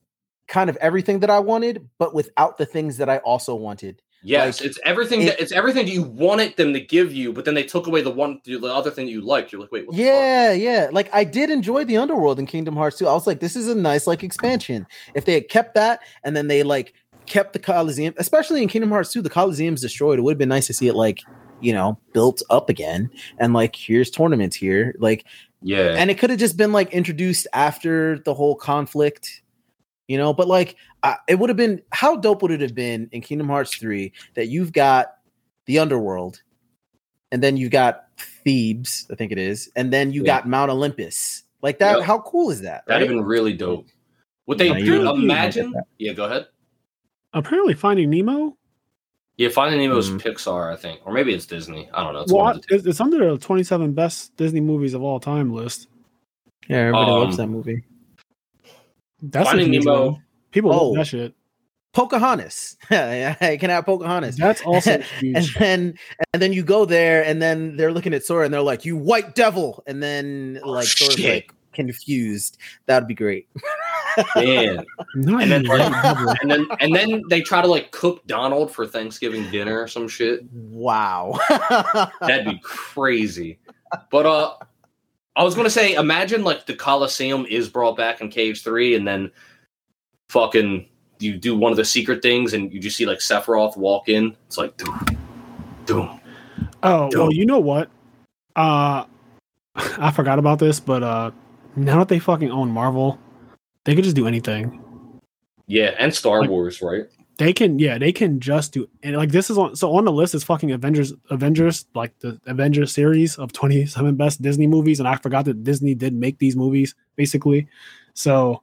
kind of everything that I wanted, but without the things that I also wanted. Yes, Like, it's everything. it- that, it's everything that you wanted them to give you, but then they took away the one, the other thing that you liked. You're like, wait, what the fuck? Yeah, yeah. Like I did enjoy the underworld in Kingdom Hearts 2. I was like, this is a nice like expansion. If they had kept that and then they like kept the Coliseum, especially in Kingdom Hearts 2, the Coliseum's destroyed. It would have been nice to see it like, you know, built up again and like here's tournaments here. Like yeah. and it could have just been like introduced after the whole conflict you know but like uh, it would have been how dope would it have been in kingdom hearts 3 that you've got the underworld and then you've got thebes i think it is and then you Yeah. got mount olympus like that Yep. how cool is that That'd right? have been really dope. What they Yeah, do, imagine? Yeah, go ahead. Apparently, Finding Nemo. Yeah, Finding Nemo is Mhm. Pixar, I think, or maybe it's Disney. I don't know. It's Well, one of the it's, it's under the 27 best Disney movies of all time list. yeah everybody Um, loves that movie That's a Finding Nemo. one. People Oh. love that shit. pocahontas i can have pocahontas That's also and then and then you go there and then they're looking at Sora and they're like, "You white devil!" And then Oh, like Sora's shit. like confused. That'd be great. Man. And then- even right, never. and then and then they try to like cook Donald for Thanksgiving dinner or some shit. wow. That'd be crazy. But uh I was gonna say, imagine like the Coliseum is brought back in KH3 and then fucking you do one of the secret things and you just see like Sephiroth walk in. It's like doom, doom. Oh, well, you know what? Uh I forgot about this, but uh now that they fucking own Marvel, they could just do anything. Yeah, and Star Like- Wars, right? They can yeah, they can just do and like this is on so on the list is fucking Avengers Avengers, like the Avengers series of 27 best Disney movies, and I forgot that Disney did make these movies, basically. So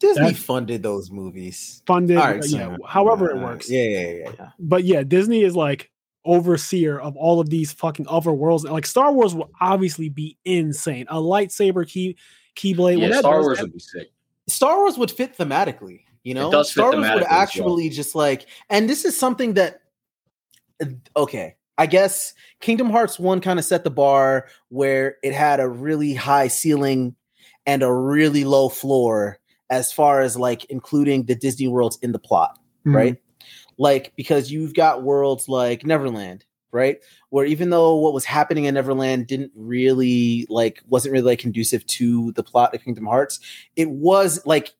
Disney That's- funded those movies. funded, All right, uh, so- yeah, however it uh, works. Yeah, yeah, yeah, yeah. but yeah, Disney is like overseer of all of these fucking other worlds. Like Star Wars will obviously be insane. A lightsaber key keyblade. Yeah, Star does Wars that- would be sick. Star Wars would fit thematically. You know, does fit Star Wars would thematically as well. actually just like, and this is something that, okay, I guess Kingdom Hearts one kind of set the bar where it had a really high ceiling and a really low floor, as far as like including the Disney worlds in the plot, Mhm. right? Like because you've got worlds like Neverland, right? Where even though what was happening in Neverland didn't really like wasn't really like conducive to the plot of Kingdom Hearts, it was like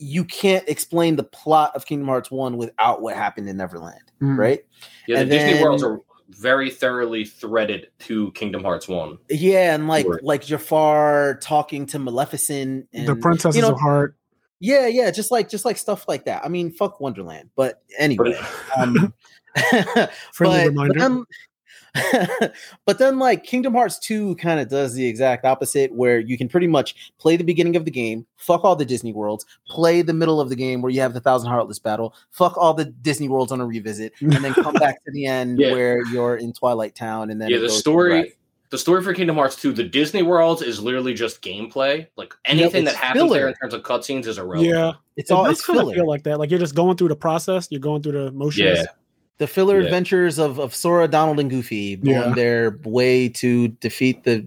you can't explain the plot of Kingdom Hearts 1 without what happened in Neverland, Mhm. right? Yeah, the And Disney worlds are very thoroughly threaded to Kingdom Hearts One. Yeah, and like Sure. like Jafar talking to Maleficent and the princesses you know, of heart. Yeah, yeah, just like just like stuff like that. I mean, fuck Wonderland, but anyway. um, Friendly but, reminder. But then, but then, like Kingdom Hearts 2 kind of does the exact opposite, where you can pretty much play the beginning of the game, fuck all the Disney worlds, play the middle of the game where you have the Thousand Heartless battle, fuck all the Disney worlds on a revisit, and then come back to the end Yeah. where you're in Twilight Town. And then yeah, the goes to story. Rest. The story for Kingdom Hearts 2, the Disney worlds is literally just gameplay. Like anything it's that happens there in terms of cutscenes is irrelevant. yeah, It's it all it's kind of filler. feel like that. Like you're just going through the process. You're going through the motions. Yeah. the filler Yeah. adventures of, of Sora, Donald, and Goofy Yeah. on their way to defeat the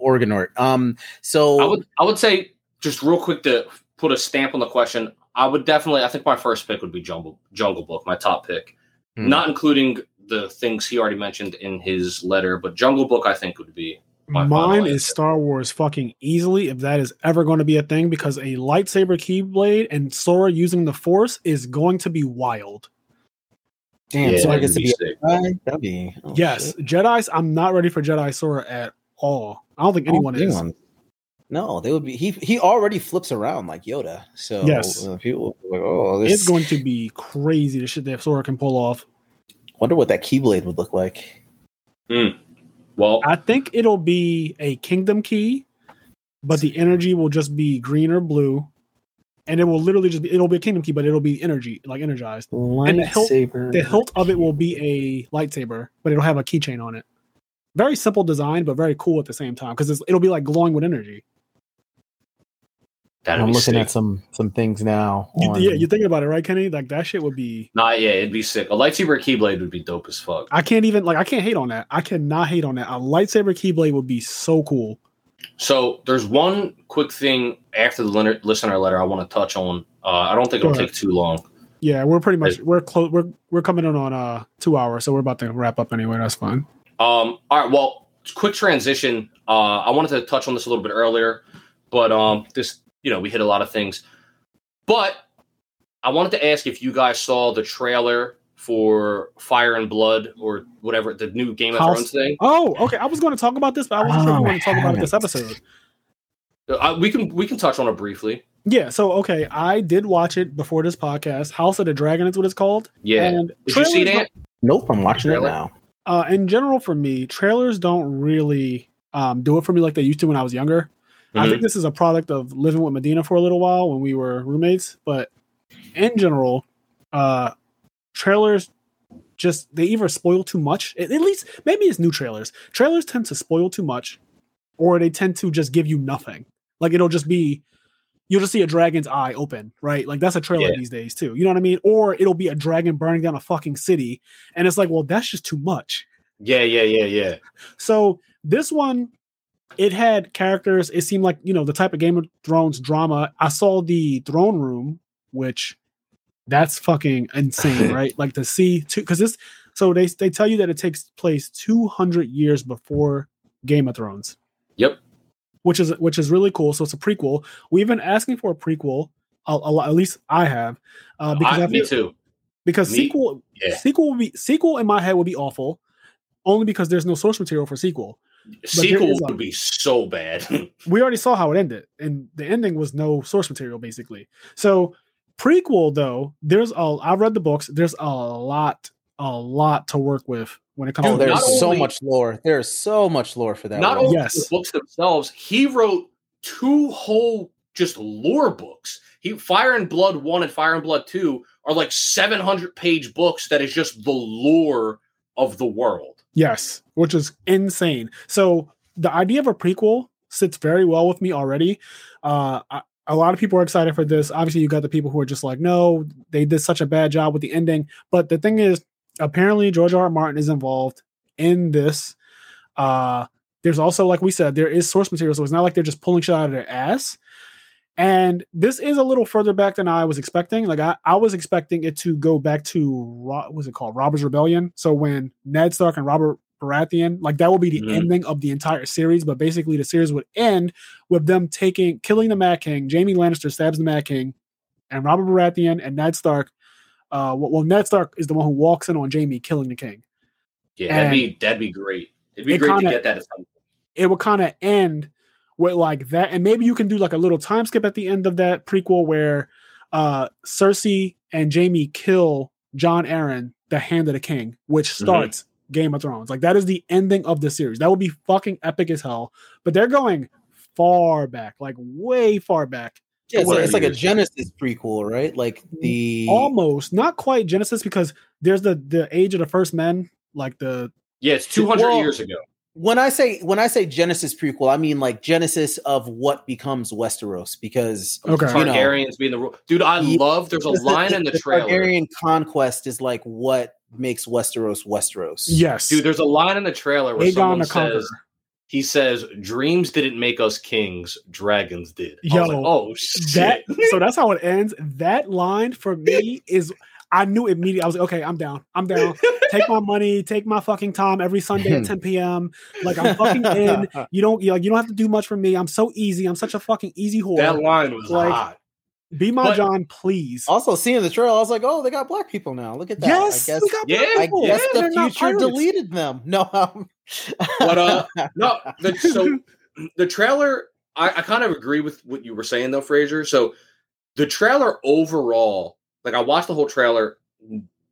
Organort. Um, so I would I would say just real quick to put a stamp on the question. I would definitely. I think my first pick would be Jungle Jungle Book, my top pick, Hmm. not including the things he already mentioned in his letter, but Jungle Book I think would be My Mine answer. is Star Wars fucking easily, if that is ever going to be a thing, because a lightsaber keyblade and Sora using the Force is going to be wild. damn, yeah, so I that'd guess to be be sick. a Jedi, that'd be oh, yes, shit. Jedi's. I'm not ready for Jedi Sora at all. I don't think anyone think is. one- No, they would be. He he already flips around like Yoda. So Yes. uh, people like, oh, this. It's going to be crazy the shit that Sora can pull off. Wonder what that keyblade would look like. Hmm. Well, I think it'll be a Kingdom Key, but the energy will just be green or blue, and it will literally just be. It'll be a Kingdom Key, but it'll be energy, like energized. And the hilt- The hilt of it will be a lightsaber, but it'll have a keychain on it. Very simple design, but very cool at the same time because it'll be like glowing with energy. That'd I'm looking sick. at some some things now. You- on- yeah, you're thinking about it, right, Kenny? Like that shit would be. Nah, yeah, it'd be sick. A lightsaber keyblade would be dope as fuck. I can't even like I can't hate on that. I cannot hate on that. A lightsaber keyblade would be so cool. So there's one quick thing after the listener- listener letter I want to touch on. Uh, I don't think Go it'll ahead. take too long. Yeah, we're pretty much we're close. We're we're coming in on uh two hours, so we're about to wrap up anyway. That's fine. Um, all right. Well, quick transition. Uh, I wanted to touch on this a little bit earlier, but um, this, you know, we hit a lot of things. But I wanted to ask if you guys saw the trailer for Fire and Blood or whatever the new Game of House- Thrones thing. Oh, okay. I was going to talk about this, but I wasn't sure if Oh, you wanted to talk about it this episode. Uh, we can we can touch on it briefly. Yeah. So okay, I did watch it before this podcast. House of the Dragon is what it's called. Yeah. And Did you see trailers that? Nope, I'm watching it now. uh, in general for me, trailers don't really um, do it for me like they used to when I was younger. I Mhm. think this is a product of living with Medina for a little while when we were roommates. But in general, uh, trailers just they either spoil too much. At at least maybe it's new trailers. Trailers tend to spoil too much, or they tend to just give you nothing. Like it'll just be you'll just see a dragon's eye open, right? Like that's a trailer Yeah. these days too. You know what I mean? Or it'll be a dragon burning down a fucking city, and it's like, well, that's just too much. Yeah, yeah, yeah, yeah. So this one, it had characters. It seemed like you know the type of Game of Thrones drama. I saw the throne room, which that's fucking insane, right? Like to see two because this. So they they tell you that it takes place two hundred years before Game of Thrones, Yep. which is which is really cool. So it's a prequel. We've been asking for a prequel. A, a at least I have, uh, because I, I me too. because Me- sequel yeah. sequel would be sequel in my head would be awful, only because there's no source material for sequel. Sequel is would be so bad. we already saw how it ended, and the ending was no source material basically. So prequel though, there's a I read the books. There's a lot, a lot to work with when it comes Oh, to there's so only- much lore. There's so much lore for that. Not world. only Yes. the books themselves, he wrote two whole just lore books. He Fire and Blood 1 and Fire and Blood 2 are like 700 page books that is just the lore of the world. Yes, which is insane. So the idea of a prequel sits very well with me already. Uh, I, a lot of people are excited for this. Obviously, you got the people who are just like, no, they did such a bad job with the ending. But the thing is, apparently, George R. R. Martin is involved in this. Uh, there's also, like we said, there is source material, so it's not like they're just pulling shit out of their ass. And this is a little further back than I was expecting. Like I, I was expecting it to go back to what was it called? Robert's Rebellion. So when Ned Stark and Robert Baratheon, like that would be the Mhm. ending of the entire series. But basically, the series would end with them taking, killing the Mad King. Jaime Lannister stabs the Mad King, and Robert Baratheon and Ned Stark. Uh, well, Ned Stark is the one who walks in on Jaime killing the king. Yeah, that'd be that'd be great. It'd be It great kinda- to get that. At some it would kind of end with like that and maybe you can do like a little time skip at the end of that prequel where uh cersei and jaime kill jon arryn the hand of the king which Mm-hmm. starts game of thrones like that is the ending of the series that would be fucking epic as hell but they're going far back like way far back Yeah, so What it's like a? Genesis prequel, right? Like the almost not quite genesis because there's the the age of the first men like the Yeah, it's two hundred Well- years ago. When I say when I say Genesis prequel, I mean like Genesis of what becomes Westeros because okay You know. Targaryens being the rule. Dude, I Yeah, love. There's a because line in the trailer. Targaryen conquest is like what makes Westeros Westeros. yes Dude, there's a line in the trailer where Aegon someone the Conqueror. says, "He says dreams didn't make us kings; dragons did." I Yo, was like, "Oh shit!" that so that's how it ends. That line for me is I knew immediately. I was like, okay, I'm down. I'm down. Take my money, take my fucking time every Sunday at 10 p.m. Like I'm fucking in. You don't you like you don't have to do much for me. I'm so easy. I'm such a fucking easy whore. that line was Like, hot. Be my but- John, please. Also, seeing the trail, I was like, "Oh, they got black people now. Look at that." yes, I guess, we got Yeah, black I guess They're the future deleted them. No, um, But, uh, No, the, so the trailer. I, I kind of agree with what you were saying though, Fraser. So the trailer overall, like I watched the whole trailer,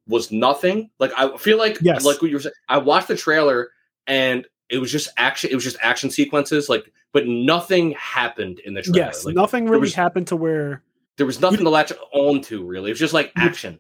was nothing. Like I feel like, Yes. like what you were saying. I watched the trailer and it was just action. It was just action sequences. Like, but nothing happened in the trailer. Yes, Like, nothing really was- happened to where there was nothing to latch on to really. It was just like action,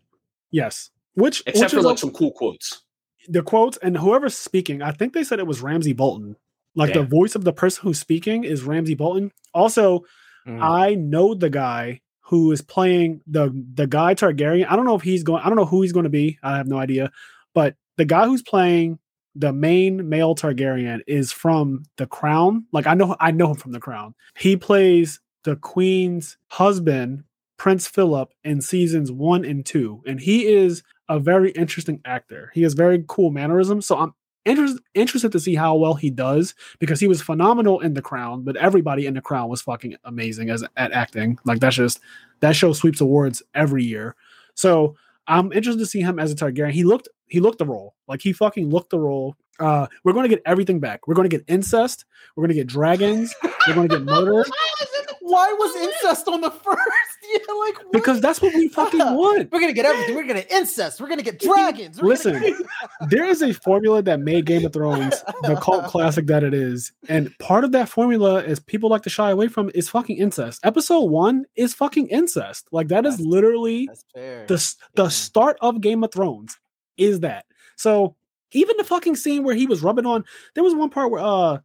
yes, which except which for like some cool quotes. the quotes and whoever's speaking, I think they said it was Ramsay Bolton. Like the voice of the person who's speaking is Ramsay Bolton. Also, Mm. I know the guy who is playing the the guy Targaryen. I don't know if he's going. I don't know who he's going to be. I have no idea. But the guy who's playing the main male Targaryen is from The Crown. Like I know I know him from The Crown. He plays the Queen's husband, Prince Philip, in seasons one and two, and he is a very interesting actor. He has very cool mannerisms. So I'm interested interested to see how well he does because he was phenomenal in The Crown, but everybody in The Crown was fucking amazing as at acting. Like that's just that show sweeps awards every year. So I'm interested to see him as a Targaryen. He looked he looked the role. Like he fucking looked the role. Uh we're going to get everything back. We're going to get incest, we're going to get dragons, we're going to get murder Why was incest on the first? Yeah, like what? because that's what we fucking want. we're gonna get everything. We're gonna get incest. We're gonna get dragons. we're Listen, gonna- there is a formula that made Game of Thrones the cult classic that it is. And part of that formula is people like to shy away from is fucking incest. Episode one is fucking incest. Like that is That's- literally the the Yeah. start of Game of Thrones is that. So even the fucking scene where he was rubbing on, there was one part where uh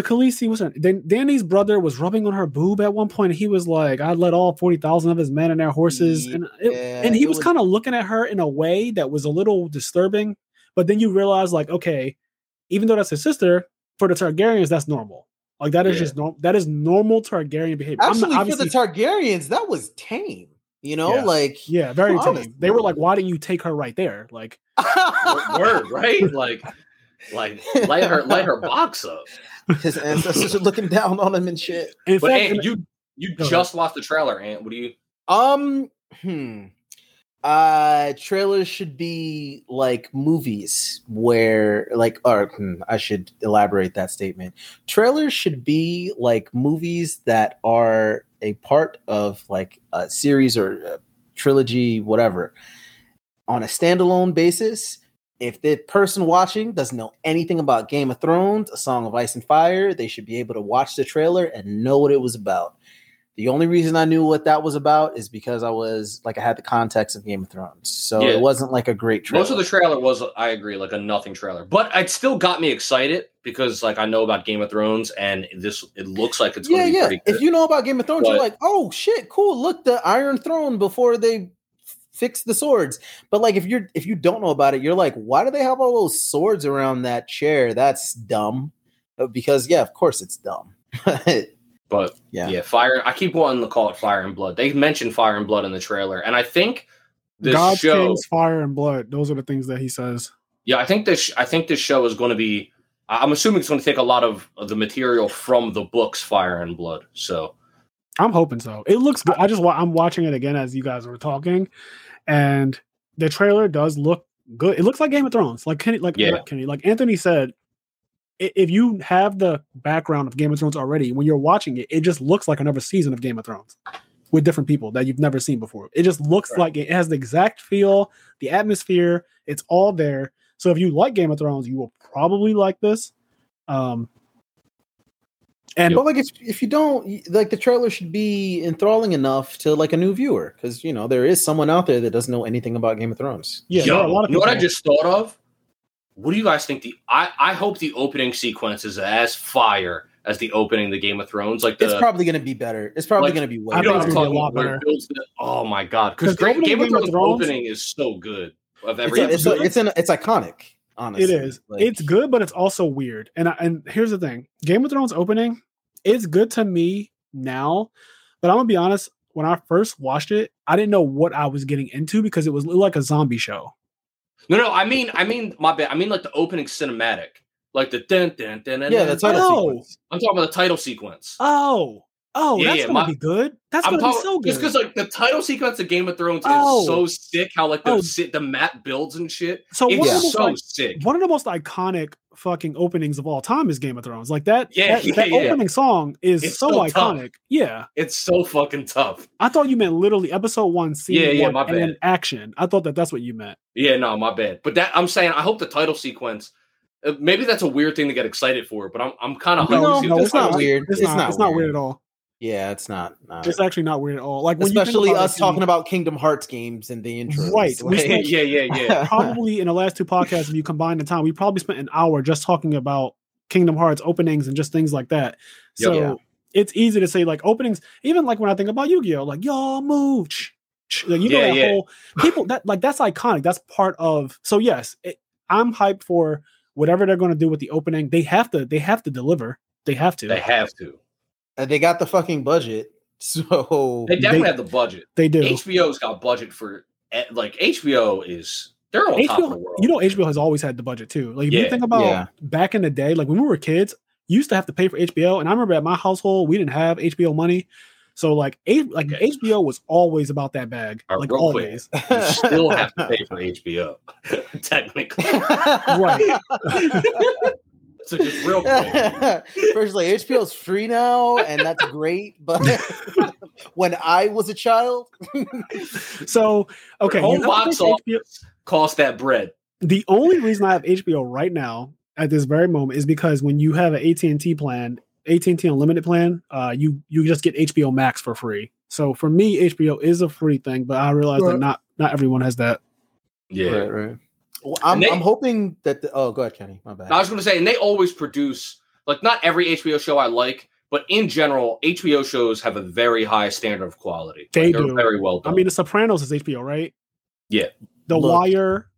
the Khaleesi was then Dany's brother was rubbing on her boob at one point, and he was like, "I'd let all forty thousand of his men and their horses," and it, Yeah, and he was was- kind of looking at her in a way that was a little disturbing. But then you realize, like, okay, even though that's his sister, for the Targaryens, that's normal. Like that is Yeah. just normal. That is normal Targaryen behavior. I'm Actually, not, for the obviously, Targaryens, that was tame. You know, Yeah. like yeah, very tame. honestly. They were like, "Why didn't you take her right there?" Like, Word, right? Like, like light her, light her box up. His ancestors are looking down on him and shit. in But fact, Ant, you you Go ahead. just watched the trailer, Ant. What do you? Um, hmm. Uh, trailers should be like movies where, like, or hmm, I should elaborate that statement. Trailers should be like movies that are a part of like a series or a trilogy, whatever, on a standalone basis. If the person watching doesn't know anything about Game of Thrones, A Song of Ice and Fire, they should be able to watch the trailer and know what it was about. The only reason I knew what that was about is because I was like I had the context of Game of Thrones, so Yeah. it wasn't like a great trailer. Most of the trailer was, I agree, like a nothing trailer, but it still got me excited because, like, I know about Game of Thrones, and this it looks like it's going yeah, to be yeah. pretty good. If you know about Game of Thrones, you're like, oh shit, cool. Look, the Iron Throne before they fix the swords. But like, if you're if you don't know about it, you're like, why do they have all those swords around that chair? That's dumb. Uh, Because yeah, of course it's dumb. But yeah. Yeah. Fire. I keep wanting to call it Fire and Blood. They mentioned Fire and Blood in the trailer, and I think this God's show. Kings, Fire and Blood. Those are the things that he says. Yeah, I think this. I think this show is going to be. I- I'm assuming it's going to take a lot of of the material from the books Fire and Blood. So I'm hoping so. It looks good. I just I'm watching it again as you guys were talking, and the trailer does look good. It looks like Game of Thrones. Like Kenny, like Yeah. Kenny, like Anthony said. If you have the background of Game of Thrones already, when you're watching it, it just looks like another season of Game of Thrones with different people that you've never seen before. It just looks Right. like it has the exact feel, the atmosphere. It's all there. So if you like Game of Thrones, you will probably like this. Um, and But like if if you don't like the trailer should be enthralling enough to like a new viewer because you know there is someone out there that doesn't know anything about Game of Thrones. yeah, Yo, there a lot of you know what I just thought of? What do you guys think? The I I hope the opening sequence is as fire as the opening of the Game of Thrones. Like the it's probably going to be better. It's probably like, going to be way. I you know think what I'm gonna be a talking about? Where better. the, oh my god! Because the Game of of Game of Thrones Thrones- opening is so good. Of It's every a, it's, a, it's an it's iconic. Honestly, It is. Like, it's good, but it's also weird. And I, and here's the thing: Game of Thrones opening, it's good to me now, but I'm gonna be honest. When I first watched it, I didn't know what I was getting into because it was like a zombie show. no, no. I mean, I mean, my bad. I mean, like the opening cinematic, like the dun dun dun. dun Yeah, dun, the title Oh. sequence. I'm talking about the title sequence. Oh, oh, Yeah, that's yeah, gonna my- be good. That's I'm gonna be so good. just because like the title sequence of Game of Thrones Oh. is so sick. How like the Oh. si- the map builds and shit. so It's one, Yeah. so most, sick. one of the most iconic fucking openings of all time is Game of Thrones. Like that. Yeah, that, yeah, that yeah. opening song is It's so, so iconic. Yeah, It's so fucking tough. I thought you meant literally episode one, scene Yeah, yeah, one, my bad. action. I thought that that's what you meant. Yeah, no, my bad. But that I'm saying, I hope the title sequence. uh, Maybe that's a weird thing to get excited for, but I'm I'm kind of No, no, it's not weird. It's, It's not. not It's not weird. weird at all. Yeah, it's not. not. It's actually not weird at all. Like when especially us it, talking about Kingdom Hearts games and the intro. Right. We Like- spent- yeah, yeah, yeah. probably in the last two podcasts, if you combine the time, we probably spent an hour just talking about Kingdom Hearts openings and just things like that. So Yeah. it's easy to say like openings, even like when I think about Yu-Gi-Oh, like y'all move. ch- ch- Like, you know Yeah, that yeah. whole people that like that's iconic. That's part of. So yes, it, I'm hyped for whatever they're going to do with the opening. They have to. They have to deliver. They have to. They have to. And they got the fucking budget. So They definitely They- have the budget. They do. HBO's got budget for eh, like HBO is they're on top of the world. you know, HBO has always had the budget too. Like if you think about yeah. back in the day, like when we were kids, you used to have to pay for HBO, and I remember at my household we didn't have HBO money, so like a, like Okay. HBO was always about that bag, All right, like real quick. always. you still have to pay for HBO, technically. Right. So just real quick. First, like HBO's free now, and that's great. But when I was a child, So okay, Home you know, box HBO office cost that bread. the only reason I have HBO right now at this very moment is because when you have an AT and T plan, AT and T Unlimited plan, uh, you you just get HBO Max for free. So for me, HBO is a free thing, but I realize Right. that not not everyone has that. Yeah. right, right. Well, I'm, they- I'm hoping that. The, oh, go ahead, Kenny. My bad. I was going to say, and they always produce like not every HBO show I like, but in general, HBO shows have a very high standard of quality. They Like, do. very well Done. I mean, The Sopranos is HBO, right? Yeah. The Look. Wire.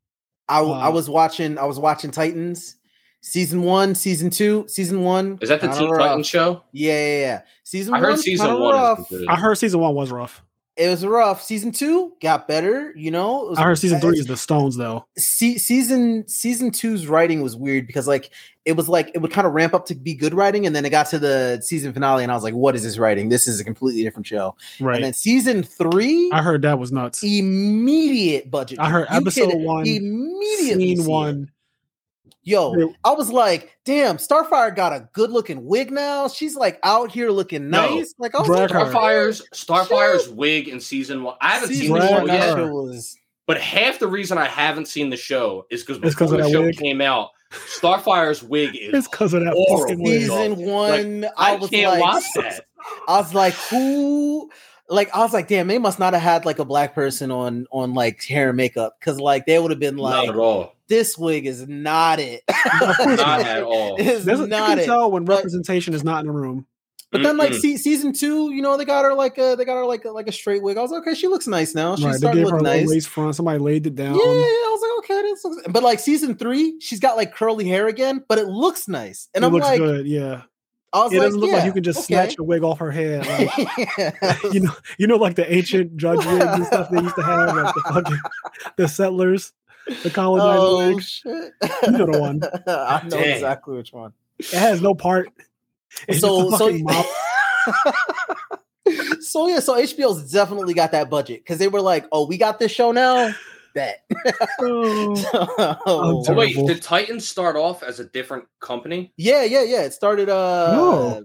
I, uh, I was watching. I was watching Titans, season one, season two, season one. is that the kinda Teen. Titans show? Yeah, yeah, yeah. Season I heard one, season kinda one rough. is. I heard season one was rough. It was rough. Season two got better. You know, It was- I heard season three is the Stones, though. se- season season two's writing was weird because like it was like it would kind of ramp up to be good writing and then it got to the season finale and I was like, what is this writing? This is a completely different show. Right. And then season three, I heard that was nuts. immediate budget. I heard episode one, immediately Scene see it. One. Yo, I was like, damn, Starfire got a good looking wig now. She's like out here looking No. nice. Like I was like, her. Starfire's Starfire's wig in season one. I haven't season seen the show yet, was but half the reason I haven't seen the show is because before of the show wig? came out, Starfire's wig is It's because of that horrible. fucking wig. season one. I, I, was can't like, watch that. I was like, who? Like, I was like, damn, they must not have had like a black person on on like hair and makeup because like they would have been Not like, at all. This wig is not it. Not at all. It's There's a, you can it. tell when But- representation is not in the room. But then like see, season two, you know, they got her like a they got her like a, like a straight wig. I was like, okay, she looks nice now. She's right. They starting to look nice. lace front. Somebody laid it down. Yeah, I was like, okay, this looks. But like season three, she's got like curly hair again, but it looks nice. And it I'm looks like, good. Yeah. I was It like, doesn't look yeah, like you can just okay. snatch a wig off her head. Like, you know, you know, like the ancient judge wigs and stuff they used to have, like the fucking the settlers, the colonizer oh wig. shit! You know the one. I know Dang. exactly which one. It has no part. It's so so fucking so yeah, so HBO's definitely got that budget because they were like, "Oh, we got this show now." Bet. Oh, oh, Oh wait, did Titans start off as a different company? yeah, yeah, yeah. It started. Uh, No.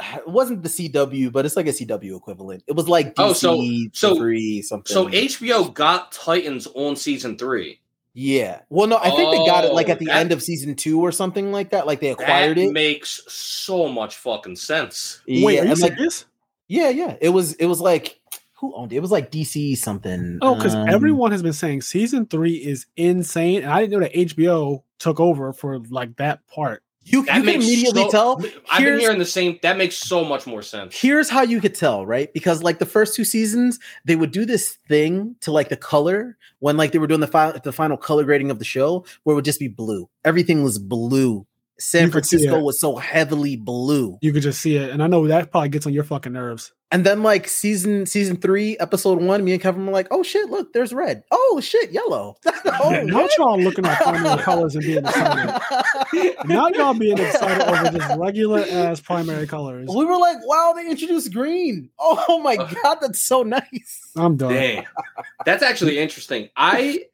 It wasn't the CW, but it's like a CW equivalent. It was like DC Oh, so- so- three something. So HBO got Titans on season three. yeah. Well, no, I think they got it like Oh, at the that- end of season two or something like that. Like they That acquired it. makes so much fucking sense. Wait, yeah, are you like, serious? yeah, yeah. It was. It was like who owned it? It was like DC something. Oh, because Um, everyone has been saying season three is insane, and I didn't know that HBO took over for like that part. You, you can immediately so- tell. I've been hearing the same. That makes so much more sense. Here's how you could tell, right? Because like the first two seasons, they would do this thing to like the color when like they were doing the final the final color grading of the show, where it would just be blue. Everything was blue. San You Francisco was so heavily blue. You could just see it, and I know that probably gets on your fucking nerves. And then like season season three, episode one, me and Kevin were like, "Oh shit, look, there's red. Oh shit, yellow. oh, Yeah, not y'all looking at primary colors and being excited. Now y'all being excited over just regular ass primary colors. we were like, "Wow, they introduced green. Oh my god, that's so nice." I'm done. Dang, that's actually interesting. I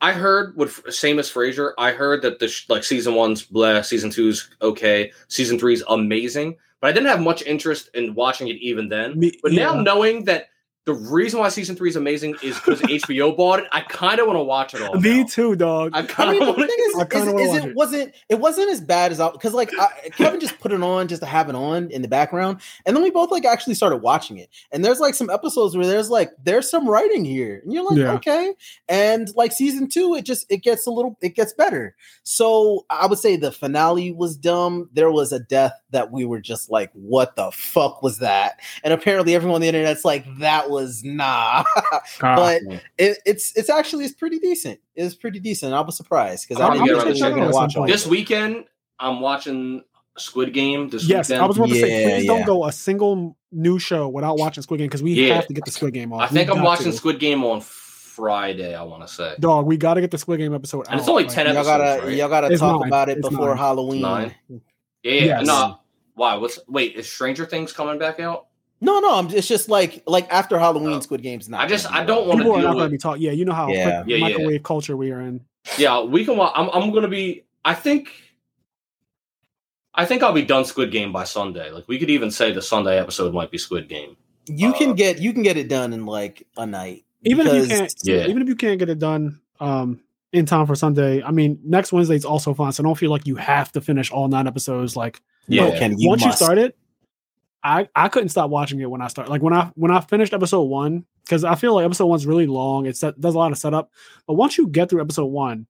I heard with same as Fraser. I heard that the sh- like season one's blah, season two's okay, season three's amazing, but I didn't have much interest in watching it even then. Me- But now knowing that the reason why season three is amazing is because HBO bought it, I kind of want to watch it all. Me now. too, dog. I I kind mean, of the want thing to. is, I kinda is, wanna is watch it it. wasn't it wasn't as bad as I because like I, Kevin just put it on just to have it on in the background, and then we both like actually started watching it. And there's like some episodes where there's like there's some writing here, and you're like, Yeah. okay. And like season two, it just it gets a little it gets better. So I would say the finale was dumb. There was a death that we were just like, what the fuck was that? And apparently everyone on the internet's like, that was nah. Ah, but it, it's it's actually it's pretty decent. It's pretty decent. I was surprised because I didn't get they to gonna checking it watch all. This weekend, I'm watching Squid Game. This yes, weekend. I was about to say, Yeah, please yeah. don't go a single new show without watching Squid Game because we Yeah. have to get the Squid Game on. I think We I'm watching to. Squid Game on Friday. I want to say. Dog, we got to get the Squid Game episode. And it's out. only Like, 10 Y'all episodes, gotta right? y'all gotta It's talk nine. about it It's before nine. Halloween. Nine. Yeah, yeah. Yes. No. Why? What's wait? Is Stranger Things coming back out? No, no, I'm, it's just like like after Halloween, Oh. Squid Game's not. I just- I don't wanna People are not going to be talking. Yeah, you know how Yeah. quick Yeah, yeah. microwave culture we are in. Yeah, we can. wa- I'm. I'm gonna be. I think. I think I'll be done Squid Game by Sunday. Like we could even say the Sunday episode might be Squid Game. You Uh, can get you can get it done in like a night. Even if you can't, Yeah. even if you can't get it done um, in time for Sunday. I mean, next Wednesday Wednesday's also fun, so don't feel like you have to finish all nine episodes. Like Yeah. No, you once must. you start it, I I couldn't stop watching it when I start. Like when I when I finished episode one, because I feel like episode one's really long. It set, does a lot of setup, but once you get through episode one,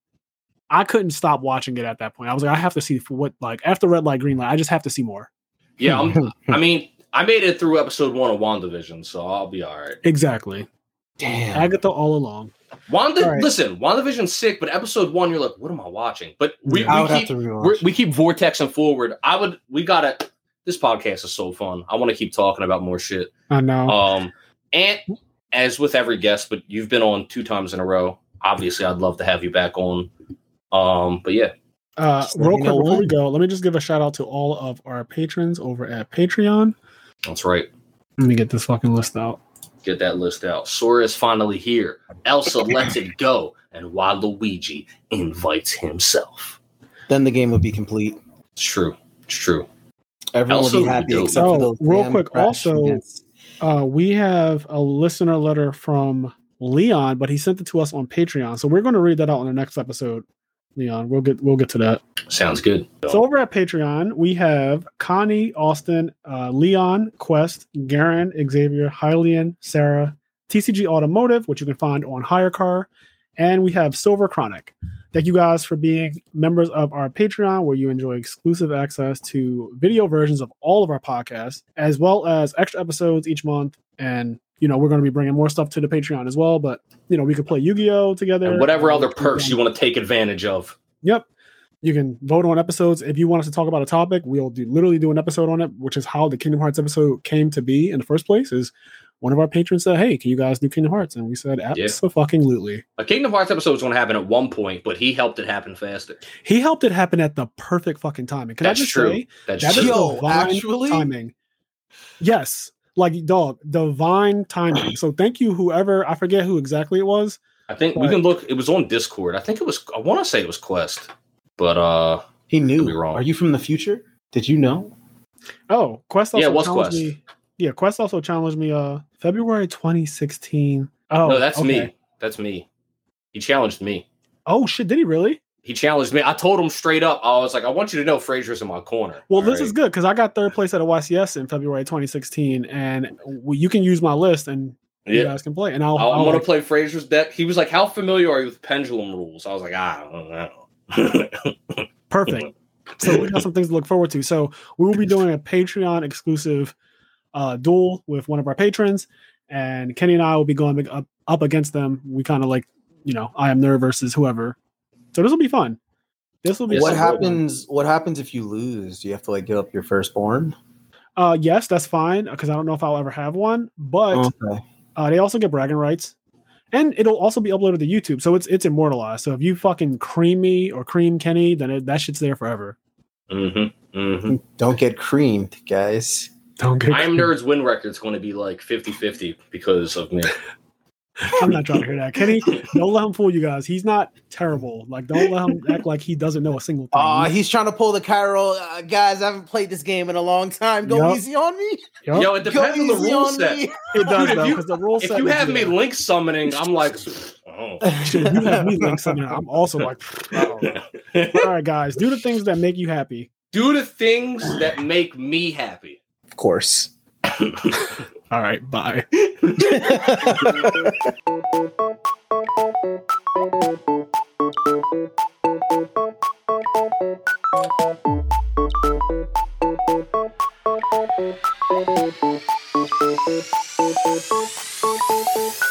I couldn't stop watching it at that point. I was like, I have to see what like after red light, green light. I just have to see more. Yeah. I'm, I mean, I made it through episode one of WandaVision, so I'll be all right. Exactly, Damn. Agatha all along. Wanda, All right. listen, WandaVision's sick, but episode one, you're like, what am I watching? But we, I we would have keep to we're, rewatch. we keep vortexing forward. I would. We gotta. This podcast is so fun. I want to keep talking about more shit. I know. Um, and as with every guest, but you've been on two times in a row. Obviously, I'd love to have you back on. Um, but yeah, Uh, real quick before we go, let me just give a shout out to all of our patrons over at Patreon. that's right. Let me get this fucking list out. Get that list out. Sora is finally here. Elsa lets it go, and Waluigi invites himself. then the game would be complete. It's true. It's true. Everyone Also, would be happy dope. except Oh, for those. real damn quick, also- fans. Uh, we have a listener letter from Leon, but he sent it to us on Patreon, so we're going to read that out on the next episode. Leon, we'll get we'll get to that. Sounds good. So over at Patreon, we have Connie, Austin, uh, Leon, Quest, Garen, Xavier, Hylian, Sarah, TCG Automotive, which you can find on Hire Car, and we have Silver Chronic. Thank you guys for being members of our Patreon, where you enjoy exclusive access to video versions of all of our podcasts, as well as extra episodes each month. And you know, we're going to be bringing more stuff to the Patreon as well. But you know, we could play Yu Gi Oh together, And whatever other perks you want to take advantage of. Yep. you can vote on episodes. If you want us to talk about a topic, we'll do literally do an episode on it, which is how the Kingdom Hearts episode came to be in the first place. Is one of our patrons said, "Hey, can you guys do Kingdom Hearts?" And we said, "Absolutely." A Kingdom Hearts episode was going to happen at one point, but he helped it happen faster. He helped it happen at the perfect fucking timing. Can That's I just true. say That's that is true. Yo, divine actually? timing? Yes, like dog, divine timing. So thank you, whoever I forget who exactly it was. I think we can look. It was on Discord. I think it was. I want to say it was Quest, but uh, He knew. Could be wrong. Are you from the future? Did you know? Oh, Quest also Yeah, it was Quest. me. Yeah, Quest also challenged me. Uh, February 2016. Oh, no, that's okay. me. That's me. He challenged me. Oh shit, did he really? He challenged me. I told him straight up. I was like, I want you to know Fraser's in my corner. Well, this right? is good because I got third place at a YCS in February 2016, and you can use my list and you guys can play. And I'll, I, I'll I want like- to play Fraser's deck. He was like, "How familiar are you with pendulum rules?" I was like, "I don't know." perfect. so we got some things to look forward to. So we will be doing a Patreon exclusive uh, duel with one of our patrons, and Kenny and I will be going up up against them. We kind of like, you know, I am there versus whoever. So this will be fun. This will be what it will. happens? What happens if you lose? Do you have to like give up your firstborn? Uh, yes, that's fine because I don't know if I'll ever have one, but Okay. uh, they also get bragging rights, and it'll also be uploaded to YouTube, so it's it's immortalized. So if you fucking cream me or cream Kenny, then it, that shit's there forever. mm-hmm, mm-hmm. Don't get creamed, guys. Don't get. I am. Nerd's win record's going to be like 50-50 because of me. I'm not trying to hear that, Kenny. Don't let him fool you guys. He's not terrible. Like, don't let him act like he doesn't know a single thing. Uh, he's trying to pull the Cairo. Uh, guys, I haven't played this game in a long time. Go Yup. easy on me. Yup. Yo, it Go depends on the easy rule on set. me. it does Dude, if though, you- because the rule If set. you have me there. link summoning, I'm like, oh. Shit, you have me link summoning. I'm also like, I all right, guys, do the things that make you happy. do the things that make me happy of course. All right, bye. Thank you.